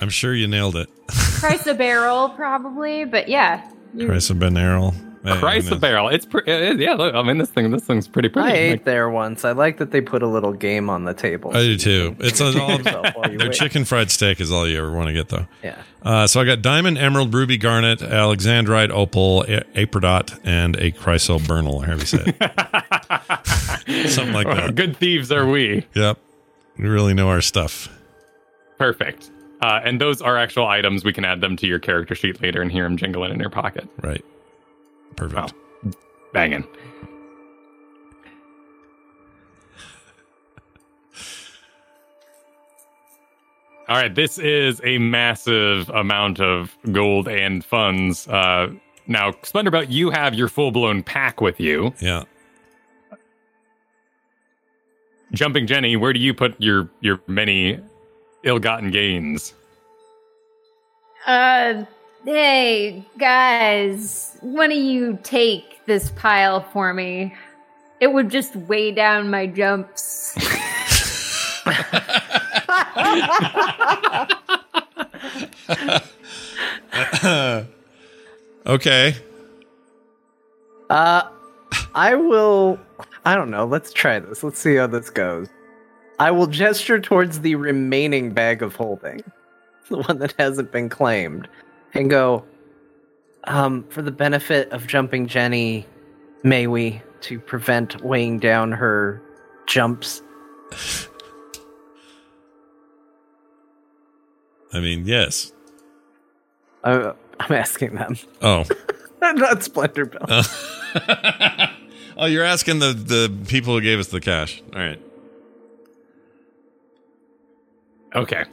I'm sure you nailed it. Price a barrel, probably, but yeah. You, Chrysoberyl. Hey, Christ the barrel. It's pretty. it is- yeah. Look, I mean, this thing, this thing's pretty pretty. I ate Like, there once. I like that they put a little game on the table. I do too. It's all, Yourself while you their wait. chicken fried steak is all you ever want to get though. Yeah. Uh, so I got diamond, emerald, ruby, garnet, alexandrite, opal, a- aprodot, and a chrysobernal. However you say it. Something like that. Good thieves are we. Yep. We really know our stuff. Perfect. Uh, and those are actual items. We can add them to your character sheet later and hear them jingling in your pocket. Right. Perfect. Wow. Banging. All right, this is a massive amount of gold and funds. Uh, now, Splendorbelt, you have your full blown pack with you. Yeah. Jumping Jenny, where do you put your your many ill-gotten gains? Uh, hey, guys, why don't you take this pile for me? It would just weigh down my jumps. Okay. Uh, I will. I don't know. Let's try this. Let's see how this goes. I will gesture towards the remaining bag of holding, the one that hasn't been claimed, and go, um, for the benefit of jumping Jenny, may we, to prevent weighing down her jumps? I mean, yes. Uh, I'm asking them, Oh. not Splendorbelt. Uh, oh, you're asking the the people who gave us the cash. All right. Okay.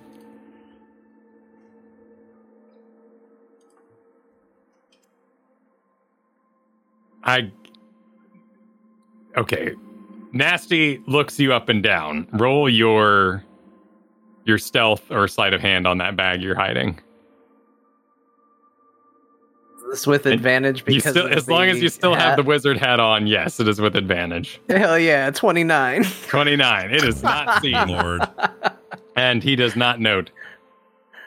I. Okay. Nasty looks you up and down. Roll your your stealth or sleight of hand on that bag you're hiding. this with And advantage You because still, as long as you still have the wizard hat on, yes, it is with advantage. hell yeah, 29. 29. It is not seen. Lord. And he does not note.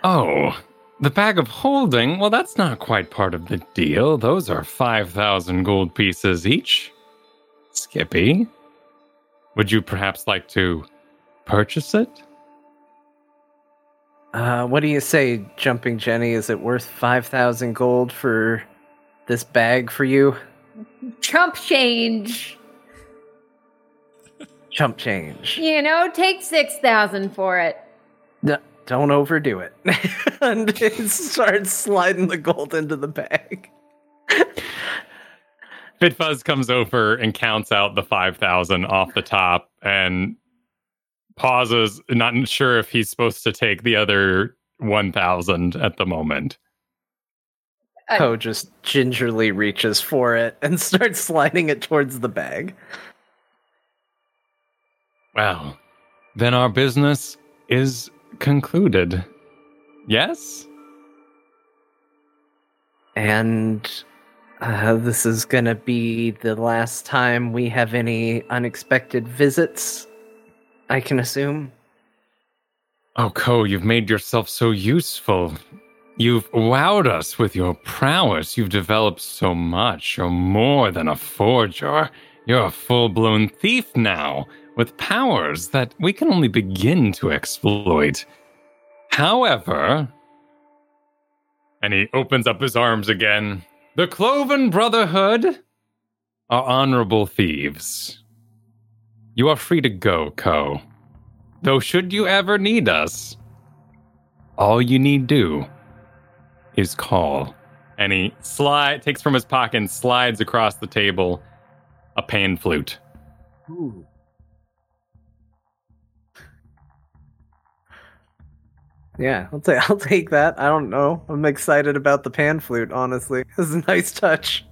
Oh, the bag of holding? Well, that's not quite part of the deal. Those are 5,000 gold pieces each. Skippy, would you perhaps like to purchase it? Uh, what do you say, Jumping Jenny? Is it worth 5,000 gold for this bag for you? Trump change. Chump change. You know, take 6,000 for it. No, don't overdo it. and it starts sliding the gold into the bag. Fitzfuzz comes over and counts out the 5,000 off the top and pauses, not sure if he's supposed to take the other 1,000 at the moment. Uh, Poe just gingerly reaches for it and starts sliding it towards the bag. Well, then our business is concluded. Yes? And uh, this is gonna be the last time we have any unexpected visits, I can assume. Oh, Ko, you've made yourself so useful. You've wowed us with your prowess. You've developed so much. You're more than a forger. You're a full blown thief now, with powers that we can only begin to exploit. However, and he opens up his arms again, the Cloven Brotherhood are honorable thieves. You are free to go, Ko. Though, should you ever need us, all you need do is call. And he slide takes from his pocket and slides across the table a pan flute. Yeah, I'll take I'll take that. I don't know. I'm excited about the pan flute, honestly. Is a nice touch.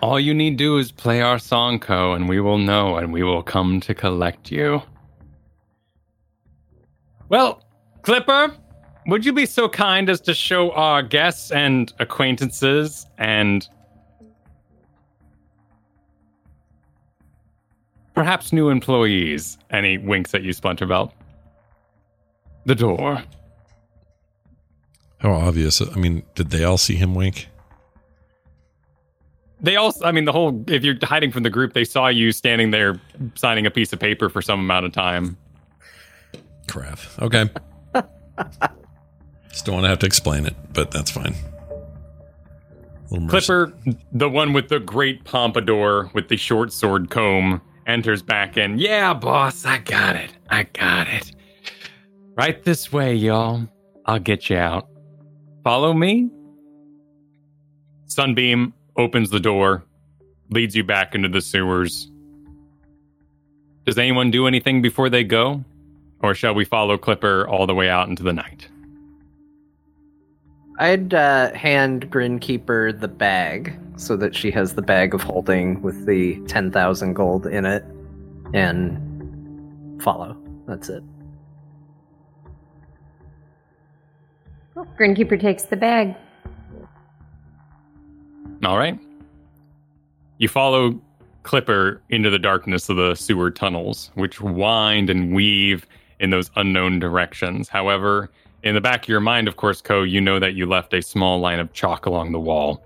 All you need to do is play our song, Ko, and we will know, and we will come to collect you. Well, Clipper, would you be so kind as to show our guests and acquaintances and perhaps new employees? He winks at you, Splendorbelt. The door. How obvious. I mean, did they all see him wink? They also, I mean, the whole, if you're hiding from the group, they saw you standing there signing a piece of paper for some amount of time. Crap. Okay. Just don't want to have to explain it, but that's fine. Clipper, the one with the great pompadour with the short sword comb, enters back in. Yeah, boss, I got it. I got it. Right this way, y'all. I'll get you out. Follow me. Sunbeam opens the door, leads you back into the sewers. Does anyone do anything before they go? Or shall we follow Clipper all the way out into the night? I'd uh, hand Grinkeeper the bag so that she has the bag of holding with the 10,000 gold in it and follow. That's it. Grinkeeper takes the bag. All right. You follow Clipper into the darkness of the sewer tunnels, which wind and weave in those unknown directions. However, in the back of your mind, of course, Ko, you know that you left a small line of chalk along the wall.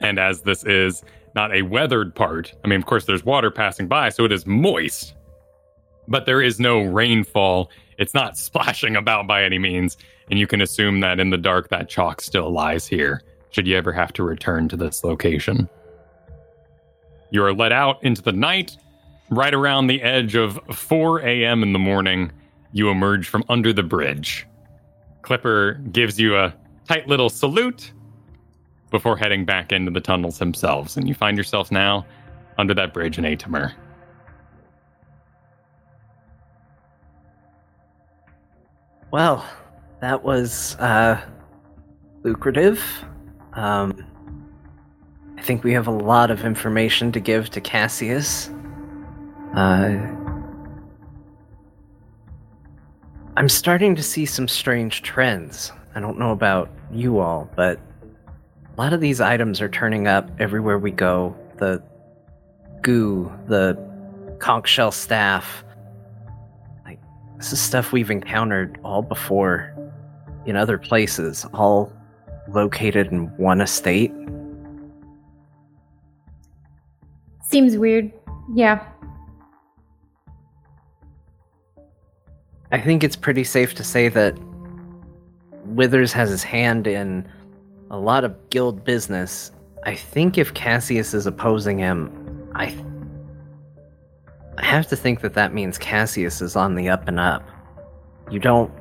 And as this is not a weathered part. I mean, of course, there's water passing by, so it is moist, but there is no rainfall. It's not splashing about by any means, and you can assume that in the dark, that chalk still lies here, should you ever have to return to this location. You are let out into the night. Right around the edge of 4 a.m. in the morning, you emerge from under the bridge. Clipper gives you a tight little salute before heading back into the tunnels themselves, and you find yourself now under that bridge in Atimer. Well, that was uh, lucrative. Um, I think we have a lot of information to give to Cassius. Uh, I'm starting to see some strange trends. I don't know about you all, but a lot of these items are turning up everywhere we go. The goo, the conch shell staff. Like, this is stuff we've encountered all before in other places, all located in one estate. Seems weird. Yeah. I think it's pretty safe to say that Withers has his hand in a lot of guild business. I think if Cassius is opposing him, I I have to think that that means Cassius is on the up and up. You don't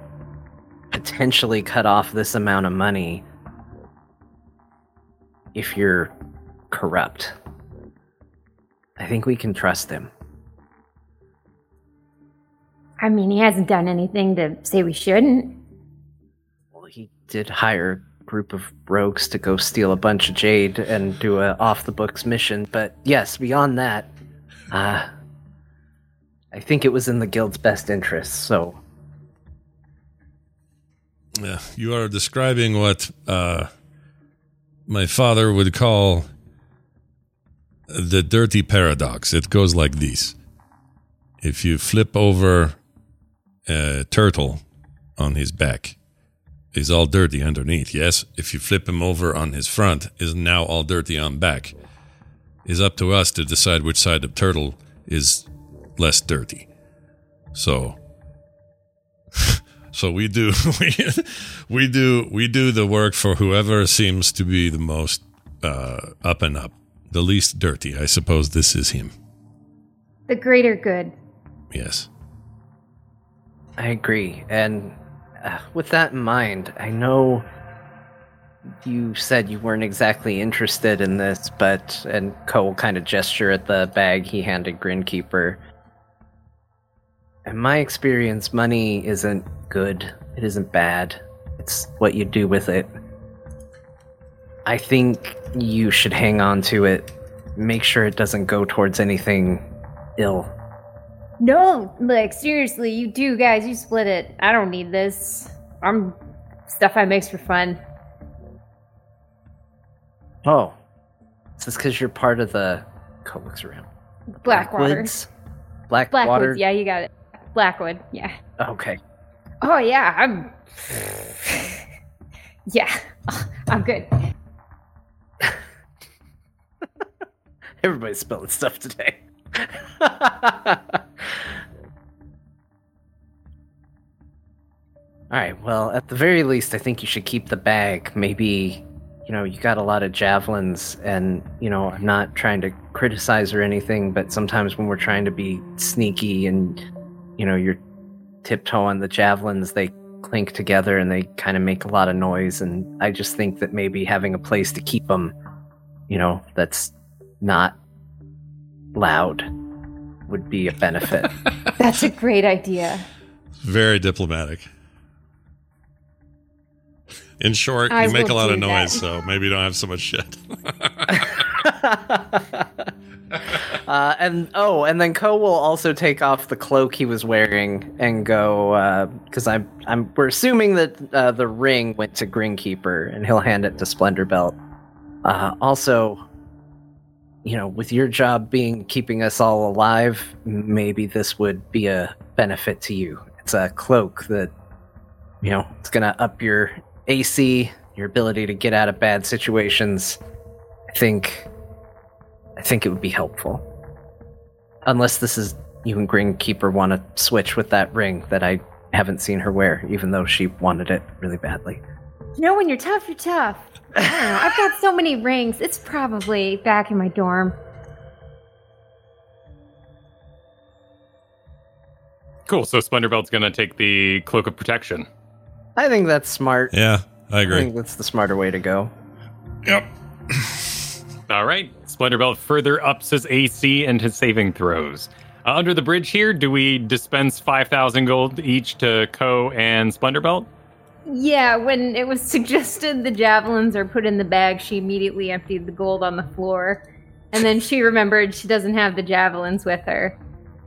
potentially cut off this amount of money if you're corrupt. I think we can trust him. I mean, he hasn't done anything to say we shouldn't. Well, he did hire a group of rogues to go steal a bunch of jade and do a off the books mission, but yes, beyond that, uh I think it was in the guild's best interest, so Yeah, you are describing what uh, my father would call the dirty paradox. It goes like this if you flip over a turtle on his back, he's all dirty underneath. Yes, if you flip him over on his front, is now all dirty on back. It's up to us to decide which side of turtle is less dirty. So so we do we, we do we do the work for whoever seems to be the most uh, up and up, the least dirty. I suppose this is him. The greater good. Yes. I agree. And uh, with that in mind, I know you said you weren't exactly interested in this, but and Ko kind of gesture at the bag he handed Grinkeeper. In my experience, money isn't good. It isn't bad. It's what you do with it. I think you should hang on to it. Make sure it doesn't go towards anything ill. No, like seriously, you do, guys. You split it. I don't need this. I'm stuff I makes for fun. Oh, is this because you're part of the? Ko looks around. Blackwater. Blackwoods? Blackwater. Blackwood. Yeah, you got it. Blackwood. Yeah. Okay. Oh yeah, I'm. yeah, I'm good. Everybody's spelling stuff today. All right. Well, at the very least, I think you should keep the bag. Maybe, you know, you got a lot of javelins, and you know, I'm not trying to criticize or anything, but sometimes when we're trying to be sneaky and, you know, you're tiptoeing the javelins, they clink together and they kind of make a lot of noise. And I just think that maybe having a place to keep them, you know, that's not loud would be a benefit. That's a great idea. Very diplomatic. In short, I you make a lot of noise, that. so maybe you don't have so much shit. uh, and oh, and then Ko will also take off the cloak he was wearing and go because I'm I'm we're assuming that uh, the ring went to Grinkeeper and he'll hand it to Splendorbelt. Uh, also, you know, with your job being keeping us all alive, maybe this would be a benefit to you. It's a cloak that you know it's gonna up your AC, your ability to get out of bad situations. I think think it would be helpful. Unless this is you and Grinkeeper want to switch with that ring that I haven't seen her wear, even though she wanted it really badly. You know, when you're tough, you're tough. I don't know. I've got so many rings. It's probably back in my dorm. Cool. So Splendorbelt's going to take the cloak of protection. I think that's smart. Yeah, I I agree. think that's the smarter way to go. Yep. All right. Splendorbelt further ups his AC and his saving throws. Uh, under the bridge here, do we dispense 5,000 gold each to Ko and Splendorbelt? Yeah, when it was suggested the javelins are put in the bag, she immediately emptied the gold on the floor. And then she remembered she doesn't have the javelins with her.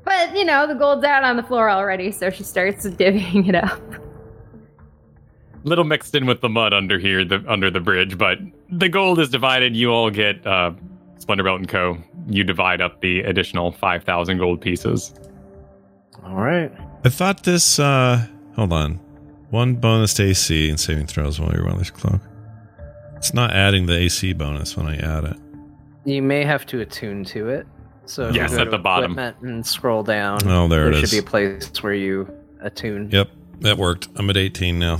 But, you know, the gold's out on the floor already, so she starts divvying it up. Little mixed in with the mud under here, the under the bridge, but the gold is divided. You all get uh, Splendorbelt and Ko. You divide up the additional 5,000 gold pieces. All right. I thought this. uh Hold on. One bonus to AC and saving throws while you're wearing this cloak. It's not adding the AC bonus when I add it. You may have to attune to it. So if Yes, you go at to the bottom. and scroll down. Oh, there it should is. be a place where you attune. Yep, that worked. I'm at 18 now.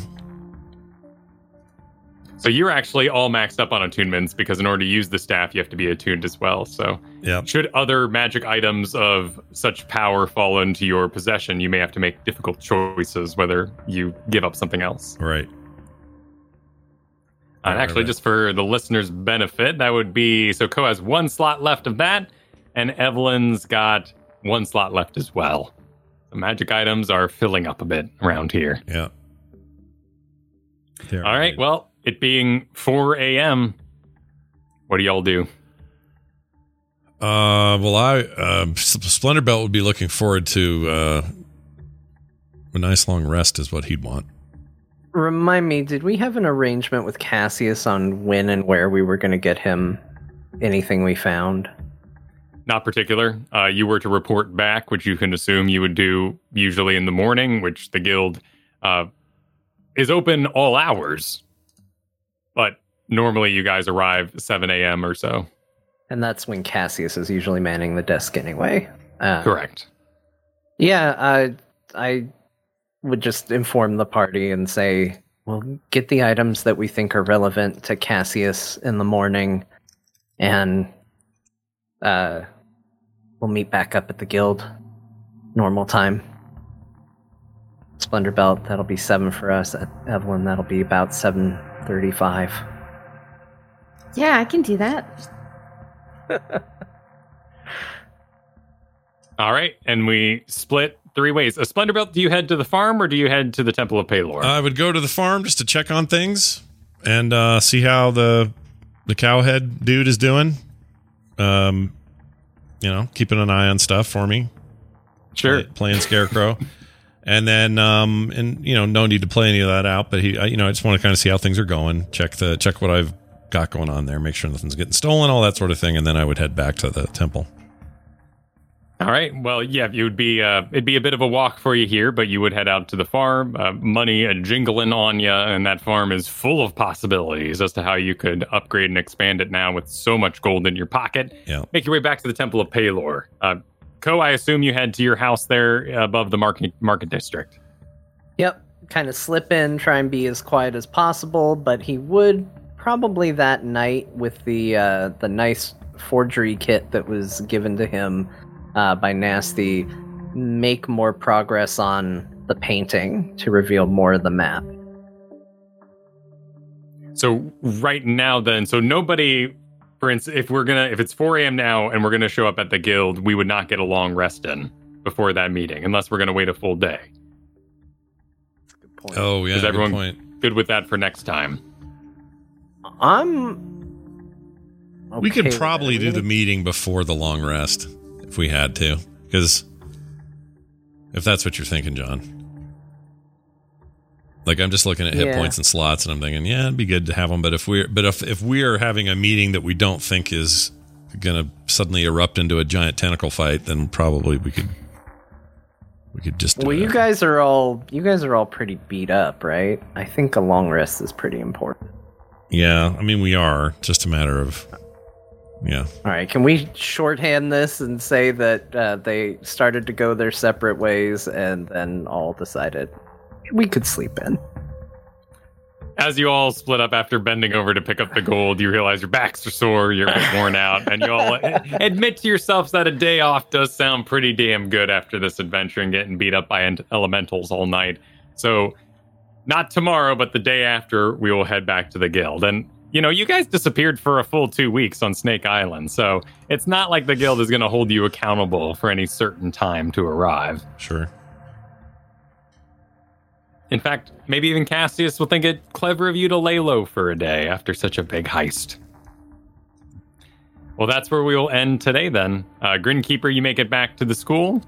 So you're actually all maxed up on attunements because in order to use the staff, you have to be attuned as well. So Yep. should other magic items of such power fall into your possession, you may have to make difficult choices whether you give up something else. Right. Uh, Right, actually, right. just for the listeners' benefit, that would be so Ko has one slot left of that, and Evelyn's got one slot left as well. The magic items are filling up a bit around here. Yeah. All right, well, it being 4 a.m., what do y'all do? Uh, well, I uh, S- Splendorbelt would be looking forward to uh, a nice long rest, is what he'd want. Remind me, did we have an arrangement with Cassius on when and where we were going to get him anything we found? Not particular. Uh, you were to report back, which you can assume you would do usually in the morning, which the guild uh, is open all hours. But normally you guys arrive 7 a.m. or so. And that's when Cassius is usually manning the desk anyway. Uh, Correct. Yeah, I I would just inform the party and say, "We'll get the items that we think are relevant to Cassius in the morning, and uh, we'll meet back up at the guild, normal time." Splendorbelt, that'll be seven for us. Evelyn, that'll be about seven thirty-five. Yeah, I can do that. All right. And we split three ways. A Splendorbelt, do you head to the farm or do you head to the Temple of Pelor? I would go to the farm just to check on things and uh, see how the the cowhead dude is doing. Um, you know, keeping an eye on stuff for me. sure. play- playing scarecrow and then um and you know no need to play any of that out but he I, you know i just want to kind of see how things are going check the check what i've got going on there make sure nothing's getting stolen all that sort of thing and then i would head back to the temple All right. Well, yeah, it would be uh, it'd be a bit of a walk for you here, but you would head out to the farm. Uh, money a jingling on you, and that farm is full of possibilities as to how you could upgrade and expand it now with so much gold in your pocket. Yeah. Make your way back to the Temple of Pelor. Uh, Ko, I assume you head to your house there above the market market district. Yep, kind of slip in, try and be as quiet as possible, but he would probably that night with the uh, the nice forgery kit that was given to him uh, by Nasty make more progress on the painting to reveal more of the map. So right now, then, so nobody, for instance, if we're gonna, if it's 4 a.m. now and we're gonna show up at the guild, we would not get a long rest in before that meeting, unless we're gonna wait a full day. Good point. oh yeah Is good point Good with that for next time. I'm. we could with probably it. do the meeting before the long rest if we had to because if that's what you're thinking john like i'm just looking at hit Yeah. points and slots and i'm thinking yeah it'd be good to have them but if we're but if if we are having a meeting that we don't think is gonna suddenly erupt into a giant tentacle fight then probably we could we could just do Well, you guys are all you guys are all pretty beat up, right? I think a long rest is pretty important. yeah i mean we are just a matter of Yeah. All right, can we shorthand this and say that uh, they started to go their separate ways and then all decided we could sleep in? As you all split up after bending over to pick up the gold, you realize your backs are sore, you're a bit worn out, and you all admit to yourselves that a day off does sound pretty damn good after this adventure and getting beat up by elementals all night. So, not tomorrow, but the day after, we will head back to the guild. And, you know, you guys disappeared for a full two weeks on Snake Island, so it's not like the guild is going to hold you accountable for any certain time to arrive. Sure. In fact, maybe even Cassius will think it clever of you to lay low for a day after such a big heist. Well, that's where we will end today then. Uh, Grinkeeper, you make it back to the school,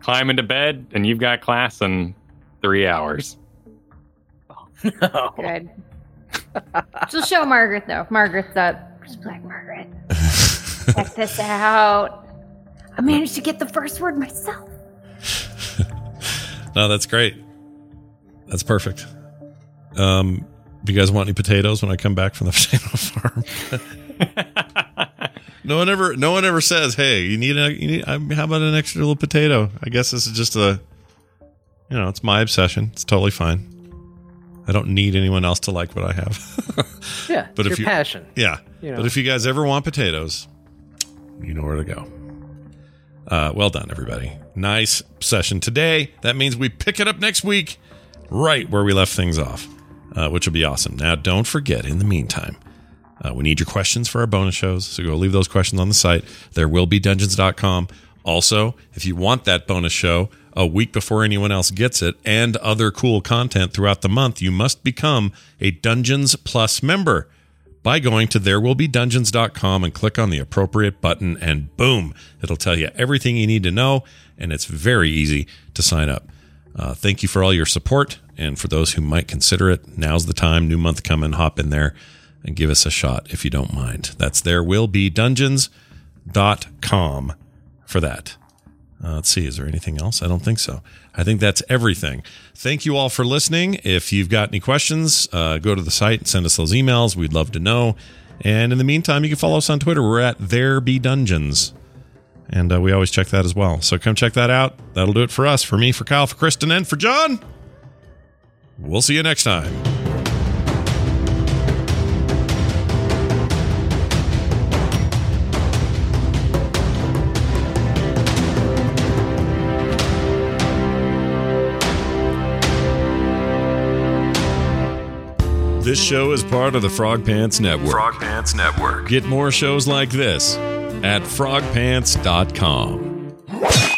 climb into bed, and you've got class in three hours. oh Good. She'll show Margaret though. Margaret's up. Just be like Margaret. Check this out. I managed to get the first word myself. No, that's great. That's perfect. Um, do you guys want any potatoes when I come back from the potato farm? no one ever, no one ever says, "Hey, you need a, you need, um, how about an extra little potato?" I guess this is just a, you know, it's my obsession. It's totally fine. I don't need anyone else to like what I have. Yeah, But it's if your you- passion. Yeah. You know. But if you guys ever want potatoes, you know where to go. Uh, well done, everybody. Nice session today. That means we pick it up next week, right where we left things off, uh, which will be awesome. Now, don't forget, in the meantime, uh, we need your questions for our bonus shows. So go leave those questions on the site. There will be dungeons.com. Also, if you want that bonus show a week before anyone else gets it and other cool content throughout the month, you must become a Dungeons Plus member by going to therewillbedungeons.com and click on the appropriate button and boom it'll tell you everything you need to know and it's very easy to sign up uh, thank you for all your support and for those who might consider it now's the time new month coming hop in there and give us a shot if you don't mind that's therewillbedungeons.com for that uh, let's see. Is there anything else? I don't think so. I think that's everything. Thank you all for listening. If you've got any questions, uh, go to the site and send us those emails. We'd love to know. And in the meantime, you can follow us on Twitter. We're at There Be Dungeons. And uh, we always check that as well. So come check that out. That'll do it for us. For me, for Kyle, for Kristen, and for John. We'll see you next time. This show is part of the Frog Pants Network. Frog Pants Network. Get more shows like this at frogpants.com.